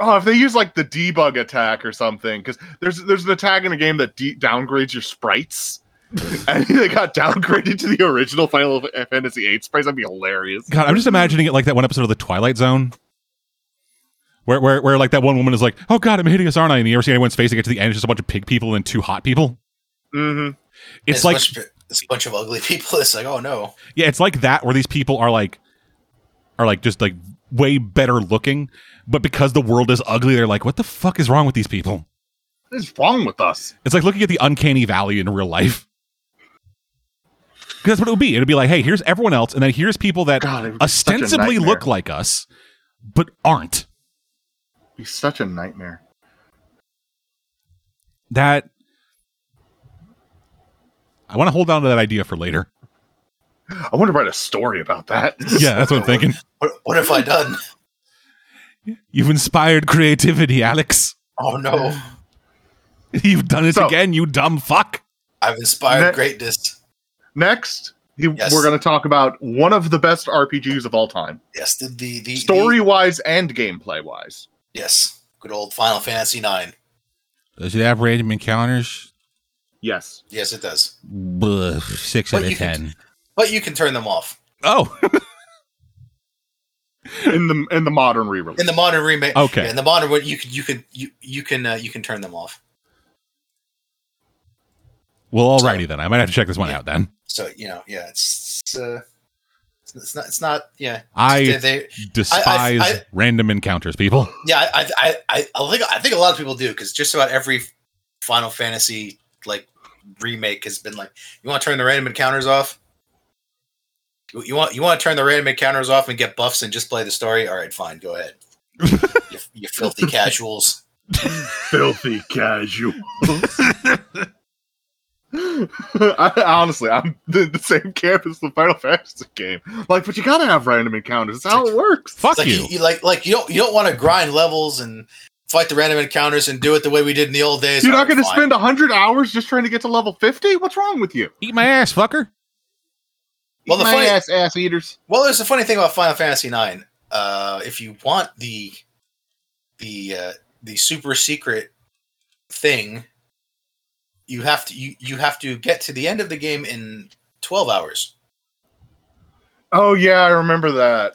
Oh, if they use like the debug attack or something, because there's there's an attack in the game that de- downgrades your sprites, and they got downgraded to the original Final Fantasy VIII sprites. That'd be hilarious. God, I'm just imagining it like that one episode of the Twilight Zone. Where, where, where like that one woman is like, oh god, I'm hideous, aren't I? And you ever see anyone's face and get to the end, it's just a bunch of pig people and two hot people. Mm-hmm. It's a like, bunch of- it's a bunch of ugly people it's like oh no yeah, it's like that where these people are like, are like just like way better looking, but because the world is ugly, they're like, what the fuck is wrong with these people? What is wrong with us? It's like looking at the uncanny valley in real life. that's what it would be. It'd be like, hey, here's everyone else, and then here's people that God, it would be such a ostensibly look like us, but aren't. Be such a nightmare. That I want to hold on to that idea for later. I want to write a story about that. Yeah, that's what I'm thinking. what, what have i done You've inspired creativity, Alex. oh no You've done it So- again, you dumb fuck. i've inspired Ne- greatness Next, Yes. we're going to talk about one of the best RPGs of all time, yes the the, the story the- wise and gameplay wise. yes good old final fantasy 9 Does it have random encounters? Yes. yes it does six Well, you can- but you can turn them off Oh, In the in the modern re-release. in the modern remake Okay. yeah, in the modern one you can you can you you can uh, you can turn them off well, alrighty then. I might have to check this one out then. so you know yeah it's, it's uh It's not. It's not. Yeah. I They- they- despise I- random encounters, people. yeah. I. I. I, I think. I think a lot of people do because just about every Final Fantasy like remake has been like, you want to turn the random encounters off. You, you want you want to turn the random encounters off and get buffs and just play the story. All right, fine, go ahead. you, you filthy casuals. Filthy casual. I, honestly, I'm the, the same camp as the Final Fantasy game. Like, but you gotta have random encounters. That's how it works. Fuck like you. like like you don't you don't want to grind levels and fight the random encounters and do it the way we did in the old days. You're not going to fine. spend hundred hours just trying to get to level fifty. What's wrong with you? Eat my ass, fucker. Well, the funny- ass ass eaters. Well, there's a funny thing about Final Fantasy IX. Uh, if you want the the uh, the super secret thing, you have to you, you have to get to the end of the game in 12 hours. Oh yeah, I remember that.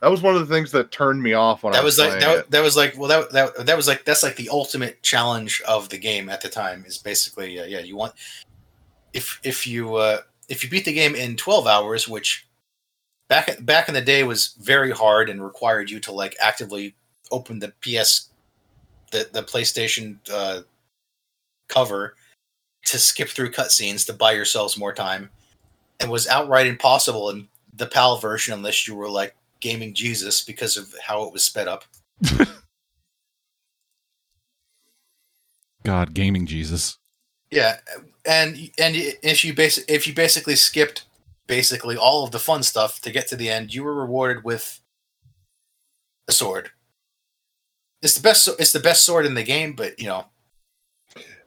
That was one of the things that turned me off when I That was, was like playing that, that was like well that, that that was like that's like the ultimate challenge of the game at the time is basically uh, yeah you want if if you uh, if you beat the game in 12 hours which back back in the day was very hard and required you to like actively open the PS the the PlayStation uh, cover to skip through cutscenes to buy yourselves more time and was outright impossible in the PAL version unless you were like gaming Jesus because of how it was sped up. God, gaming Jesus. Yeah, and and if you basic if you basically skipped basically all of the fun stuff to get to the end, you were rewarded with a sword. It's the best. It's the best sword in the game, but you know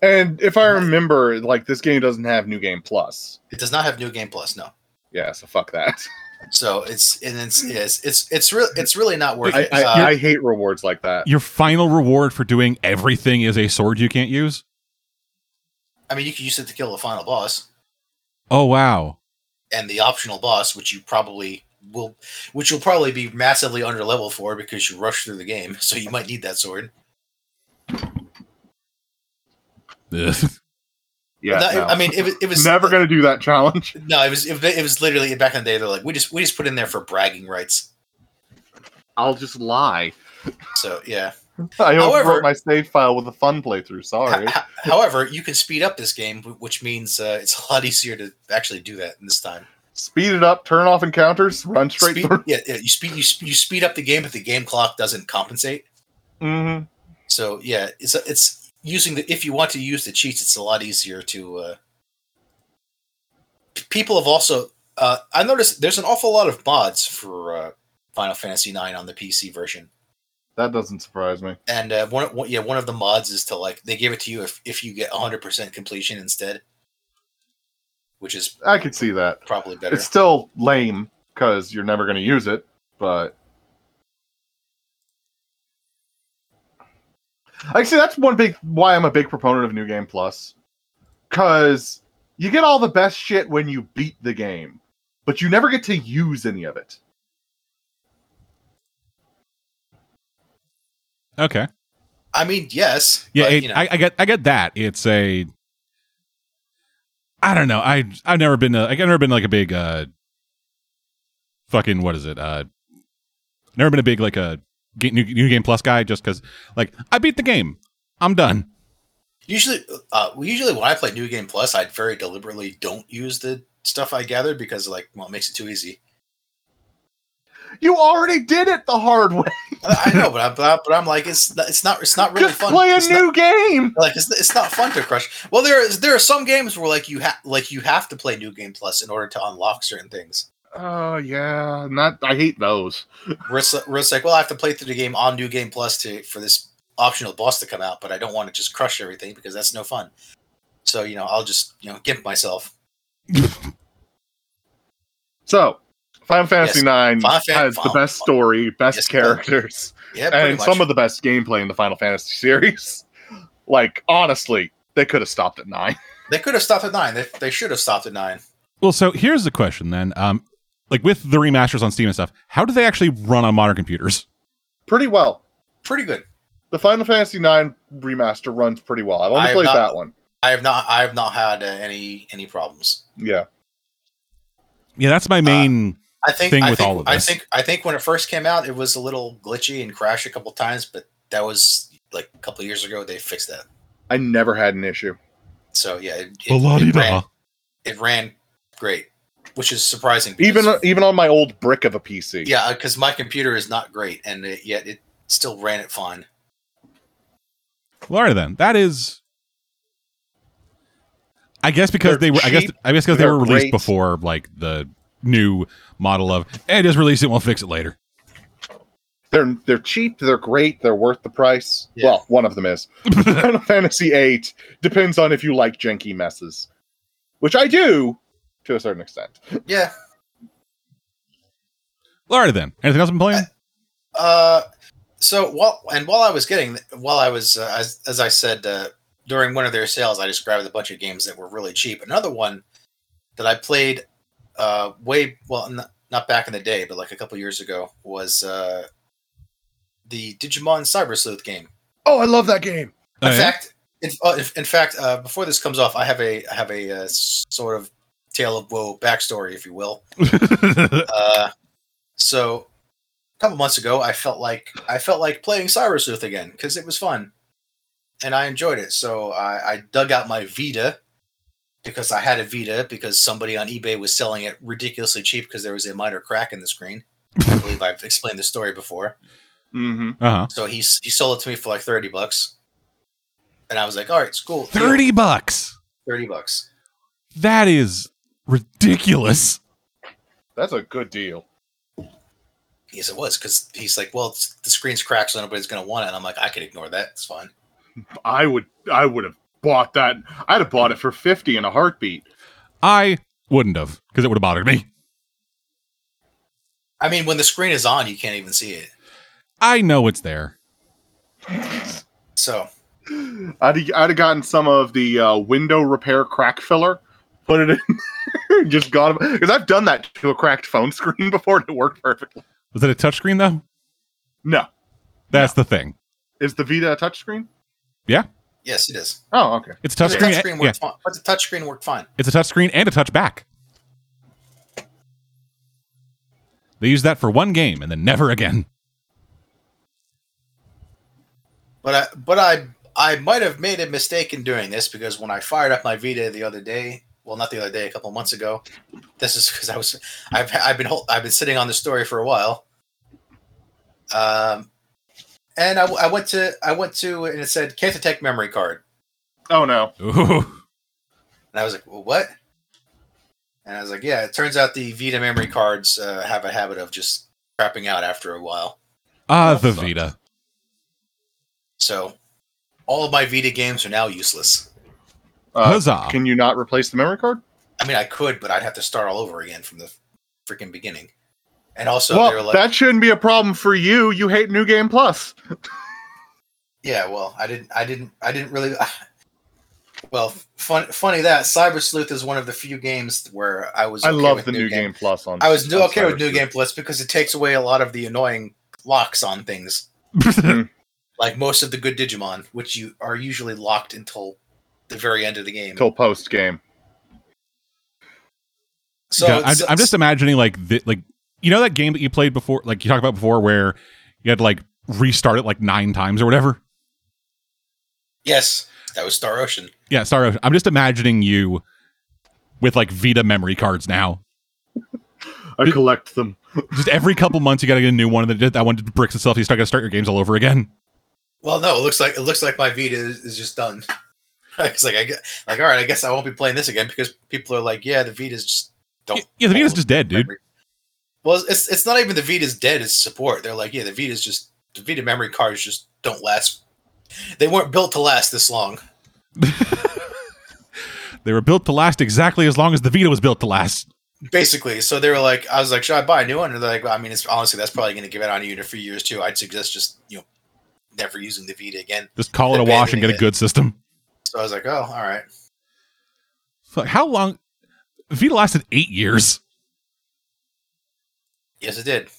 And if I remember, like this game doesn't have New Game Plus. it does not have New Game Plus. No, Yeah, so fuck that. so it's and it's it's it's it's really it's really not worth I, it. I, Uh, I hate rewards like that. Your final reward for doing everything is a sword you can't use? I mean, you can use it to kill the final boss Oh, wow. and the optional boss, which you probably will, which you'll probably be massively under level for because you rush through the game. So you might need that sword. Ugh. Yeah, No, no. I mean, it was, it was never gonna do that challenge. No, it was it, was- it was literally back in the day. They're like, we just we just put in there for bragging rights. I'll just lie. So yeah. I However- my save file with a fun playthrough. Sorry. However, you can speed up this game, which means uh, it's a lot easier to actually do that in this time. Speed it up, turn off encounters, run straight Speed, through. yeah, yeah, you speed you, sp- you speed up the game, but the game clock doesn't compensate. Mm-hmm. So yeah, it's it's using the if you want to use the cheats, it's a lot easier to. Uh, people have also uh, I noticed there's an awful lot of mods for uh, Final Fantasy IX on the PC version. That doesn't surprise me. and uh, one, one yeah one of the mods is to like they give it to you if, if you get 100% completion instead which is I could see that. probably better It's still lame because you're never going to use it, but actually, that's one big why I'm a big proponent of New Game Plus, because you get all the best shit when you beat the game, but you never get to use any of it. Okay. i mean yes Yeah, but, it, you know, I, I get I get that. It's a I don't know. I I've never been a, I've never been like a big uh fucking what is it? Uh never been a big like a new, new game plus guy just cuz like I beat the game. I'm done. usually uh usually when i play new game plus i very deliberately don't use the stuff i gathered because like well it makes it too easy You already did it the hard way. i, know but, I, but, i'm like it's not- it's not it's not really Just fun play a It's new not- game. like it's, it's not fun to crush well there is there are some games where like you have like you have to play new game plus in order to unlock certain things Oh yeah, not. I hate those. where like, well, I have to play through the game on New Game Plus to for this optional boss to come out, but I don't want to just crush everything because that's no fun. So you know, I'll just you know gimp myself. So, Final Fantasy Yes. Nine Final Fan- has the best story, best Yes, characters, Yeah, and much. some of the best gameplay in the Final Fantasy series. Like honestly, they could have stopped at nine. they could have stopped at nine. They, they should have stopped at nine. Well, so here's the question then. Um like with the remasters on Steam and stuff, how do they actually run on modern computers? Pretty well. Pretty good. The Final Fantasy Nine remaster runs pretty well. I've only I played not- that one. I have not I have not had uh, any any problems. Yeah. Yeah, that's my main I think thing I with think, all of I this. think I think when it first came out, it was a little glitchy and crashed a couple times, but that was like a couple years ago. They fixed that. I never had an issue. So yeah, it, it, it, ran, it ran great, which is surprising. Even because- even on my old brick of a PC. yeah, uh, because my computer is not great, and it, yet it still ran it fine. Well, all right then. That is. I guess because They're they were. I guess. I guess because they they're were released great. before like the new model of. Hey, just release it. We'll fix it later. They're they're cheap, they're great, they're worth the price. Yeah. Well, one of them is. Final Fantasy VIII depends on if you like janky messes. Which I do to a certain extent. Yeah. All right then. Anything else I'm playing? Uh, so while and while I was getting while I was uh, as as I said uh, during one of their sales, I just grabbed a bunch of games that were really cheap. Another one that I played uh way well not, not back in the day, but like a couple years ago was uh the Digimon Cyber Sleuth game. Oh, I love that game. Oh, in yeah? fact, in, uh, in- in fact, uh, before this comes off, I have a I have a uh, sort of tale of woe backstory, if you will. Uh, so a couple months ago, I felt like I felt like playing Cyber Sleuth again because it was fun, and I enjoyed it. So I, I dug out my Vita because I had a Vita because somebody on eBay was selling it ridiculously cheap because there was a minor crack in the screen. I believe I've explained the story before. Mm-hmm. uh huh. So he he sold it to me for like thirty bucks, and I was like, "All right, it's cool, deal. Thirty bucks. thirty bucks." That is ridiculous. That's a good deal. Yes, it was because he's like, "Well, it's, the screen's cracked, so nobody's gonna want it." And I'm like, "I can ignore that. It's fine." I would I would have bought that. I'd have bought it for 50 in a heartbeat. I wouldn't have because it would have bothered me. I mean, when the screen is on, you can't even see it. I know it's there. So I'd, I'd have gotten some of the uh, window repair crack filler, put it in, just gone. Because I've done that to a cracked phone screen before and it worked perfectly. Was it a touchscreen though? No. That's the thing. Is the Vita a touchscreen? Yes, it is. Oh, okay. It's a But the touchscreen. touchscreen yeah, fine. But the touchscreen worked fine. it's a touchscreen and a touchback. They used that for one game and then never again. But I, but I, I might have made a mistake in doing this because when I fired up my Vita the other day, well, not the other day, a couple months ago. This is because I was, I've, I've been, I've been sitting on the story for a while. Um, and I, I went to, I went to, and it said can't detect memory card, Oh, no. Ooh. and I was like, well, what? And I was like, yeah. It turns out the Vita memory cards uh, have a habit of just crapping out after a while. Ah, That the sucks. Vita. So all of my Vita games are now useless. Uh, Huzzah. can you not replace the memory card? I mean, I could, but I'd have to start all over again from the freaking beginning. And also, they well, like, that shouldn't be a problem for you. You hate New Game Plus. yeah, well, I didn't, I didn't, I didn't really. Well, fun, funny that Cyber Sleuth is one of the few games where I was. I love with the New Game Plus on. I was on okay with New Sleuth. Game Plus because it takes away a lot of the annoying locks on things, mm-hmm. like most of the good Digimon, which you are usually locked until the very end of the game. Till post game. So God, I'm, so- I'm just imagining like the, like you know that game that you played before, like you talked about before, where you had to like restart it like nine times or whatever. yes, that was Star Ocean. Yeah, sorry. I'm just imagining you with like Vita memory cards now. I It- collect them. Just every couple months, you got to get a new one, and then that one bricks itself. You start got to start your games all over again. Well, no, it looks like it looks like my Vita is, is just done. it's like I get like all right, I guess I won't be playing this again because people are like, yeah, the Vita's just don't. Yeah, the Vita's hold just dead, dude. Well, it's it's not even the Vita's dead; it's support. They're like, yeah, the Vita's just the Vita memory cards just don't last. They weren't built to last this long. They were built to last exactly as long as the Vita was built to last. Basically, so they were like, I was like, should I buy a new one? And they're like, well, I mean, it's honestly that's probably going to give it on you in a few years too. I'd suggest just you know never using the Vita again. Just call it a wash and get a it. good system. So I was like, oh, all right. How long? Vita lasted eight years. Yes, it did.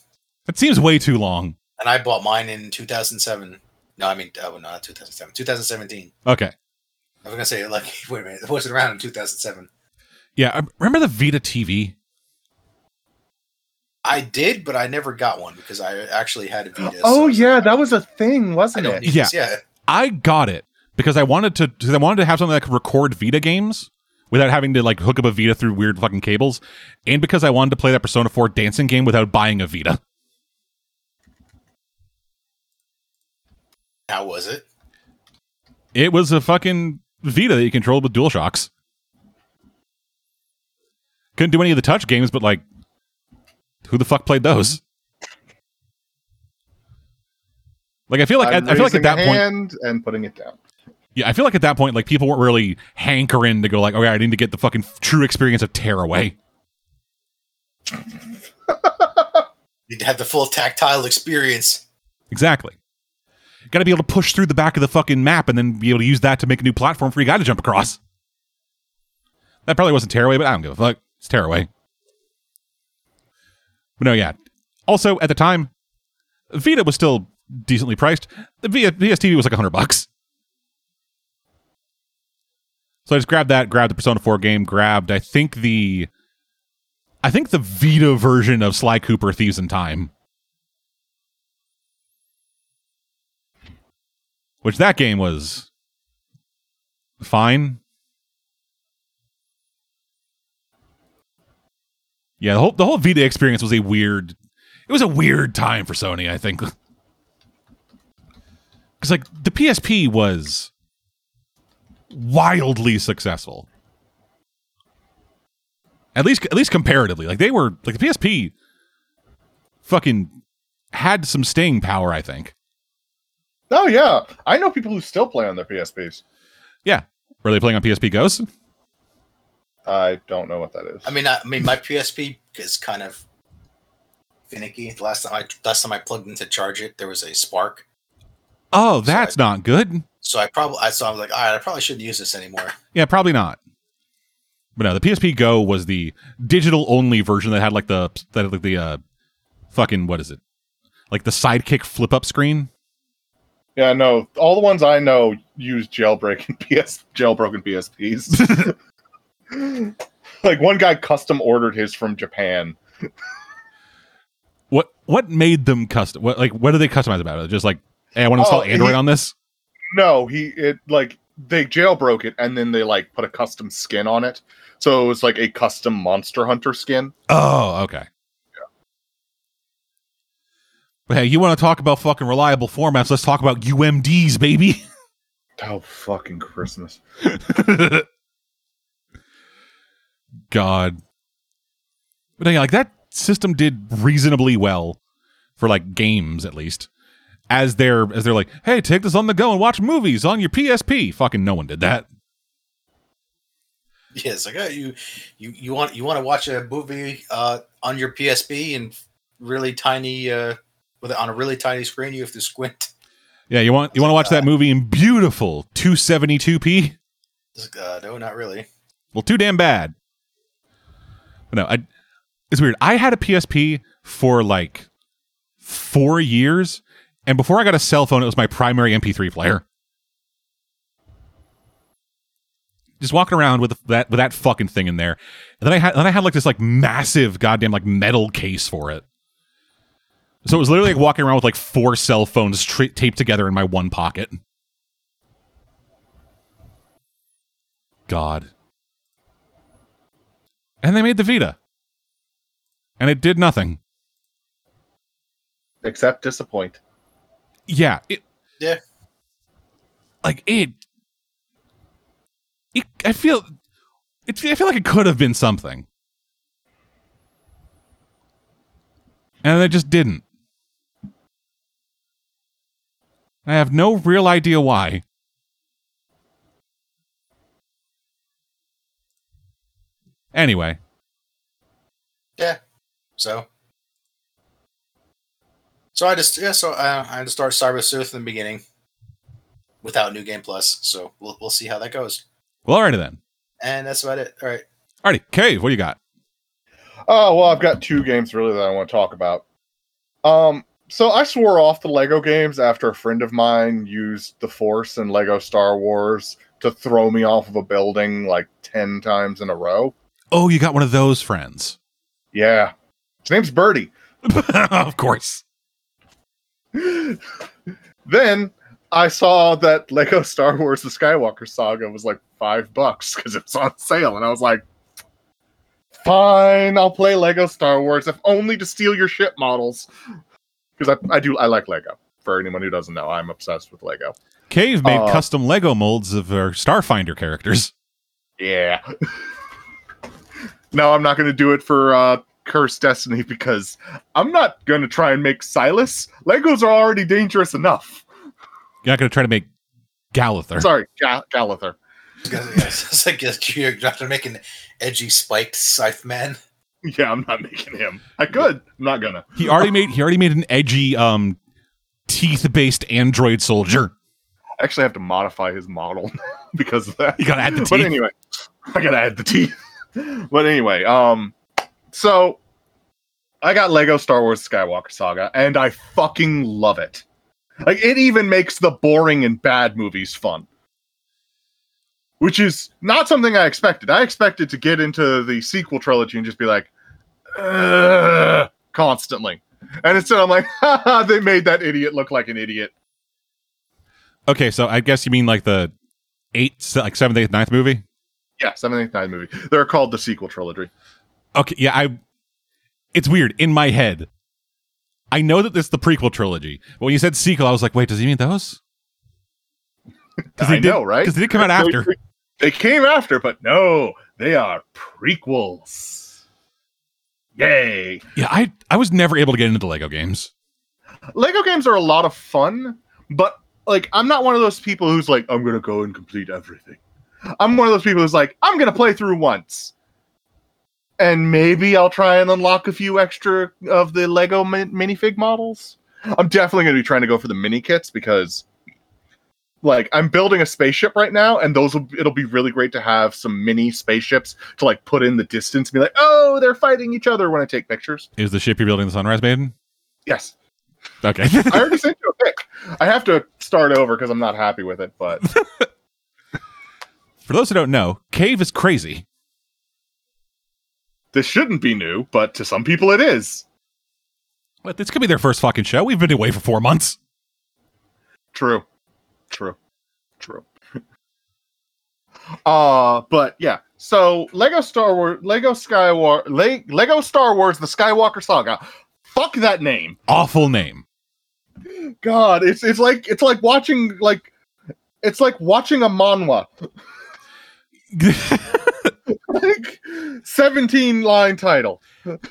That seems way too long. and I bought mine in 2007. No, I mean, oh, no, not 2007, 2017. Okay. I was gonna say, like, wait a minute, it wasn't around in 2007. Yeah, I remember the Vita TV? I did, but I never got one because I actually had a Vita. Oh so yeah, that was a thing, wasn't it? Yeah. this. Yeah. I got it because I wanted to. Because I wanted to have something that could record Vita games without having to like hook up a Vita through weird fucking cables, and because I wanted to play that Persona 4 dancing game without buying a Vita. How was it? It was a fucking Vita that you controlled with DualShocks. Couldn't do any of the touch games, but like, who the fuck played those? Like, I feel like I, I feel like at that point, and putting it down. Yeah, I feel like at that point, like people weren't really hankering to go like, okay, I need to get the fucking true experience of Tearaway. You'd have the full tactile experience. Exactly. Got to be able to push through the back of the fucking map and then be able to use that to make a new platform for you guy to jump across. That probably wasn't Tearaway, but I don't give a fuck. It's Tearaway. But no, yeah. Also, at the time, Vita was still decently priced. The v- PSTV was like 100 bucks. So I just grabbed that, grabbed the Persona 4 game, grabbed, I think the. I think the Vita version of Sly Cooper Thieves in Time. Which that game was fine. Yeah, the whole the whole Vita experience was a weird it was a weird time for Sony, I think. Cuz like the PSP was wildly successful. At least at least comparatively. Like they were like the PSP fucking had some staying power, I think. Oh yeah, I know people who still play on their PSPs. Yeah. Were they playing on PSP Go's? I don't know what that is. I mean, I, I mean, my PSP is kind of finicky. The last time I last time I plugged in to charge it, there was a spark. Oh, that's not good. So I probably I so I was like, all right, I probably shouldn't use this anymore. Yeah, probably not. But no, the PSP Go was the digital only version that had like the that had like the uh fucking what is it? Like the sidekick flip up screen. yeah, no, all the ones I know use jailbreaking PS jailbroken PSPs. like one guy custom ordered his from Japan. What what made them custom? What like what do they customize about it? Just like, hey, I want to install Oh, Android he- on this. No, he it like they jailbroke it and then they like put a custom skin on it. So it was like a custom Monster Hunter skin. Oh, okay. But hey, you want to talk about fucking reliable formats? Let's talk about UMDs, baby. Oh fucking Christmas. God. But yeah, like that system did reasonably well for like games at least. As they're as they're like, hey, take this on the go and watch movies on your PSP. Fucking no one did that. Yeah, it's like oh, you you you want you want to watch a movie uh, on your PSP and really tiny uh, with it on a really tiny screen. You have to squint. Yeah, you want you want to watch that movie in beautiful 272p? It's Uh, no, not really. Well, too damn bad. But no, I, it's weird. I had a PSP for like four years, and before I got a cell phone, it was my primary MP3 player. Just walking around with that with that fucking thing in there, and then I had then I had like this like massive goddamn like metal case for it. So it was literally like walking around with like four cell phones tra- taped together in my one pocket. God. And they made the Vita. And it did nothing. Except disappoint. Yeah. It, Yeah. Like it, it I feel it, I feel like it could have been something. And it just didn't. I have no real idea why. Anyway, Yeah. So. So I just yeah so uh, I had to start Cyber Sleuth in the beginning, without New Game Plus. So we'll we'll see how that goes. well, alrighty then. And that's about it. All right. Alrighty, Cave, what do you got? Oh well, I've got two games really that I want to talk about. Um, so I swore off the Lego games after a friend of mine used the Force in Lego Star Wars to throw me off of a building like ten times in a row. Oh, you got one of those friends. Yeah, His name's Birdie. of course. Then I saw that Lego Star Wars: The Skywalker Saga was like five bucks because it was on sale, and I was like, "Fine, I'll play Lego Star Wars, if only to steal your ship models." Because I, I do I like Lego. For anyone who doesn't know, I'm obsessed with Lego. Cave made Uh, custom Lego molds of our Starfinder characters. Yeah. no, I'm not going to do it for uh, Cursed Destiny because I'm not going to try and make Silas. Legos are already dangerous enough. You're not going to try to make Galather. Sorry, Ga- Galather. it's like yes, you're not to make an edgy spiked scythe man. Yeah, I'm not making him. I could. I'm not gonna. He already made he already made an edgy um teeth based android soldier. I actually have to modify his model because of that. You gotta add the teeth. But anyway, I gotta add the teeth. but anyway, um, so I got Lego Star Wars Skywalker Saga, and I fucking love it. Like it even makes the boring and bad movies fun. Which is not something I expected. I expected to get into the sequel trilogy and just be like, "Ugh," constantly. And instead, I'm like, Haha, they made that idiot look like an idiot. Okay, so I guess you mean like the eighth, like seventh, eighth, ninth movie. Yeah, seventh, eighth, ninth movie. They're called the sequel trilogy. Okay, yeah, I. It's weird in my head. I know that this is the prequel trilogy, but when you said sequel, I was like, wait, does he mean those? Because I know, right? Because they did come out after. They, they came after, but no, they are prequels. Yay! Yeah, I I was never able to get into the Lego games. Lego games are a lot of fun, but like I'm not one of those people who's like, I'm gonna go and complete everything. I'm one of those people who's like, I'm gonna play through once. And maybe I'll try and unlock a few extra of the Lego min- minifig models. I'm definitely gonna be trying to go for the mini kits because like I'm building a spaceship right now, and those will it'll be really great to have some mini spaceships to like put in the distance and be like, oh, they're fighting each other when I take pictures. Is the ship you're building the Sunrise Maiden? Yes. Okay. I already sent you a pic. I have to start over because I'm not happy with it, but For those who don't know, Cave is crazy. This shouldn't be new, but to some people it is. But this could be their first fucking show. We've been away for four months. True. True. True. uh but yeah. So Lego Star Wars Lego Skywalker Le- Lego Star Wars The Skywalker Saga. Fuck that name. Awful name. God, it's it's like it's like watching like it's like watching a manhwa. like 17 line title.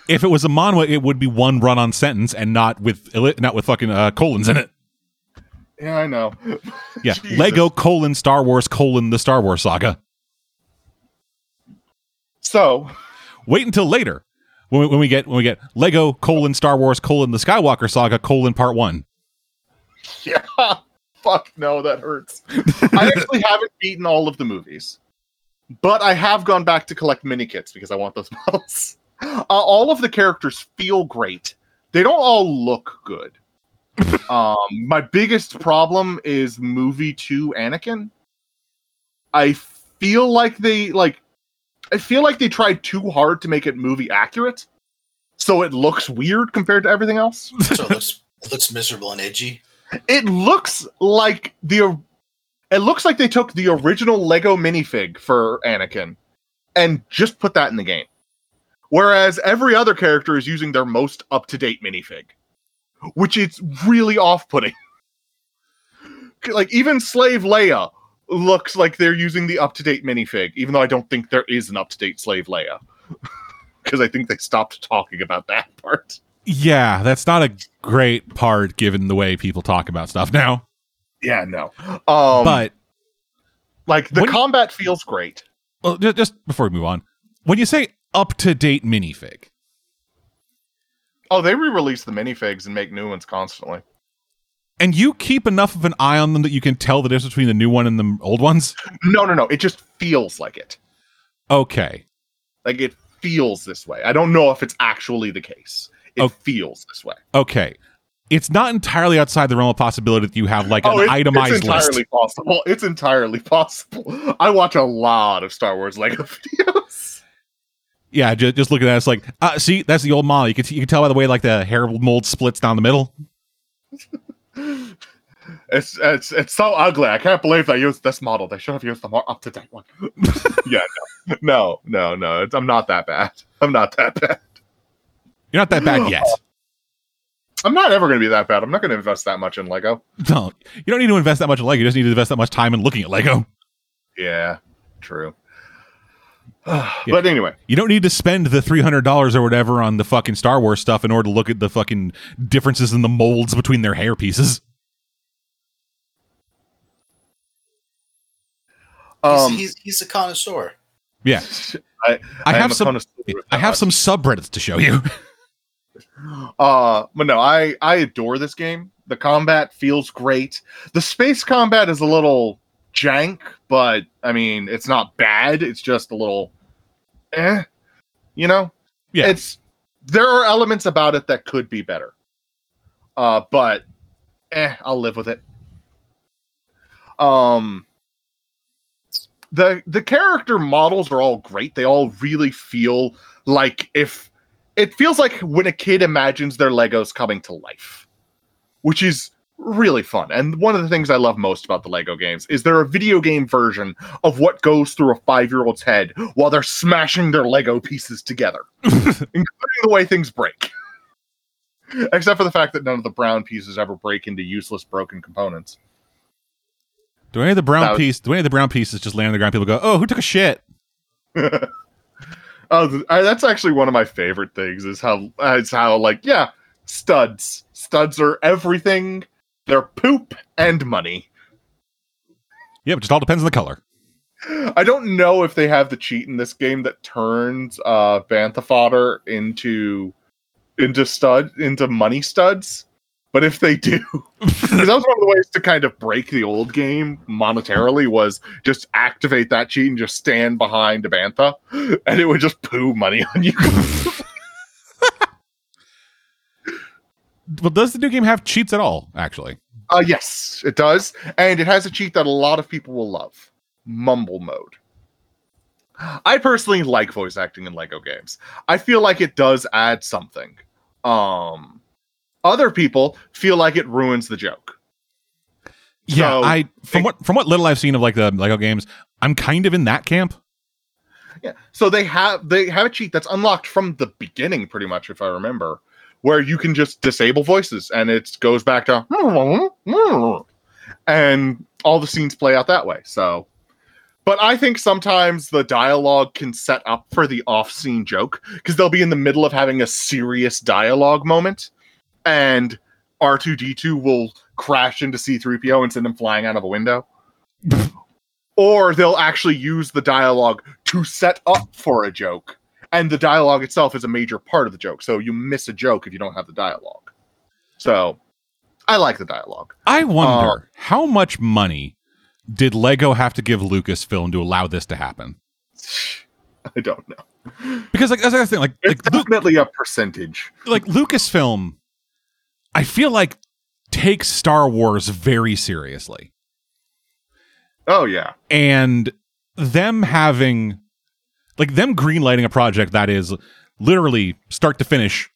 if it was a manhwa, it would be one run-on sentence and not with not with fucking uh, colons in it. Yeah, I know. Yeah, Jesus. Lego colon Star Wars colon the Star Wars saga. So, Wait until later when we, when we get when we get Lego colon Star Wars colon the Skywalker saga colon part one. yeah. Fuck no, that hurts. I actually haven't beaten all of the movies, but I have gone back to collect mini kits because I want those models. Uh, all of the characters feel great. They don't all look good. um, my biggest problem is movie two Anakin. I feel like they like. I feel like they tried too hard to make it movie accurate, so it looks weird compared to everything else. So it looks it looks miserable and edgy. it looks like the it looks like they took the original Lego minifig for Anakin and just put that in the game. Whereas every other character is using their most up-to-date minifig, which is really off-putting. like even Slave Leia looks like they're using the up-to-date minifig, even though I don't think there is an up-to-date Slave Leia. Because I think they stopped talking about that part. Yeah, that's not a great part given the way people talk about stuff now. Yeah, no. Um, but like the when you- combat feels great. well, ju- just before we move on, when you say up to date minifig, Oh, they re-release the minifigs and make new ones constantly. and you keep enough of an eye on them that you can tell the difference between the new one and the old ones. No, no, no. It just feels like it. Okay, Like it feels this way. I don't know if it's actually the case. It Oh. feels this way. okay. It's not entirely outside the realm of possibility that you have like an Oh, it's, itemized it's entirely list. possible. It's entirely possible. I watch a lot of Star Wars Lego videos. Yeah, just, just look at that. It's like, uh, see, that's the old model. You can you can tell by the way like the hair mold splits down the middle. It's it's it's so ugly. I can't believe they used this model. They should have used the more up to date one. yeah, no, no, no, no. It's, I'm not that bad. I'm not that bad. You're not that bad yet. I'm not ever going to be that bad. I'm not going to invest that much in Lego. No, you don't need to invest that much in Lego. You just need to invest that much time in looking at Lego. Yeah, true. But anyway, You don't need to spend the three hundred dollars or whatever on the fucking Star Wars stuff in order to look at the fucking differences in the molds between their hair pieces. um, he's, he's he's a connoisseur. Yeah, I, I, am have some. I have much. some subreddits to show you. Uh, but no, I I adore this game. The combat feels great. The space combat is a little jank, but I mean, it's not bad. It's just a little, eh, you know. Yeah. It's there are elements about it that could be better. Uh, but eh, I'll live with it. Um, the the character models are all great. They all really feel like if it feels like when a kid imagines their Legos coming to life, which is really fun. And one of the things I love most about the Lego games is they're a video game version of what goes through a five year old's head while they're smashing their Lego pieces together, including the way things break. Except for the fact that none of the brown pieces ever break into useless broken components. Do any of the brown was- piece? Do any of the brown pieces just land on the ground? People go, "Oh, who took a shit?" Oh, I, that's actually one of my favorite things. Is how is how like yeah, studs. Studs are everything. They're poop and money. Yeah, but it just all depends on the color. I don't know if they have the cheat in this game that turns uh Bantha fodder into into stud into money studs. But if they do, because that was one of the ways to kind of break the old game monetarily was just activate that cheat and just stand behind a Bantha, and it would just poo money on you. Well, does the new game have cheats at all? Actually, Uh, yes, it does. And it has a cheat that a lot of people will love Mumble Mode. I personally like voice acting in Lego games. I feel like it does add something. Um, other people feel like it ruins the joke. yeah. So- I from what from what little I've seen of like the Lego games, I'm kind of in that camp. Yeah. So they have they have a cheat that's unlocked from the beginning, pretty much, if I remember, where you can just disable voices and it goes back to and all the scenes play out that way. So but I think sometimes the dialogue can set up for the off-scene joke because they'll be in the middle of having a serious dialogue moment and R2D2 will crash into C3PO and send him flying out of a window. or they'll actually use the dialogue to set up for a joke. And the dialogue itself is a major part of the joke so you miss a joke if you don't have the dialogue. So i like the dialogue. I Uh, wonder how much money did Lego have to give Lucasfilm to allow this to happen? i don't know. Because like that's the thing, like it's like, Lu- definitely a percentage. Like Lucasfilm, I feel like takes Star Wars very seriously. oh yeah. And them having like them greenlighting a project that is literally start to finish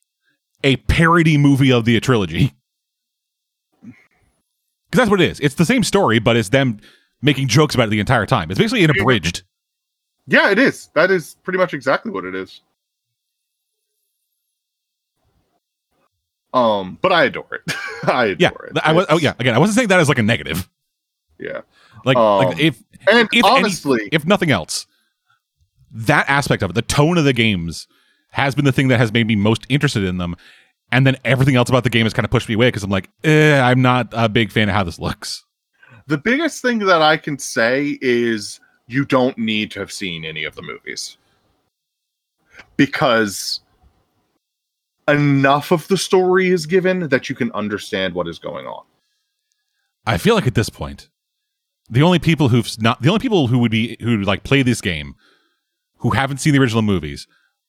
a parody movie of the trilogy. Because that's what it is. It's the same story but it's them making jokes about it the entire time. It's basically an abridged. Yeah it is. That is pretty much exactly what it is um but i adore it i adore yeah it i was oh yeah again i wasn't saying that as like a negative yeah like Um, like if and if any- honestly if nothing else, that aspect of it, the tone of the games, has been the thing that has made me most interested in them. And then everything else about the game has kind of pushed me away because I'm like, eh, I'm not a big fan of how this looks. The biggest thing that I can say is you don't need to have seen any of the movies. Because enough of the story is given that you can understand what is going on. I feel like at this point, the only people who've not the only people who would be who would like play this game who haven't seen the original movies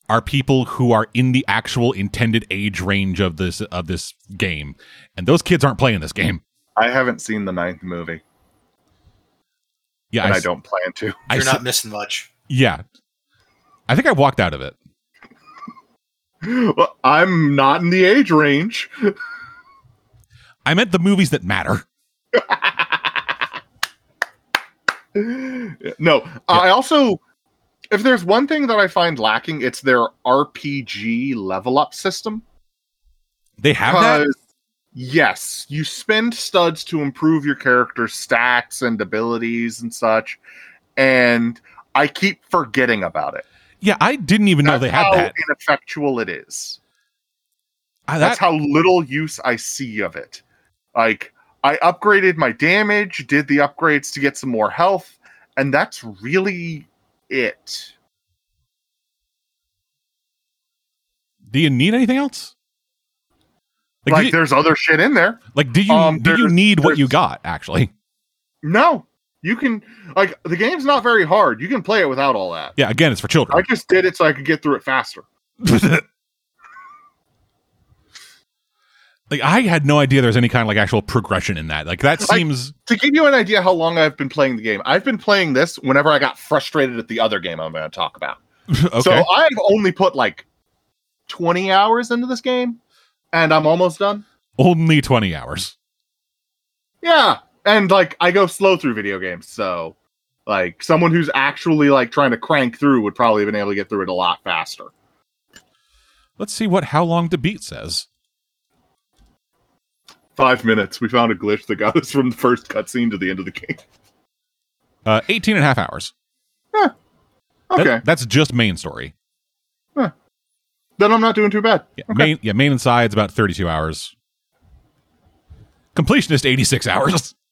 are people who are in the actual intended age range of this of this game, and those kids aren't playing this game. I haven't seen the ninth movie, Yeah, and I don't plan to. You're s- not missing much. Yeah. I think I walked out of it. Well, I'm not in the age range. I meant the movies that matter. no, I also, if there's one thing that I find lacking, it's their RPG level up system. They have that. Yes, you spend studs to improve your character's stats and abilities and such, and I keep forgetting about it. Yeah, I didn't even know they had how that. ineffectual it is. Uh, That's that how little use I see of it. Like I upgraded my damage, did the upgrades to get some more health, and that's really it. do you need anything else? Like, Like, you, there's other shit in there. like, did you um, did you need what you got? Actually, No, you can like the game's not very hard. You can play it without all that. yeah. Again, it's for children. I just did it so I could get through it faster. like, I had no idea there's any kind of like actual progression in that. Like, that I- seems To give you an idea how long I've been playing the game, I've been playing this whenever I got frustrated at the other game I'm going to talk about. okay. So I've only put like 20 hours into this game and I'm almost done. Only twenty hours. Yeah. And like I go slow through video games, so like someone who's actually like trying to crank through would probably have been able to get through it a lot faster. Let's see what how long to beat says. Five minutes. We found a glitch that got us from the first cutscene to the end of the game. Uh, 18 and a half hours. That- Okay. that's just main story. then I'm not doing too bad. Yeah, main yeah, main and side's about 32 hours. Completionist 86 hours.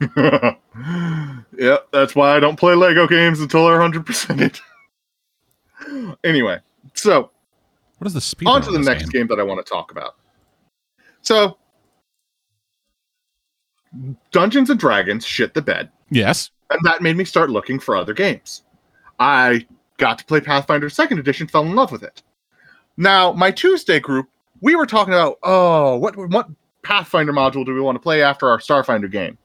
yeah, that's why I don't play Lego games until they're 100%ed. anyway, so What is the speed? on to the next game that I want to talk about. So, Dungeons and Dragons shit the bed, Yes. and that made me start looking for other games. I got to play Pathfinder Second Edition, fell in love with it. Now, my Tuesday group, we were talking about, oh, what what Pathfinder module do we want to play after our Starfinder game?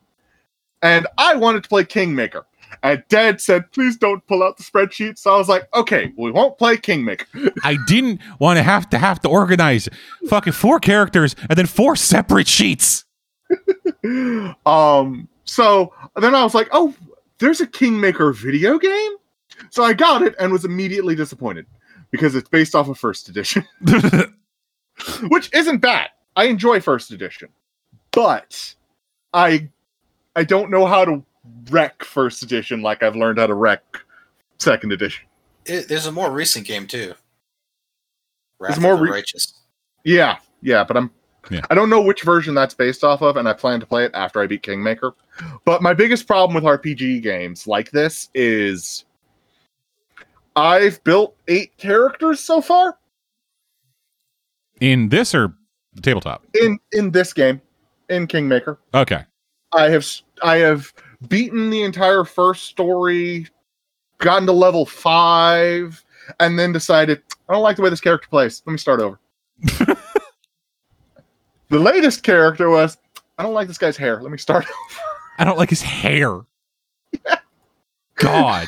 And I wanted to play Kingmaker. And Dad said, please don't pull out the spreadsheet. So I was like, okay, we won't play Kingmaker. I didn't want to have to have to organize fucking four characters and then four separate sheets. um so then i was like oh there's a kingmaker video game so i got it and was immediately disappointed because it's based off of first edition which isn't bad i enjoy first edition but i i don't know how to wreck first edition like i've learned how to wreck second edition It, there's a more recent game too. Wrath There's of more the re- righteous. yeah yeah but i'm Yeah. i don't know which version that's based off of and i plan to play it after i beat kingmaker but my biggest problem with rpg games like this is i've built eight characters so far In this or the tabletop? in in this game in kingmaker Okay. I have I have beaten the entire first story gotten to level five and then decided i don't like the way this character plays let me start over the latest character was i don't like this guy's hair let me start I don't like his hair. God.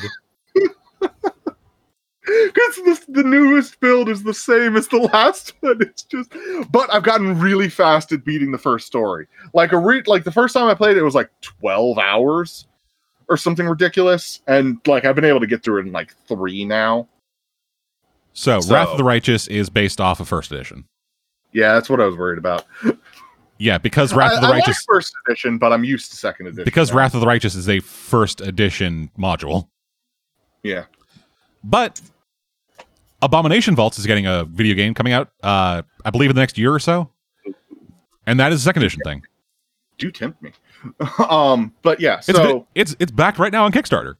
Because the, the newest build is the same as the last one. It's just, but I've gotten really fast at beating the first story. Like a re- like the first time I played it, it was like twelve hours or something ridiculous, and like I've been able to get through it in like three now. So, So- Wrath of the Righteous is based off of first edition. Yeah, that's what I was worried about. Yeah, because Wrath I, of the I like Righteous first edition, but I'm used to second edition. because now. Wrath of the Righteous is a first edition module. yeah, But Abomination Vaults is getting a video game coming out, uh, I believe, in the next year or so. And that is a second edition thing. do tempt me. um, but yeah, It's, so it's it's backed right now on Kickstarter.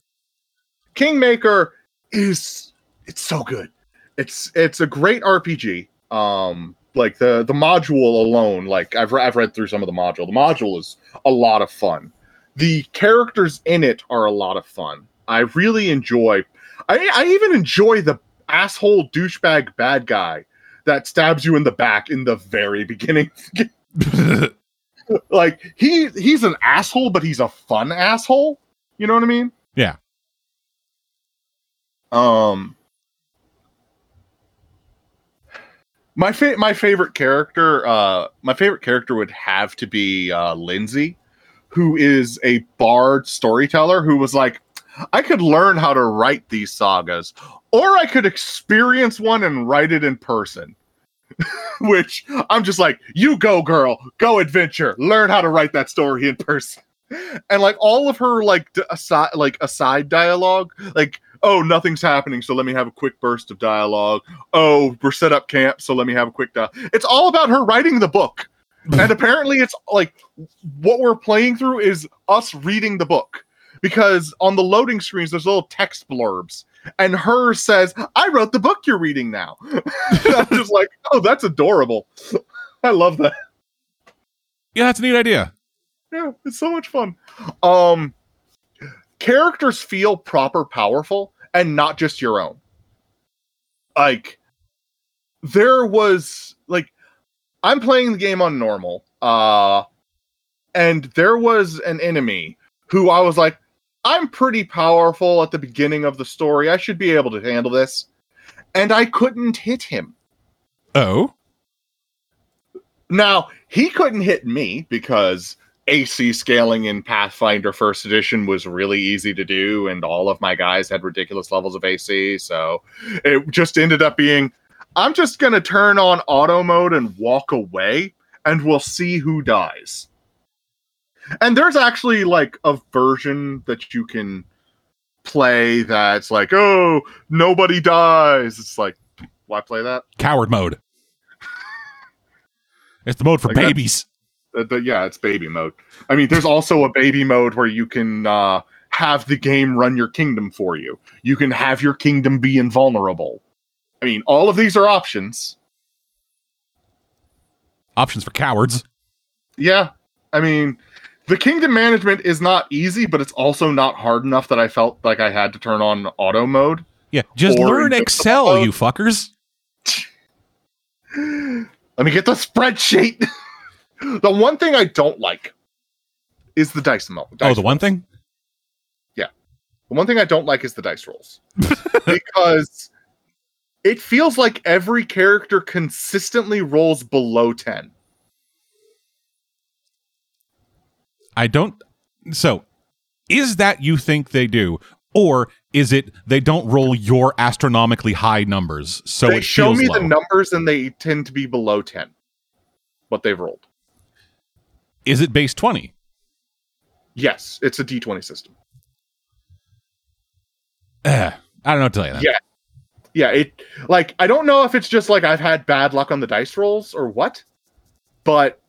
Kingmaker is it's so good. It's it's a great RPG. Um like the the module alone, like I've re- I've read through some of the module. The module is a lot of fun. The characters in it are a lot of fun. I really enjoy I I even enjoy the asshole douchebag bad guy that stabs you in the back in the very beginning. like he he's an asshole, but he's a fun asshole. You know what I mean? Yeah. Um My fa- my favorite character, uh, my favorite character would have to be uh, Linzi, who is a bard storyteller who was like, I could learn how to write these sagas, or I could experience one and write it in person. Which I'm just like, you go, girl, go adventure, learn how to write that story in person. And like all of her like d- aside like aside dialogue, like oh nothing's happening, so let me have a quick burst of dialogue. Oh, we're set up camp, so let me have a quick. Di-. It's all about her writing the book, and apparently it's like what we're playing through is us reading the book because on the loading screens there's little text blurbs. And her says i wrote the book you're reading now. I'm just like oh that's adorable. I love that. Yeah, that's a neat idea. yeah it's so much fun. Um characters feel proper powerful and not just your own. Like there was like i'm playing the game on normal uh and there was an enemy who i was like i'm pretty powerful at the beginning of the story i should be able to handle this and i couldn't hit him Oh, now, he couldn't hit me because AC scaling in Pathfinder First Edition was really easy to do, and all of my guys had ridiculous levels of AC. So it just ended up being I'm just going to turn on auto mode and walk away, and we'll see who dies. And there's actually like a version that you can play that's like, oh, nobody dies. It's like, why play that? coward mode. It's the mode for Like babies. Uh, the, yeah, it's baby mode. I mean, there's also a baby mode where you can uh, have the game run your kingdom for you. You can have your kingdom be invulnerable. I mean, all of these are options. Options for cowards. Yeah, I mean, the kingdom management is not easy, but it's also not hard enough that I felt like I had to turn on auto mode. Yeah, just learn Excel, mode. you fuckers. Let me get the spreadsheet. the one thing I don't like is the dice mode. Oh, the one thing? Yeah. The one thing I don't like is the dice rolls because it feels like every character consistently rolls below 10. I don't. So, is that you think they do? Or is it they don't roll your astronomically high numbers? So they it show me low. the numbers and they tend to be below 10. What they've rolled. Is it base 20? Yes, it's a d20 system. Eh, I don't know what to tell you. Then. Yeah. Yeah, it like I don't know if it's just like I've had bad luck on the dice rolls or what, but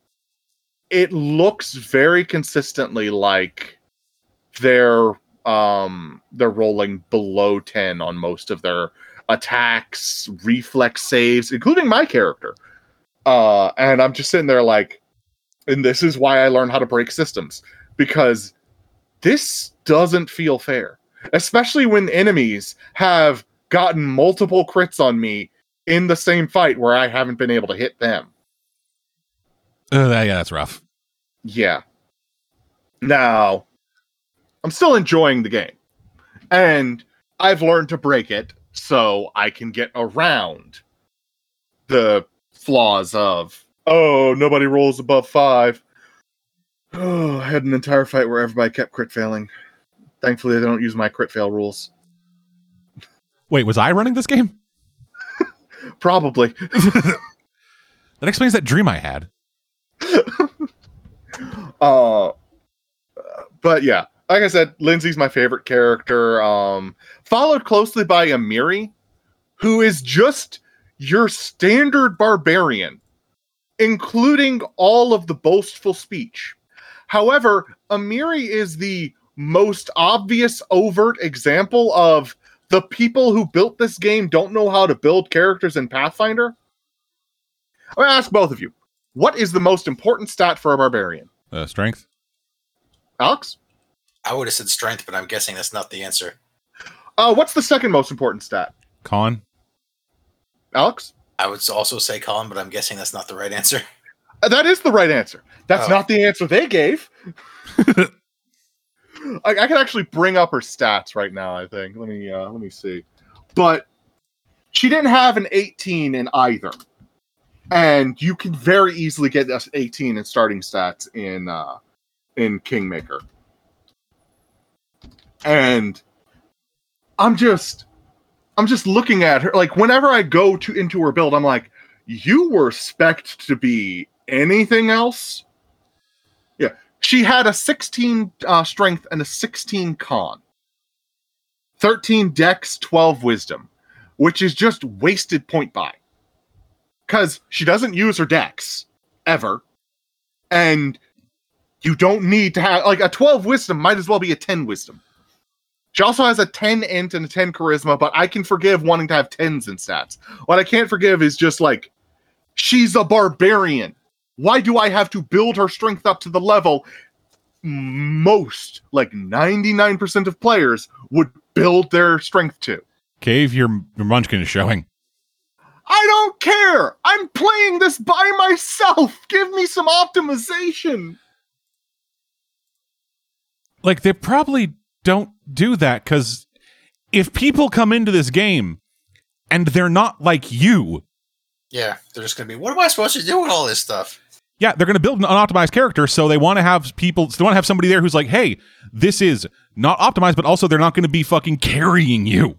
it looks very consistently like they're um they're rolling below 10 on most of their attacks, reflex saves, including my character. Uh and I'm just sitting there like and this is why I learned how to break systems because this doesn't feel fair, especially when enemies have gotten multiple crits on me in the same fight where I haven't been able to hit them. Uh, yeah, that's rough. Yeah. Now, I'm still enjoying the game. And I've learned to break it so I can get around the flaws of, oh, nobody rolls above five. Oh, I had an entire fight where everybody kept crit failing. Thankfully, they don't use my crit fail rules. Wait, was I running this game? Probably. That explains that dream I had. uh but yeah like i said Linzi's my favorite character um followed closely by amiri who is just your standard barbarian including all of the boastful speech. However amiri is the most obvious overt example of the people who built this game don't know how to build characters in pathfinder. To ask both of you what is the most important stat for a barbarian Uh, strength. Alex? I would have said strength, but I'm guessing that's not the answer. Uh, what's the second most important stat? Con. Alex? I would also say con, but I'm guessing that's not the right answer. Uh, that is the right answer. That's Oh. not the answer they gave. I, I can actually bring up her stats right now. I think. Let me uh, let me see. But she didn't have an 18 in either. And you can very easily get us 18 in starting stats in uh, in Kingmaker. And I'm just I'm just looking at her like whenever I go to into her build, I'm like, you were spec to be anything else? Yeah. She had a 16 uh, strength and a 16 con. 13 dex, 12 wisdom, which is just wasted point buy. Because she doesn't use her dex ever. And you don't need to have like a 12 wisdom might as well be a 10 wisdom. She also has a 10 int and a 10 charisma, but I can forgive wanting to have 10s in stats. What I can't forgive is just like she's a barbarian. Why do I have to build her strength up to the level most, like 99% of players, would build their strength to? Cave, your, your munchkin is showing. I don't care. I'm playing this by myself. Give me some optimization. Like, they probably don't do that because if people come into this game and they're not like you, Yeah, they're just gonna be. What am I supposed to do with all this stuff? yeah, they're going to build an unoptimized character. So they want to have people, they want to have somebody there who's like, hey, this is not optimized, but also they're not going to be fucking carrying you.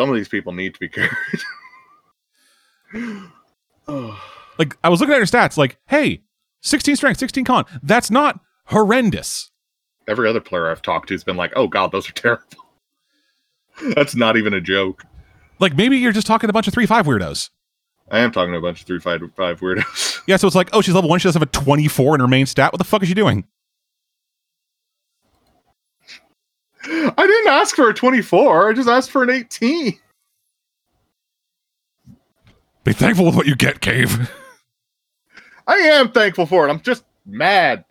Some of these people need to be carried. oh. Like, I was looking at her stats, like, hey, 16 strength, 16 con. That's not horrendous. Every other player I've talked to has been like, "Oh God, those are terrible." That's not even a joke. Like, maybe you're just talking to a bunch of 3 5 weirdos. I am talking to a bunch of three five five weirdos. Yeah, so it's like, oh, she's level one. She does have a 24 in her main stat. What the fuck is she doing? I didn't ask for a twenty four. I just asked for an eighteen. Be thankful with what you get, Cave. I am thankful for it. I'm just mad.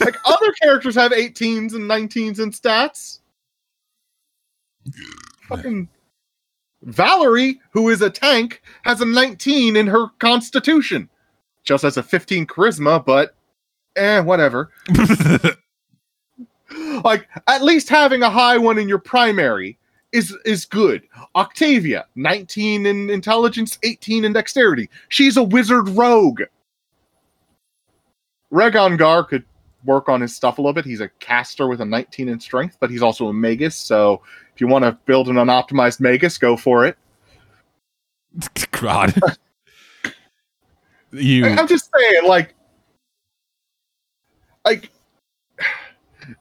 Like other characters have 18s and 19s in stats. Fucking Valerie, who is a tank, has a 19 in her constitution. Just has a 15 charisma, but eh, whatever. Like at least having a high one in your primary is is good. Octavia, 19 in intelligence, 18 in dexterity. She's a wizard rogue. Regongar could work on his stuff a little bit. He's a caster with a 19 in strength, but he's also a magus. So if you want to build an unoptimized magus, go for it. God. you. I'm just saying, like, like,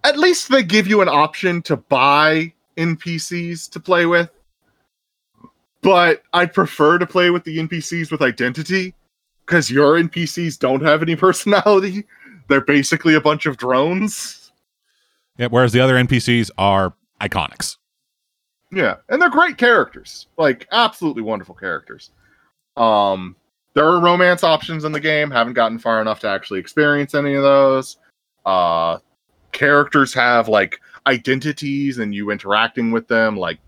at least they give you an option to buy NPCs to play with. But I prefer to play with the NPCs with identity because your NPCs don't have any personality. They're basically a bunch of drones. Yeah, whereas the other NPCs are iconics. Yeah, and they're great characters, like absolutely wonderful characters. Um, there are romance options in the game. Haven't gotten far enough to actually experience any of those. Uh, characters have like identities, and you interacting with them like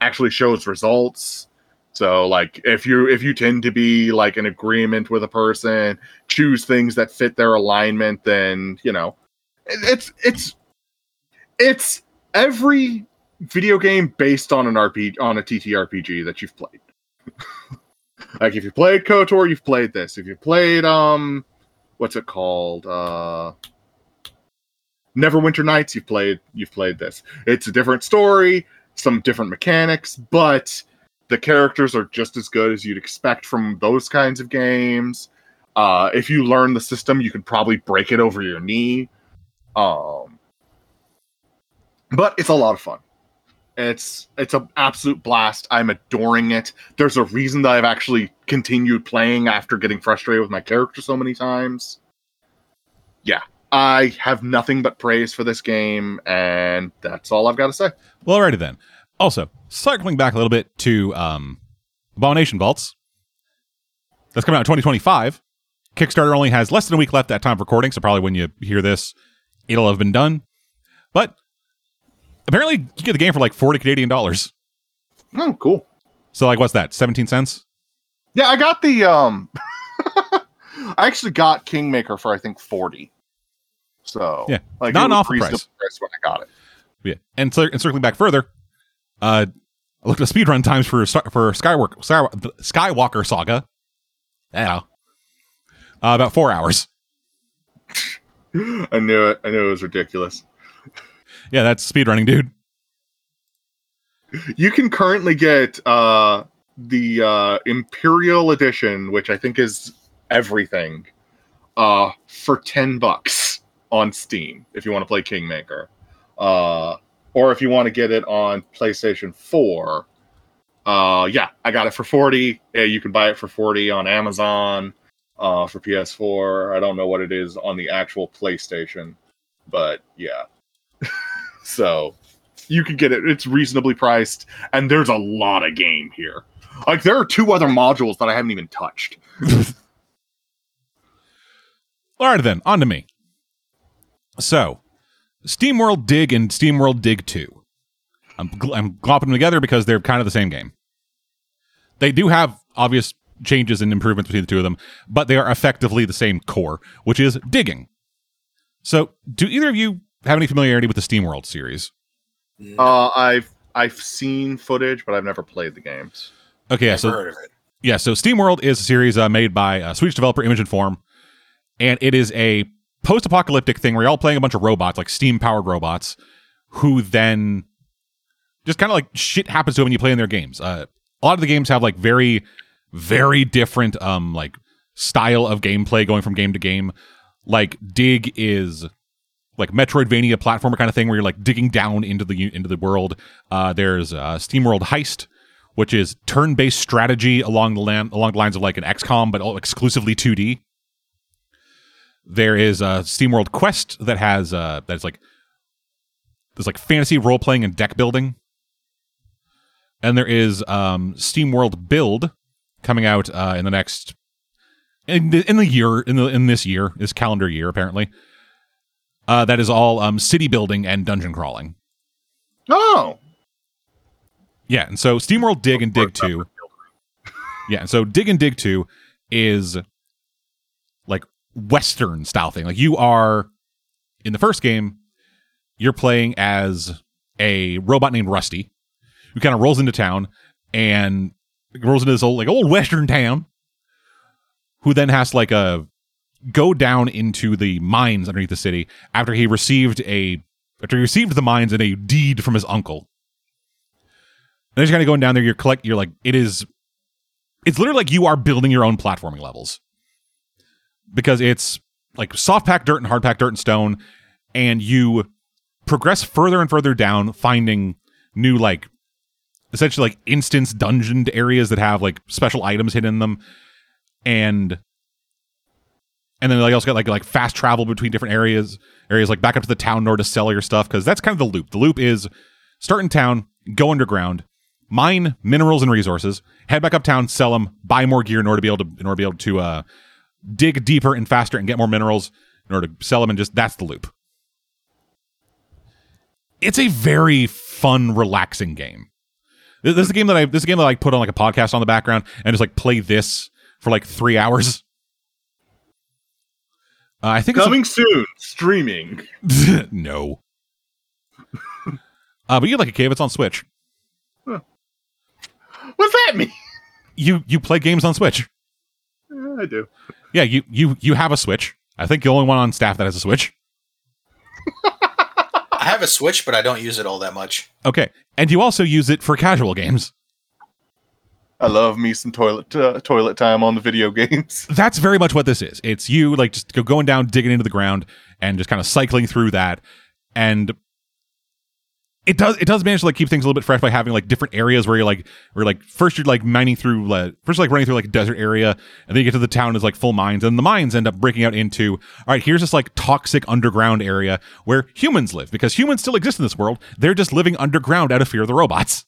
actually shows results. So, like if you if you tend to be like in agreement with a person, choose things that fit their alignment, then you know it's it's it's every video game based on an RPG on a TTRPG that you've played. like if you played KOTOR, you've played this. If you played um what's it called? Uh Neverwinter Nights, you've played you've played this. It's a different story, some different mechanics, but the characters are just as good as you'd expect from those kinds of games. Uh if you learn the system, you can probably break it over your knee. Um but it's a lot of fun. It's it's an absolute blast. I'm adoring it. There's a reason that I've actually continued playing after getting frustrated with my character so many times. Yeah, I have nothing but praise for this game, and that's all I've got to say. Well, alrighty then. Also, circling back a little bit to um, Abomination Vaults. That's coming out in 2025. Kickstarter only has less than a week left at time of recording, so probably when you hear this, it'll have been done. But apparently, you get the game for like 40 Canadian dollars. Oh, cool. So, like, what's that? 17 cents? Yeah, I got the um. I actually got Kingmaker for I think forty. So Yeah, like not an awful reasonable price. when I got it. Yeah. And, and circling back further, uh, I looked at speedrun times for for Skywalker Skywalker Saga. Yeah, uh, about four hours. I knew it. I knew it was ridiculous. Yeah, that's speedrunning, dude. You can currently get uh, the uh, Imperial Edition, which I think is everything, uh, for ten bucks on Steam if you want to play Kingmaker, uh, or if you want to get it on PlayStation Four. Uh, yeah, I got it for forty. Yeah, you can buy it for forty on Amazon uh, for PS4. I don't know what it is on the actual PlayStation, but yeah. so you can get it. It's reasonably priced, and there's a lot of game here. Like there are two other modules that I haven't even touched. All right, then, on to me. So, SteamWorld Dig and SteamWorld Dig 2. I'm, gl- I'm glopping them together because they're kind of the same game. They do have obvious changes and improvements between the two of them, but they are effectively the same core, which is digging. So, do either of you have any familiarity with the SteamWorld series? Uh, I've I've seen footage, but I've never played the games. Okay, yeah, Never so heard of it. Yeah, so SteamWorld is a series uh, made by uh, Swedish developer Image and Form, and it is a post-apocalyptic thing where you're all playing a bunch of robots, like steam-powered robots, who then just kind of like shit happens to them when you play in their games. Uh, a lot of the games have like very, very different um like style of gameplay going from game to game. Like Dig is like Metroidvania platformer kind of thing where you're like digging down into the into the world. Uh, there's uh, SteamWorld Heist, which is turn-based strategy along the land along the lines of like an XCOM, but all exclusively 2D. There is a SteamWorld Quest that has uh that's like there's like fantasy role playing and deck building. And there is um SteamWorld Build coming out uh in the next in the, in the year in the in this year, this calendar year apparently. Uh that is all um city building and dungeon crawling. Oh, Yeah, and so SteamWorld Dig and Dig 2 Yeah, and so Dig and Dig 2 is Western style thing. Like you are in the first game, you're playing as a robot named Rusty who kind of rolls into town and rolls into this old like old Western town, who then has to like a go down into the mines underneath the city after he received a after he received the mines in a deed from his uncle. And as you're kind of going down there, you're collect. You're like, it is. It's literally like you are building your own platforming levels because it's like soft pack dirt and hard pack dirt and stone, and you progress further and further down, finding new like essentially like instance dungeoned areas that have like special items hidden in them, and and then they also got like like fast travel between different areas, areas like back up to the town in order to sell your stuff because that's kind of the loop. The loop is start in town, go underground, mine minerals and resources, head back uptown, sell them, buy more gear in order to be able to in order to be able to uh, dig deeper and faster and get more minerals in order to sell them, and just that's the loop. It's a very fun, relaxing game. This this is a game that I this is a game that I put on like a podcast on the background and just like play this for like three hours. Uh, I think it's a- coming soon, streaming. no. uh, but you like a cave. It's on Switch. What's that mean? You you play games on Switch. Yeah, I do. Yeah, you you you have a Switch. I think you're the only one on staff that has a Switch. I have a Switch, but I don't use it all that much. Okay, and you also use it for casual games. I love me some toilet uh, toilet time on the video games. That's very much what this is. It's you like just going down, digging into the ground, and just kind of cycling through that. And it does it does manage to like keep things a little bit fresh by having like different areas where you're like where like first you're like mining through like first you're, like running through like a desert area and then you get to the town is like full mines and the mines end up breaking out into all right here's this like toxic underground area where humans live because humans still exist in this world they're just living underground out of fear of the robots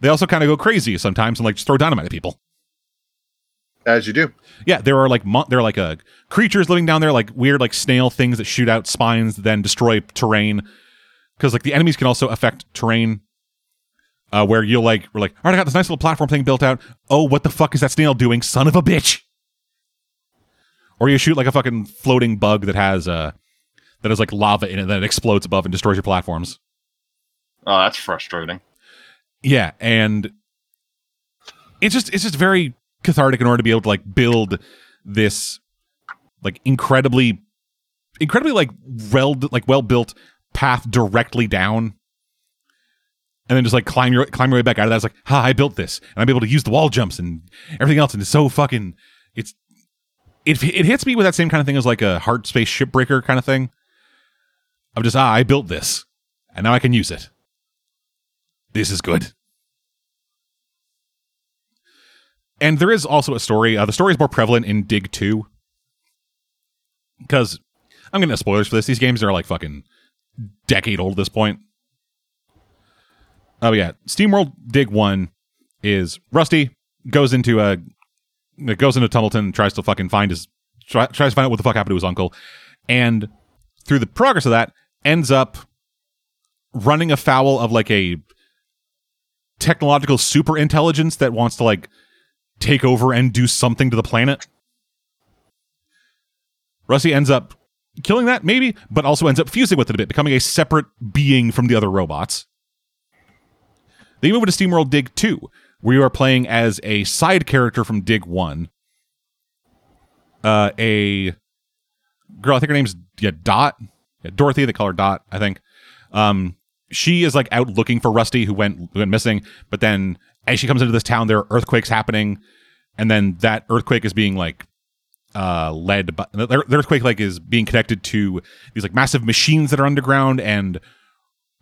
they also kind of go crazy sometimes and like just throw dynamite at people As you do. yeah, there are like mon- there are like uh, creatures living down there, like weird like snail things that shoot out spines, that then destroy terrain. Because like the enemies can also affect terrain. Uh, where you'll like we're like, all right, I got this nice little platform thing built out. Oh, what the fuck is that snail doing? Son of a bitch! Or you shoot like a fucking floating bug that has uh that has like lava in it, that it explodes above and destroys your platforms. Oh, that's frustrating. Yeah, and it's just it's just very cathartic in order to be able to like build this like incredibly incredibly like well like well built path directly down and then just like climb your climb your way back out of that. It's like, ha, I built this, and I'm able to use the wall jumps and everything else, and it's so fucking. It's it it hits me with that same kind of thing as like a Hardspace Shipbreaker kind of thing. I'm just ah, I built this, and now I can use it. This is good. And there is also a story. Uh, the story is more prevalent in Dig 2. Because I'm getting spoilers for this. These games are like fucking decade old at this point. Oh yeah, SteamWorld Dig One is Rusty goes into a goes into Tumbleton, and tries to fucking find his try, tries to find out what the fuck happened to his uncle, and through the progress of that, ends up running afoul of like a technological super intelligence that wants to like take over and do something to the planet. Rusty ends up killing that, maybe, but also ends up fusing with it a bit, becoming a separate being from the other robots. Then you move into SteamWorld Dig 2, where you are playing as a side character from Dig 1. Uh, a girl, I think her name's yeah, Dot. Yeah, Dorothy, they call her Dot, I think. Um, she is like out looking for Rusty, who went who went missing. But then, as she comes into this town, there are earthquakes happening, and then that earthquake is being like uh, led by the earthquake like is being connected to these like massive machines that are underground, and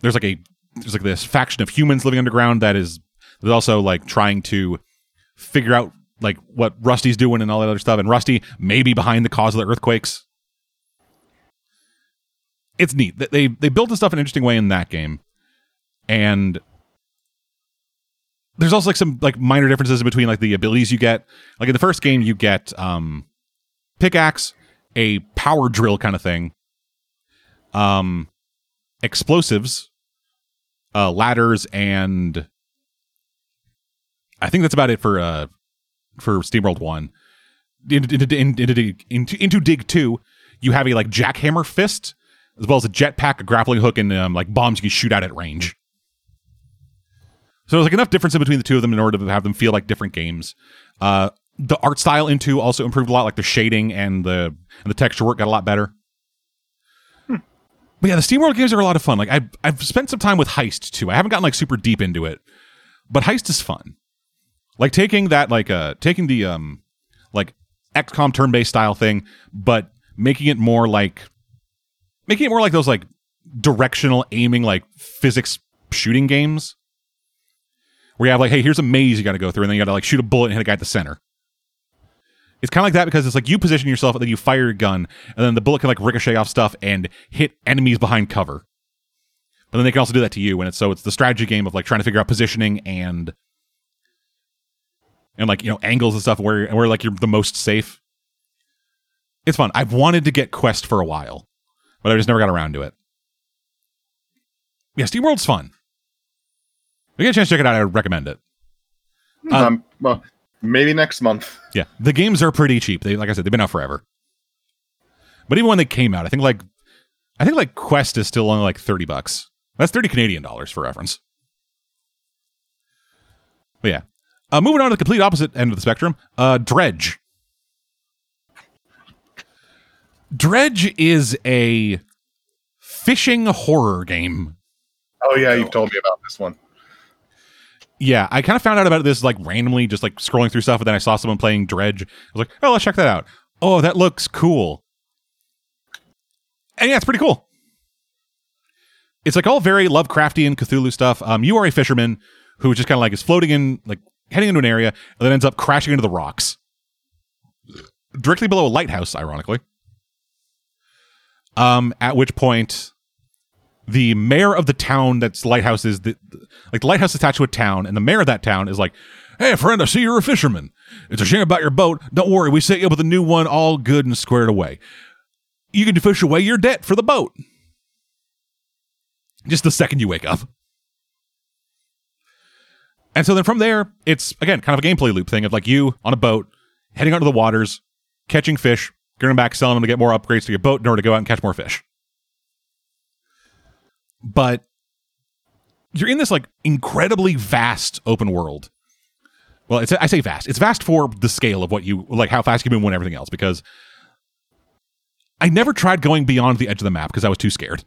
there's like a there's like this faction of humans living underground that is there's also like trying to figure out like what Rusty's doing and all that other stuff, and Rusty may be behind the cause of the earthquakes. It's neat. They they built the stuff in an interesting way in that game, and there's also like some like minor differences between like the abilities you get. Like in the first game, you get um pickaxe, a power drill kind of thing, um, explosives, uh, ladders, and I think that's about it for uh for SteamWorld One. Into, into, into, into, into Dig Two, you have a like jackhammer fist, as well as a jetpack, a grappling hook, and um, like bombs you can shoot out at range. So there's like enough difference in between the two of them in order to have them feel like different games. Uh, the art style into also improved a lot, like the shading and the and the texture work got a lot better. Hmm. But yeah, the SteamWorld games are a lot of fun. Like I've I've spent some time with Heist too. I haven't gotten like super deep into it, but Heist is fun. Like taking that like uh taking the um like XCOM turn based style thing, but making it more like making it more like those like directional aiming like physics shooting games where you have like, hey, here's a maze you got to go through, and then you got to like shoot a bullet and hit a guy at the center. It's kind of like that because it's like you position yourself and then you fire your gun, and then the bullet can like ricochet off stuff and hit enemies behind cover. But then they can also do that to you, and it's so it's the strategy game of like trying to figure out positioning and and like you know angles and stuff where where like you're the most safe. It's fun. I've wanted to get Quest for a while, but I just never got around to it. Yeah, SteamWorld's fun. If you get a chance to check it out, I would recommend it. Um, um, well, maybe next month. Yeah, the games are pretty cheap. They, like I said, they've been out forever. But even when they came out, I think like, I think like Quest is still only like thirty bucks. That's thirty Canadian dollars for reference. But yeah, uh, moving on to the complete opposite end of the spectrum, uh, Dredge. Dredge is a fishing horror game. Oh yeah, you've told me about this one yeah, I kind of found out about this like randomly, just like scrolling through stuff, and then I saw someone playing Dredge. I was like, oh, let's check that out. Oh, that looks cool. And yeah, it's pretty cool. It's like all very Lovecraftian Cthulhu stuff. Um, you are a fisherman who just kind of like is floating in, like heading into an area, and then ends up crashing into the rocks directly below a lighthouse, ironically. Um, at which point the mayor of the town that's lighthouse is the, like the lighthouse attached to a town and the mayor of that town is like hey friend i see you're a fisherman. It's a shame about your boat. Don't worry we set you up with a new one all good and squared away. You can fish away your debt for the boat. Just the second you wake up. And so then from there it's again kind of a gameplay loop thing of like you on a boat heading out to the waters catching fish going back selling them to get more upgrades to your boat in order to go out and catch more fish but you're in this like incredibly vast open world. Well, it's I say vast. It's vast for the scale of what you like, how fast you move and everything else. Because I never tried going beyond the edge of the map because I was too scared.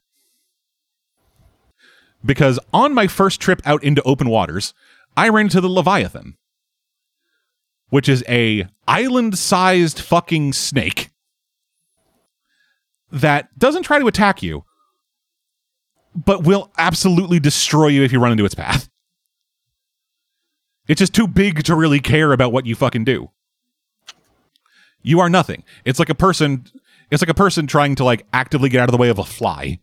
Because on my first trip out into open waters, I ran into the Leviathan, which is a island-sized fucking snake that doesn't try to attack you, but will absolutely destroy you if you run into its path. It's just too big to really care about what you fucking do. You are nothing. It's like a person it's like a person trying to like actively get out of the way of a fly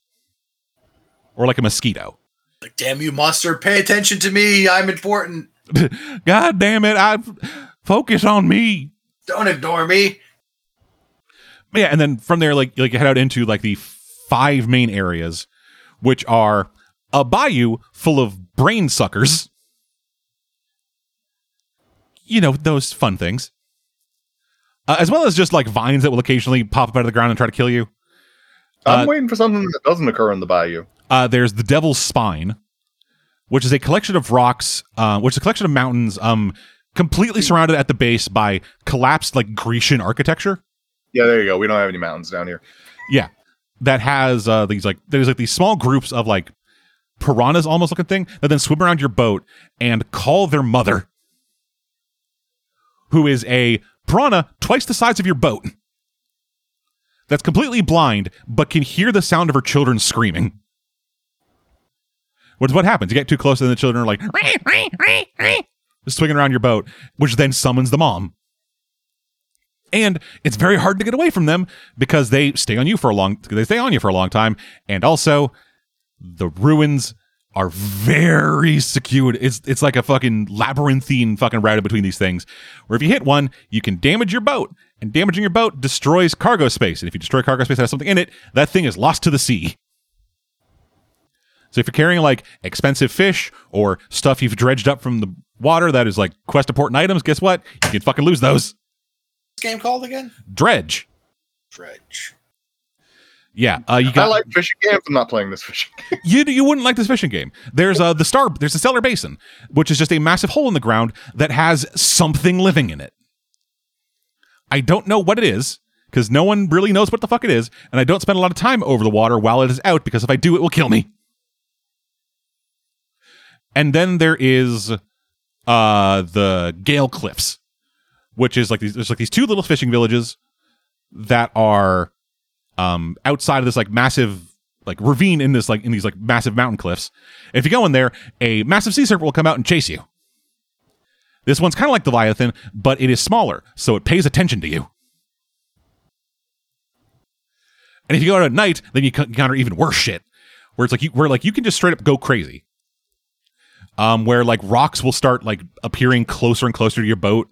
or like a mosquito. Like, damn you, monster! Pay attention to me. I'm important. God damn it! I focus on me. Don't ignore me. Yeah, and then from there, like like you head out into like the five main areas, which are a bayou full of brain suckers. You know those fun things, uh, as well as just like vines that will occasionally pop up out of the ground and try to kill you. I'm Uh, waiting for something that doesn't occur in the bayou. Uh, there's the Devil's Spine, which is a collection of rocks, uh, which is a collection of mountains, um, completely surrounded at the base by collapsed like Grecian architecture. Yeah, there you go. We don't have any mountains down here. Yeah, that has uh, these like there's like these small groups of like piranhas almost looking thing that then swim around your boat and call their mother, who is a piranha twice the size of your boat. That's completely blind, but can hear the sound of her children screaming. What what happens? You get too close, and the children are like swinging around your boat, which then summons the mom. And it's very hard to get away from them because they stay on you for a long they stay on you for a long time. And also the ruins are very secured. It's it's like a fucking labyrinthine fucking route between these things. Where if you hit one, you can damage your boat. And damaging your boat destroys cargo space. And if you destroy cargo space that has something in it, that thing is lost to the sea. So if you're carrying like expensive fish or stuff you've dredged up from the water that is like quest important items, guess what? You can fucking lose those. What's this game called again? Dredge. Dredge. Yeah, uh, you I like fishing games. I'm not playing this fishing game. you you wouldn't like this fishing game. There's uh the star there's the stellar basin, which is just a massive hole in the ground that has something living in it. I don't know what it is because no one really knows what the fuck it is, and I don't spend a lot of time over the water while it is out because if I do, it will kill me. And then there is uh the Gale Cliffs, which is like these there's like these two little fishing villages that are um outside of this like massive like ravine in this like in these like massive mountain cliffs. If you go in there, a massive sea serpent will come out and chase you. This one's kind of like the Leviathan, but it is smaller, so it pays attention to you. And if you go out at night, then you encounter even worse shit, where it's like you where like you can just straight up go crazy. Um, where like rocks will start like appearing closer and closer to your boat.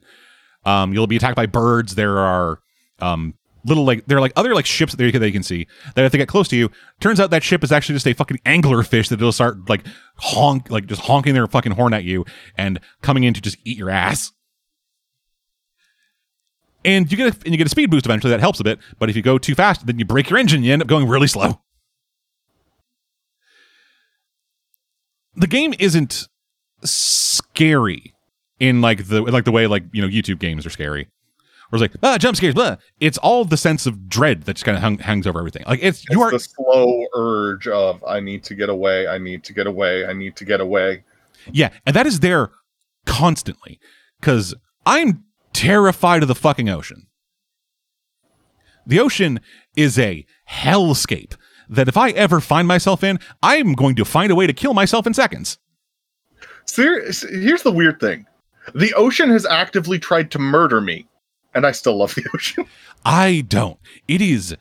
Um, you'll be attacked by birds. There are um little like there are like other like ships that you can, see that if they get close to you, turns out that ship is actually just a fucking angler fish that it'll start like honk like just honking their fucking horn at you and coming in to just eat your ass. And you get a, and you get a speed boost eventually that helps a bit, but if you go too fast, then you break your engine, you end up going really slow. The game isn't scary in like the like the way like you know YouTube games are scary. Where it's like ah jump scares, blah. It's all the sense of dread that just kind of hung, hangs over everything. Like it's, It's you are the slow urge of I need to get away, I need to get away, I need to get away. Yeah, and that is there constantly because I'm terrified of the fucking ocean. The ocean is a hellscape that if I ever find myself in, I'm going to find a way to kill myself in seconds. Ser- here's the weird thing. The ocean has actively tried to murder me, and I still love the ocean. I don't. It is.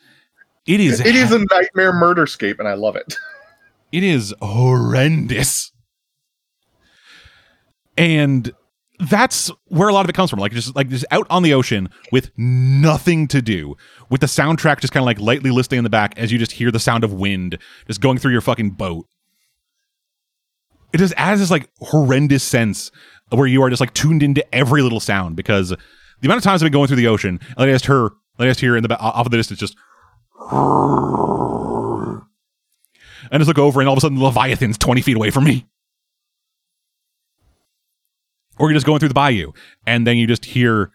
It is. It is a nightmare murderscape, and I love it. it is horrendous and that's where a lot of it comes from like just like just out on the ocean with nothing to do with the soundtrack just kind of like lightly listening in the back as you just hear the sound of wind just going through your fucking boat it just adds this like horrendous sense where you are just like tuned into every little sound because the amount of times I've been going through the ocean and I just hear I just hear in the off of the distance just and just look over and all of a sudden the Leviathan's 20 feet away from me. or you're just going through the bayou, and then you just hear.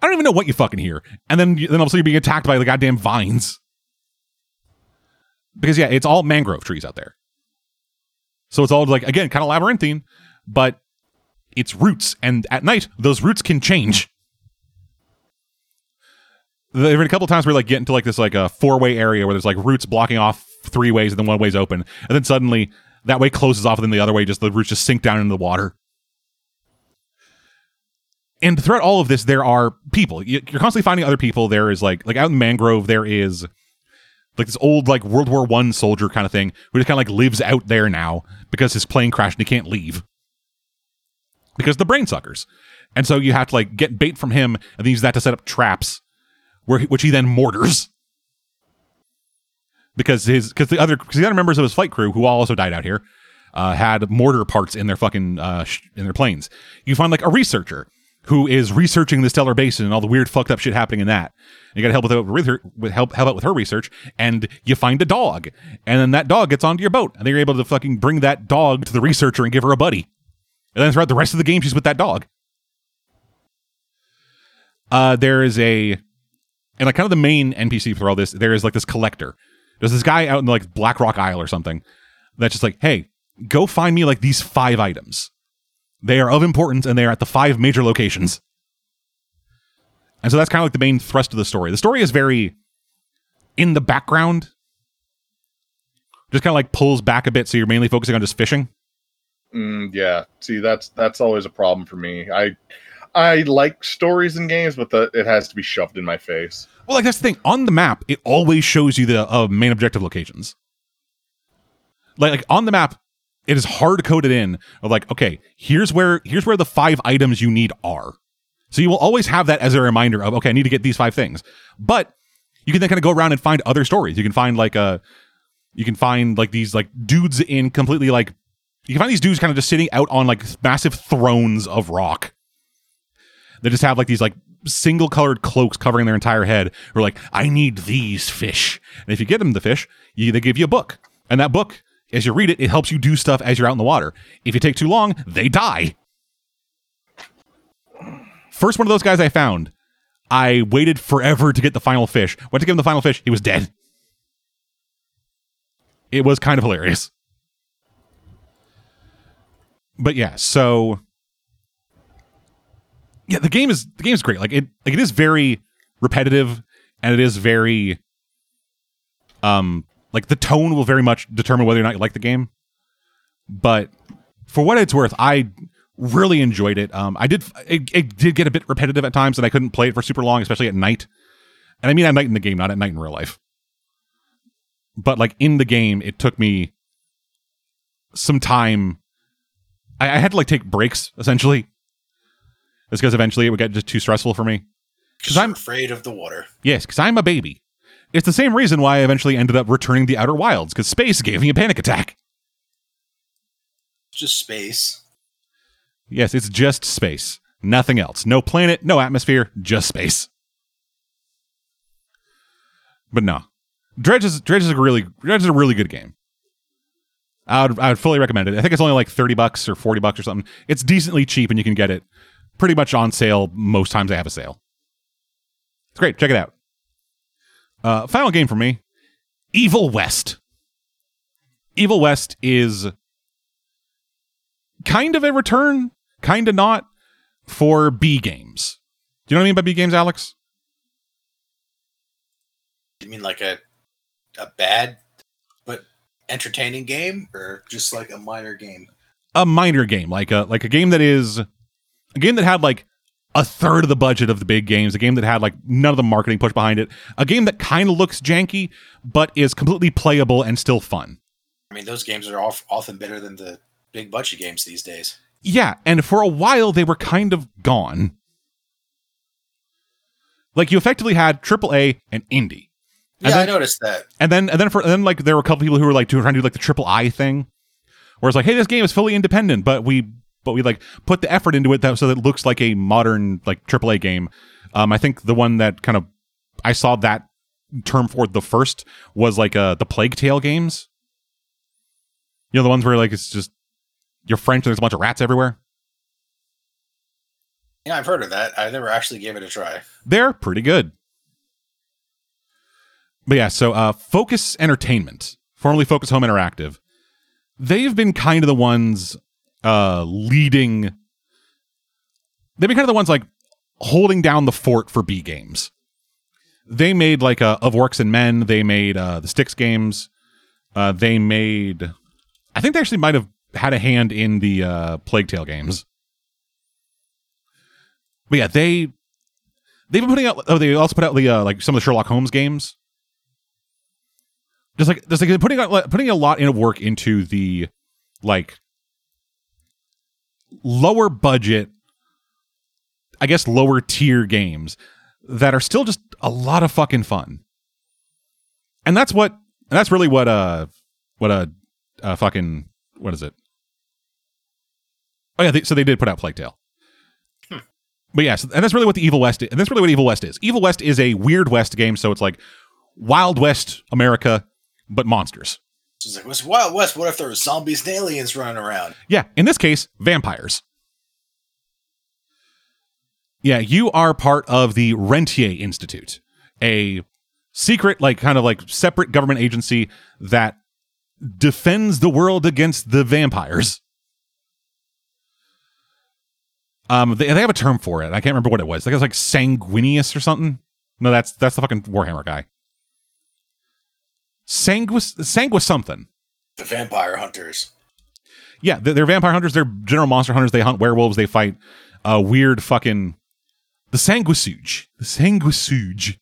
I don't even know what you fucking hear, and then then all of a sudden you're being attacked by the goddamn vines. Because yeah, it's all mangrove trees out there. So it's all like again, kind of labyrinthine, but it's roots, and at night those roots can change. There have been a couple times where like get into like this like a four way area where there's like roots blocking off three ways and then one way's open, and then suddenly that way closes off, and then the other way just the roots just sink down into the water. And throughout all of this, there are people. You- You're constantly finding other people. There is like like out in mangrove, there is like this old like World War One soldier kind of thing who just kind of like lives out there now because his plane crashed and he can't leave because the brain suckers. And so you have to like get bait from him and then use that to set up traps, where he, which he then mortars. Because his because the other because the other members of his flight crew who all also died out here uh, had mortar parts in their fucking uh, sh- in their planes. You find like a researcher who is researching the stellar basin and all the weird fucked up shit happening in that. You got to help with, with her with help help out with her research, and you find a dog, and then that dog gets onto your boat, and then you're able to fucking bring that dog to the researcher and give her a buddy. And then throughout the rest of the game, she's with that dog. Uh, there is a, and like kind of the main NPC for all this, there is like this collector. There's this guy out in like Black Rock Isle or something that's just like, hey, go find me like these five items. They are of importance and they are at the five major locations. And so that's kind of like the main thrust of the story. The story is very in the background, just kind of like pulls back a bit. So you're mainly focusing on just fishing. Mm, yeah. See, that's that's always a problem for me. I I like stories in games, but the, it has to be shoved in my face. Well, like that's the thing. On the map, it always shows you the uh, main objective locations. Like, like on the map, it is hard coded in of like, okay, here's where here's where the five items you need are. So you will always have that as a reminder of, okay, I need to get these five things. But you can then kind of go around and find other stories. You can find like uh you can find like these like dudes in completely like you can find these dudes kind of just sitting out on like massive thrones of rock. They just have like these like single colored cloaks covering their entire head. Who are like, I need these fish. And if you get them the fish, you, they give you a book. And that book, as you read it, it helps you do stuff as you're out in the water. If you take too long, they die. First one of those guys I found, I waited forever to get the final fish. Went to give him the final fish, he was dead. It was kind of hilarious. But yeah, so yeah, the game is the game is great. Like it like it is very repetitive and it is very um like the tone will very much determine whether or not you like the game. But for what it's worth, I really enjoyed it. Um I did it, it did get a bit repetitive at times and I couldn't play it for super long, especially at night. And I mean at night in the game, not at night in real life. But like in the game, it took me some time. I, I had to like take breaks essentially. It's because eventually it would get just too stressful for me. Because I'm- I'm afraid of the water. Yes, because I'm a baby. It's the same reason why I eventually ended up returning the Outer Wilds, because space gave me a panic attack. Just space. Yes, it's just space. Nothing else. No planet, no atmosphere, just space. But no. Dredge is Dredge is a really Dredge is a really good game. I would I would fully recommend it. I think it's only like 30 bucks or 40 bucks or something. It's decently cheap and you can get it pretty much on sale most times they have a sale. It's great. Check it out. Uh, final game for me Evil West. Evil West is kind of a return, kind of not for B games. Do you know what I mean by B games, Alex? You mean like a a bad but entertaining game, or just like a minor game? A minor game, like a like a game that is a game that had like a third of the budget of the big games, a game that had like none of the marketing push behind it, a game that kind of looks janky but is completely playable and still fun. I mean, those games are of- often better than the big budget games these days. Yeah, and for a while they were kind of gone. Like you effectively had AAA and indie. Yeah, And I noticed that. And then and then for and then like there were a couple people who were like trying to do like the triple I thing, where it's like, hey, this game is fully independent, but we but we like put the effort into it that so that it looks like a modern like triple A game. Um, I think the one that kind of I saw that term for the first was like uh the Plague Tale games. You know the ones where like it's just you're French and there's a bunch of rats everywhere. Yeah, I've heard of that. I never actually gave it a try. They're pretty good. But yeah, so uh, Focus Entertainment, formerly Focus Home Interactive, they've been kind of the ones uh, leading. They've been kind of the ones like holding down the fort for B games. They made like uh, of Orcs and Men. They made uh, the Styx games. Uh, they made. I think they actually might have had a hand in the uh, Plague Tale games. But yeah, they they've been putting out. Oh, they also put out the uh, like some of the Sherlock Holmes games. Just like just like putting out putting a lot of work into the like lower budget, I guess lower tier games that are still just a lot of fucking fun. And that's what and that's really what uh what a uh, uh, fucking what is it? Oh yeah, they, so they did put out Plague Tale. But yes, and that's really what the Evil West is. And that's really what Evil West is. Evil West is a Weird West game, so it's like Wild West America, but monsters. It's like, what's Wild West? What if there were zombies and aliens running around? Yeah, in this case, vampires. Yeah, you are part of the Rentier Institute, a secret, like kind of like separate government agency that defends the world against the vampires. Um, they, they have a term for it. I can't remember what it was. I think it's like sanguineous or something. No, that's that's the fucking Warhammer guy. Sanguis sanguis something. The vampire hunters. Yeah, they're, they're vampire hunters. They're general monster hunters. They hunt werewolves. They fight uh, weird fucking the sanguisuge. The sanguisuge.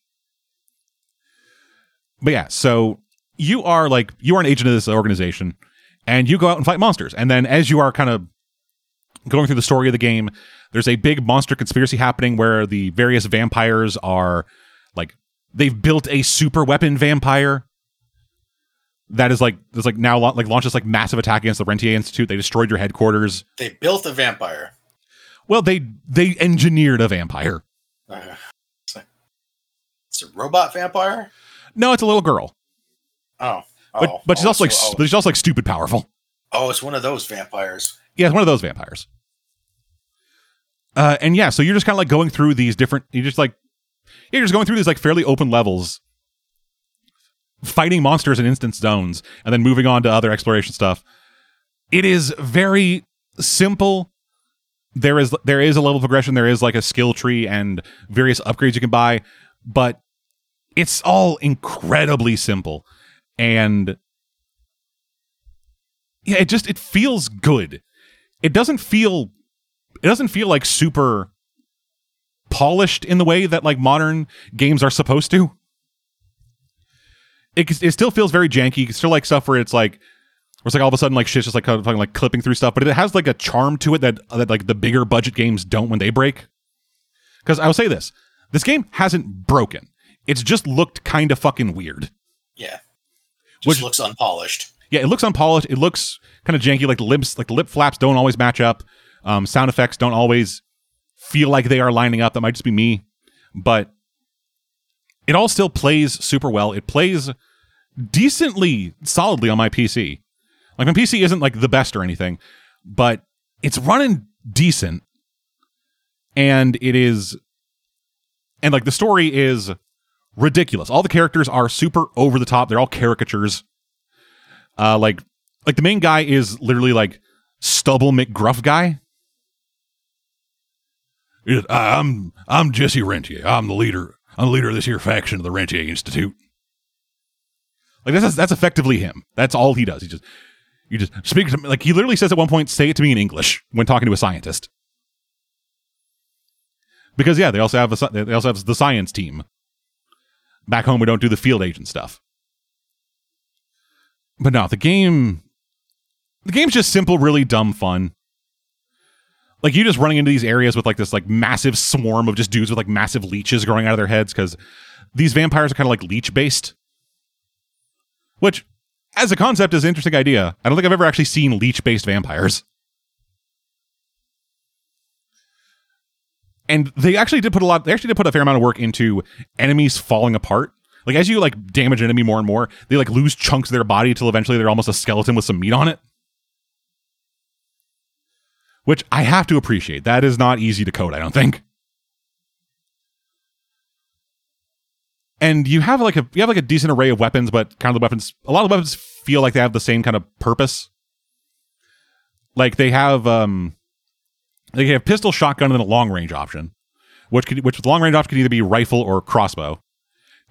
But yeah, so you are like you are an agent of this organization, and you go out and fight monsters. And then as you are kind of going through the story of the game, there's a big monster conspiracy happening where the various vampires are like they've built a super weapon vampire that is like there's like now like launches like massive attack against the Rentier Institute. They destroyed your headquarters. They built a vampire. Well, they they engineered a vampire. Uh, it's a robot vampire. No, it's a little girl. Oh, but oh, but she's oh, also like so- but she's also like stupid powerful. oh, it's one of those vampires. Yeah, it's one of those vampires. Uh, and yeah, so you're just kind of like going through these different. You're just like you're just going through these like fairly open levels, fighting monsters in instance zones, and then moving on to other exploration stuff. It is very simple. There is there is a level progression. There is like a skill tree and various upgrades you can buy, but it's all incredibly simple and yeah it just it feels good it doesn't feel it doesn't feel like super polished in the way that like modern games are supposed to it, it still feels very janky it's still like stuff where it's like where it's like all of a sudden like shit's just like kind of fucking, like clipping through stuff but it has like a charm to it that that like the bigger budget games don't when they break because i will say this this game hasn't broken it's just looked kind of fucking weird Yeah, just Which- looks unpolished. yeah, it looks unpolished. It looks kind of janky. Like the lips, like the lip flaps don't always match up. Um, sound effects don't always feel like they are lining up. That might just be me, but it all still plays super well. It plays decently solidly on my PC. Like my PC isn't like the best or anything, but it's running decent, and it is, and like the story is ridiculous. All the characters are super over the top. They're all caricatures. Uh, like, like the main guy is literally like Stubble McGruff guy. I'm I'm Jesse Rentier. I'm the leader. I'm the leader of this here faction of the Rentier Institute. Like that's that's effectively him. That's all he does. He just you just speak to me like he literally says at one point, "Say it to me in English" when talking to a scientist. Because yeah, they also have a, they also have the science team. Back home, we don't do the field agent stuff. But no, the game the game's just simple, really dumb fun. Like you just running into these areas with like this like massive swarm of just dudes with like massive leeches growing out of their heads because these vampires are kind of like leech based. Which, as a concept, is an interesting idea. I don't think I've ever actually seen leech based vampires. And they actually did put a lot. They actually did put a fair amount of work into enemies falling apart. Like as you like damage an enemy more and more, they like lose chunks of their body until eventually they're almost a skeleton with some meat on it. Which I have to appreciate. That is not easy to code, I don't think. And you have like a you have like a decent array of weapons, but kind of the weapons a lot of the weapons feel like they have the same kind of purpose. Like they have um they have pistol, shotgun, and then a long range option, which could which with long range option can either be rifle or crossbow.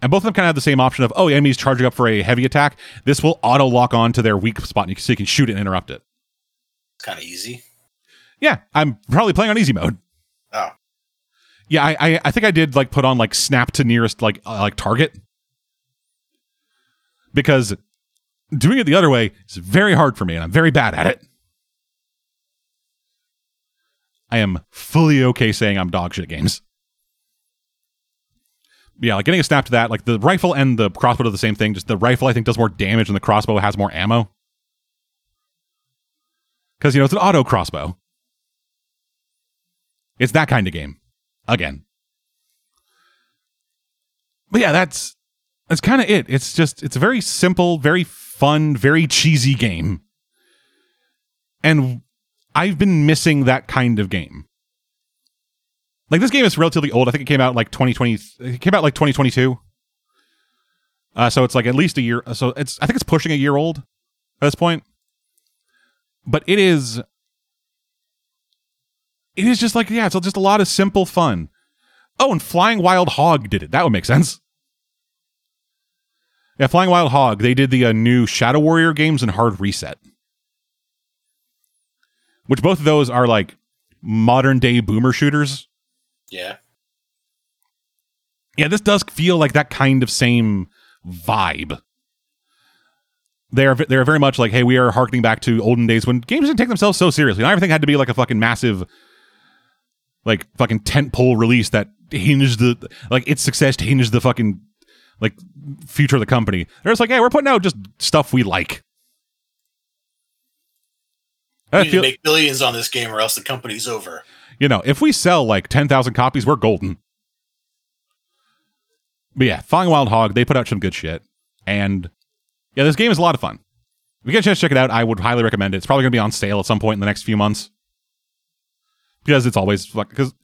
And both of them kind of have the same option of, oh, enemies charging up for a heavy attack. This will auto lock on to their weak spot so you can shoot it and interrupt it. It's Kind of easy. Yeah, I'm probably playing on easy mode. Oh, Yeah, I, I I think I did like put on like snap to nearest like uh, like target because doing it the other way is very hard for me and I'm very bad at it. I am fully okay saying I'm dog shit games. Yeah, like getting a snap to that, like the rifle and the crossbow are the same thing. Just the rifle, I think, does more damage, and the crossbow has more ammo. Because you know it's an auto crossbow. It's that kind of game. Again. But yeah, that's that's kind of it. It's just it's a very simple, very fun, very cheesy game. And I've been missing that kind of game. Like this game is relatively old. I think it came out like 2020 it came out like 2022. Uh, so it's like at least a year so it's I think it's pushing a year old at this point. But it is it is just like yeah, it's just a lot of simple fun. Oh, and Flying Wild Hog did it. That would make sense. Yeah, Flying Wild Hog. They did the uh, new Shadow Warrior games and Hard Reset, which both of those are like modern day boomer shooters. yeah. Yeah, this does feel like that kind of same vibe. They're they're very much like, hey, we are harkening back to olden days when games didn't take themselves so seriously. Not everything had to be like a fucking massive, like fucking tentpole release that hinged the like its success hinged the fucking like future of the company. They're just like, hey, we're putting out just stuff we like. We I need feel, to make billions on this game, or else the company's over. you know, if we sell like 10,000 copies, we're golden. But yeah, Flying Wild Hog, they put out some good shit. And yeah, this game is a lot of fun. If you get a chance to check it out, I would highly recommend it. It's probably going to be on sale at some point in the next few months. Because it's always because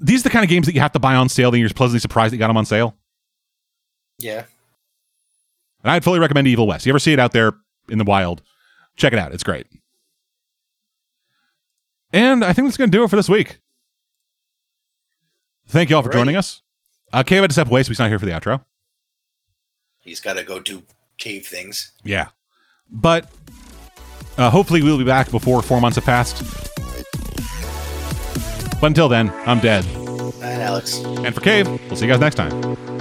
these are the kind of games that you have to buy on sale, and you're pleasantly surprised that you got them on sale. Yeah. And I'd fully recommend Evil West. You ever see it out there in the wild? Check it out. It's great. And I think that's going to do it for this week. Thank you all for Alrighty. joining us. Uh, Cave had to step away, so he's not here for the outro. He's got to go do cave things. Yeah. But uh, hopefully we'll be back before four months have passed. But until then, I'm dead. And Alex. And for Cave, we'll see you guys next time.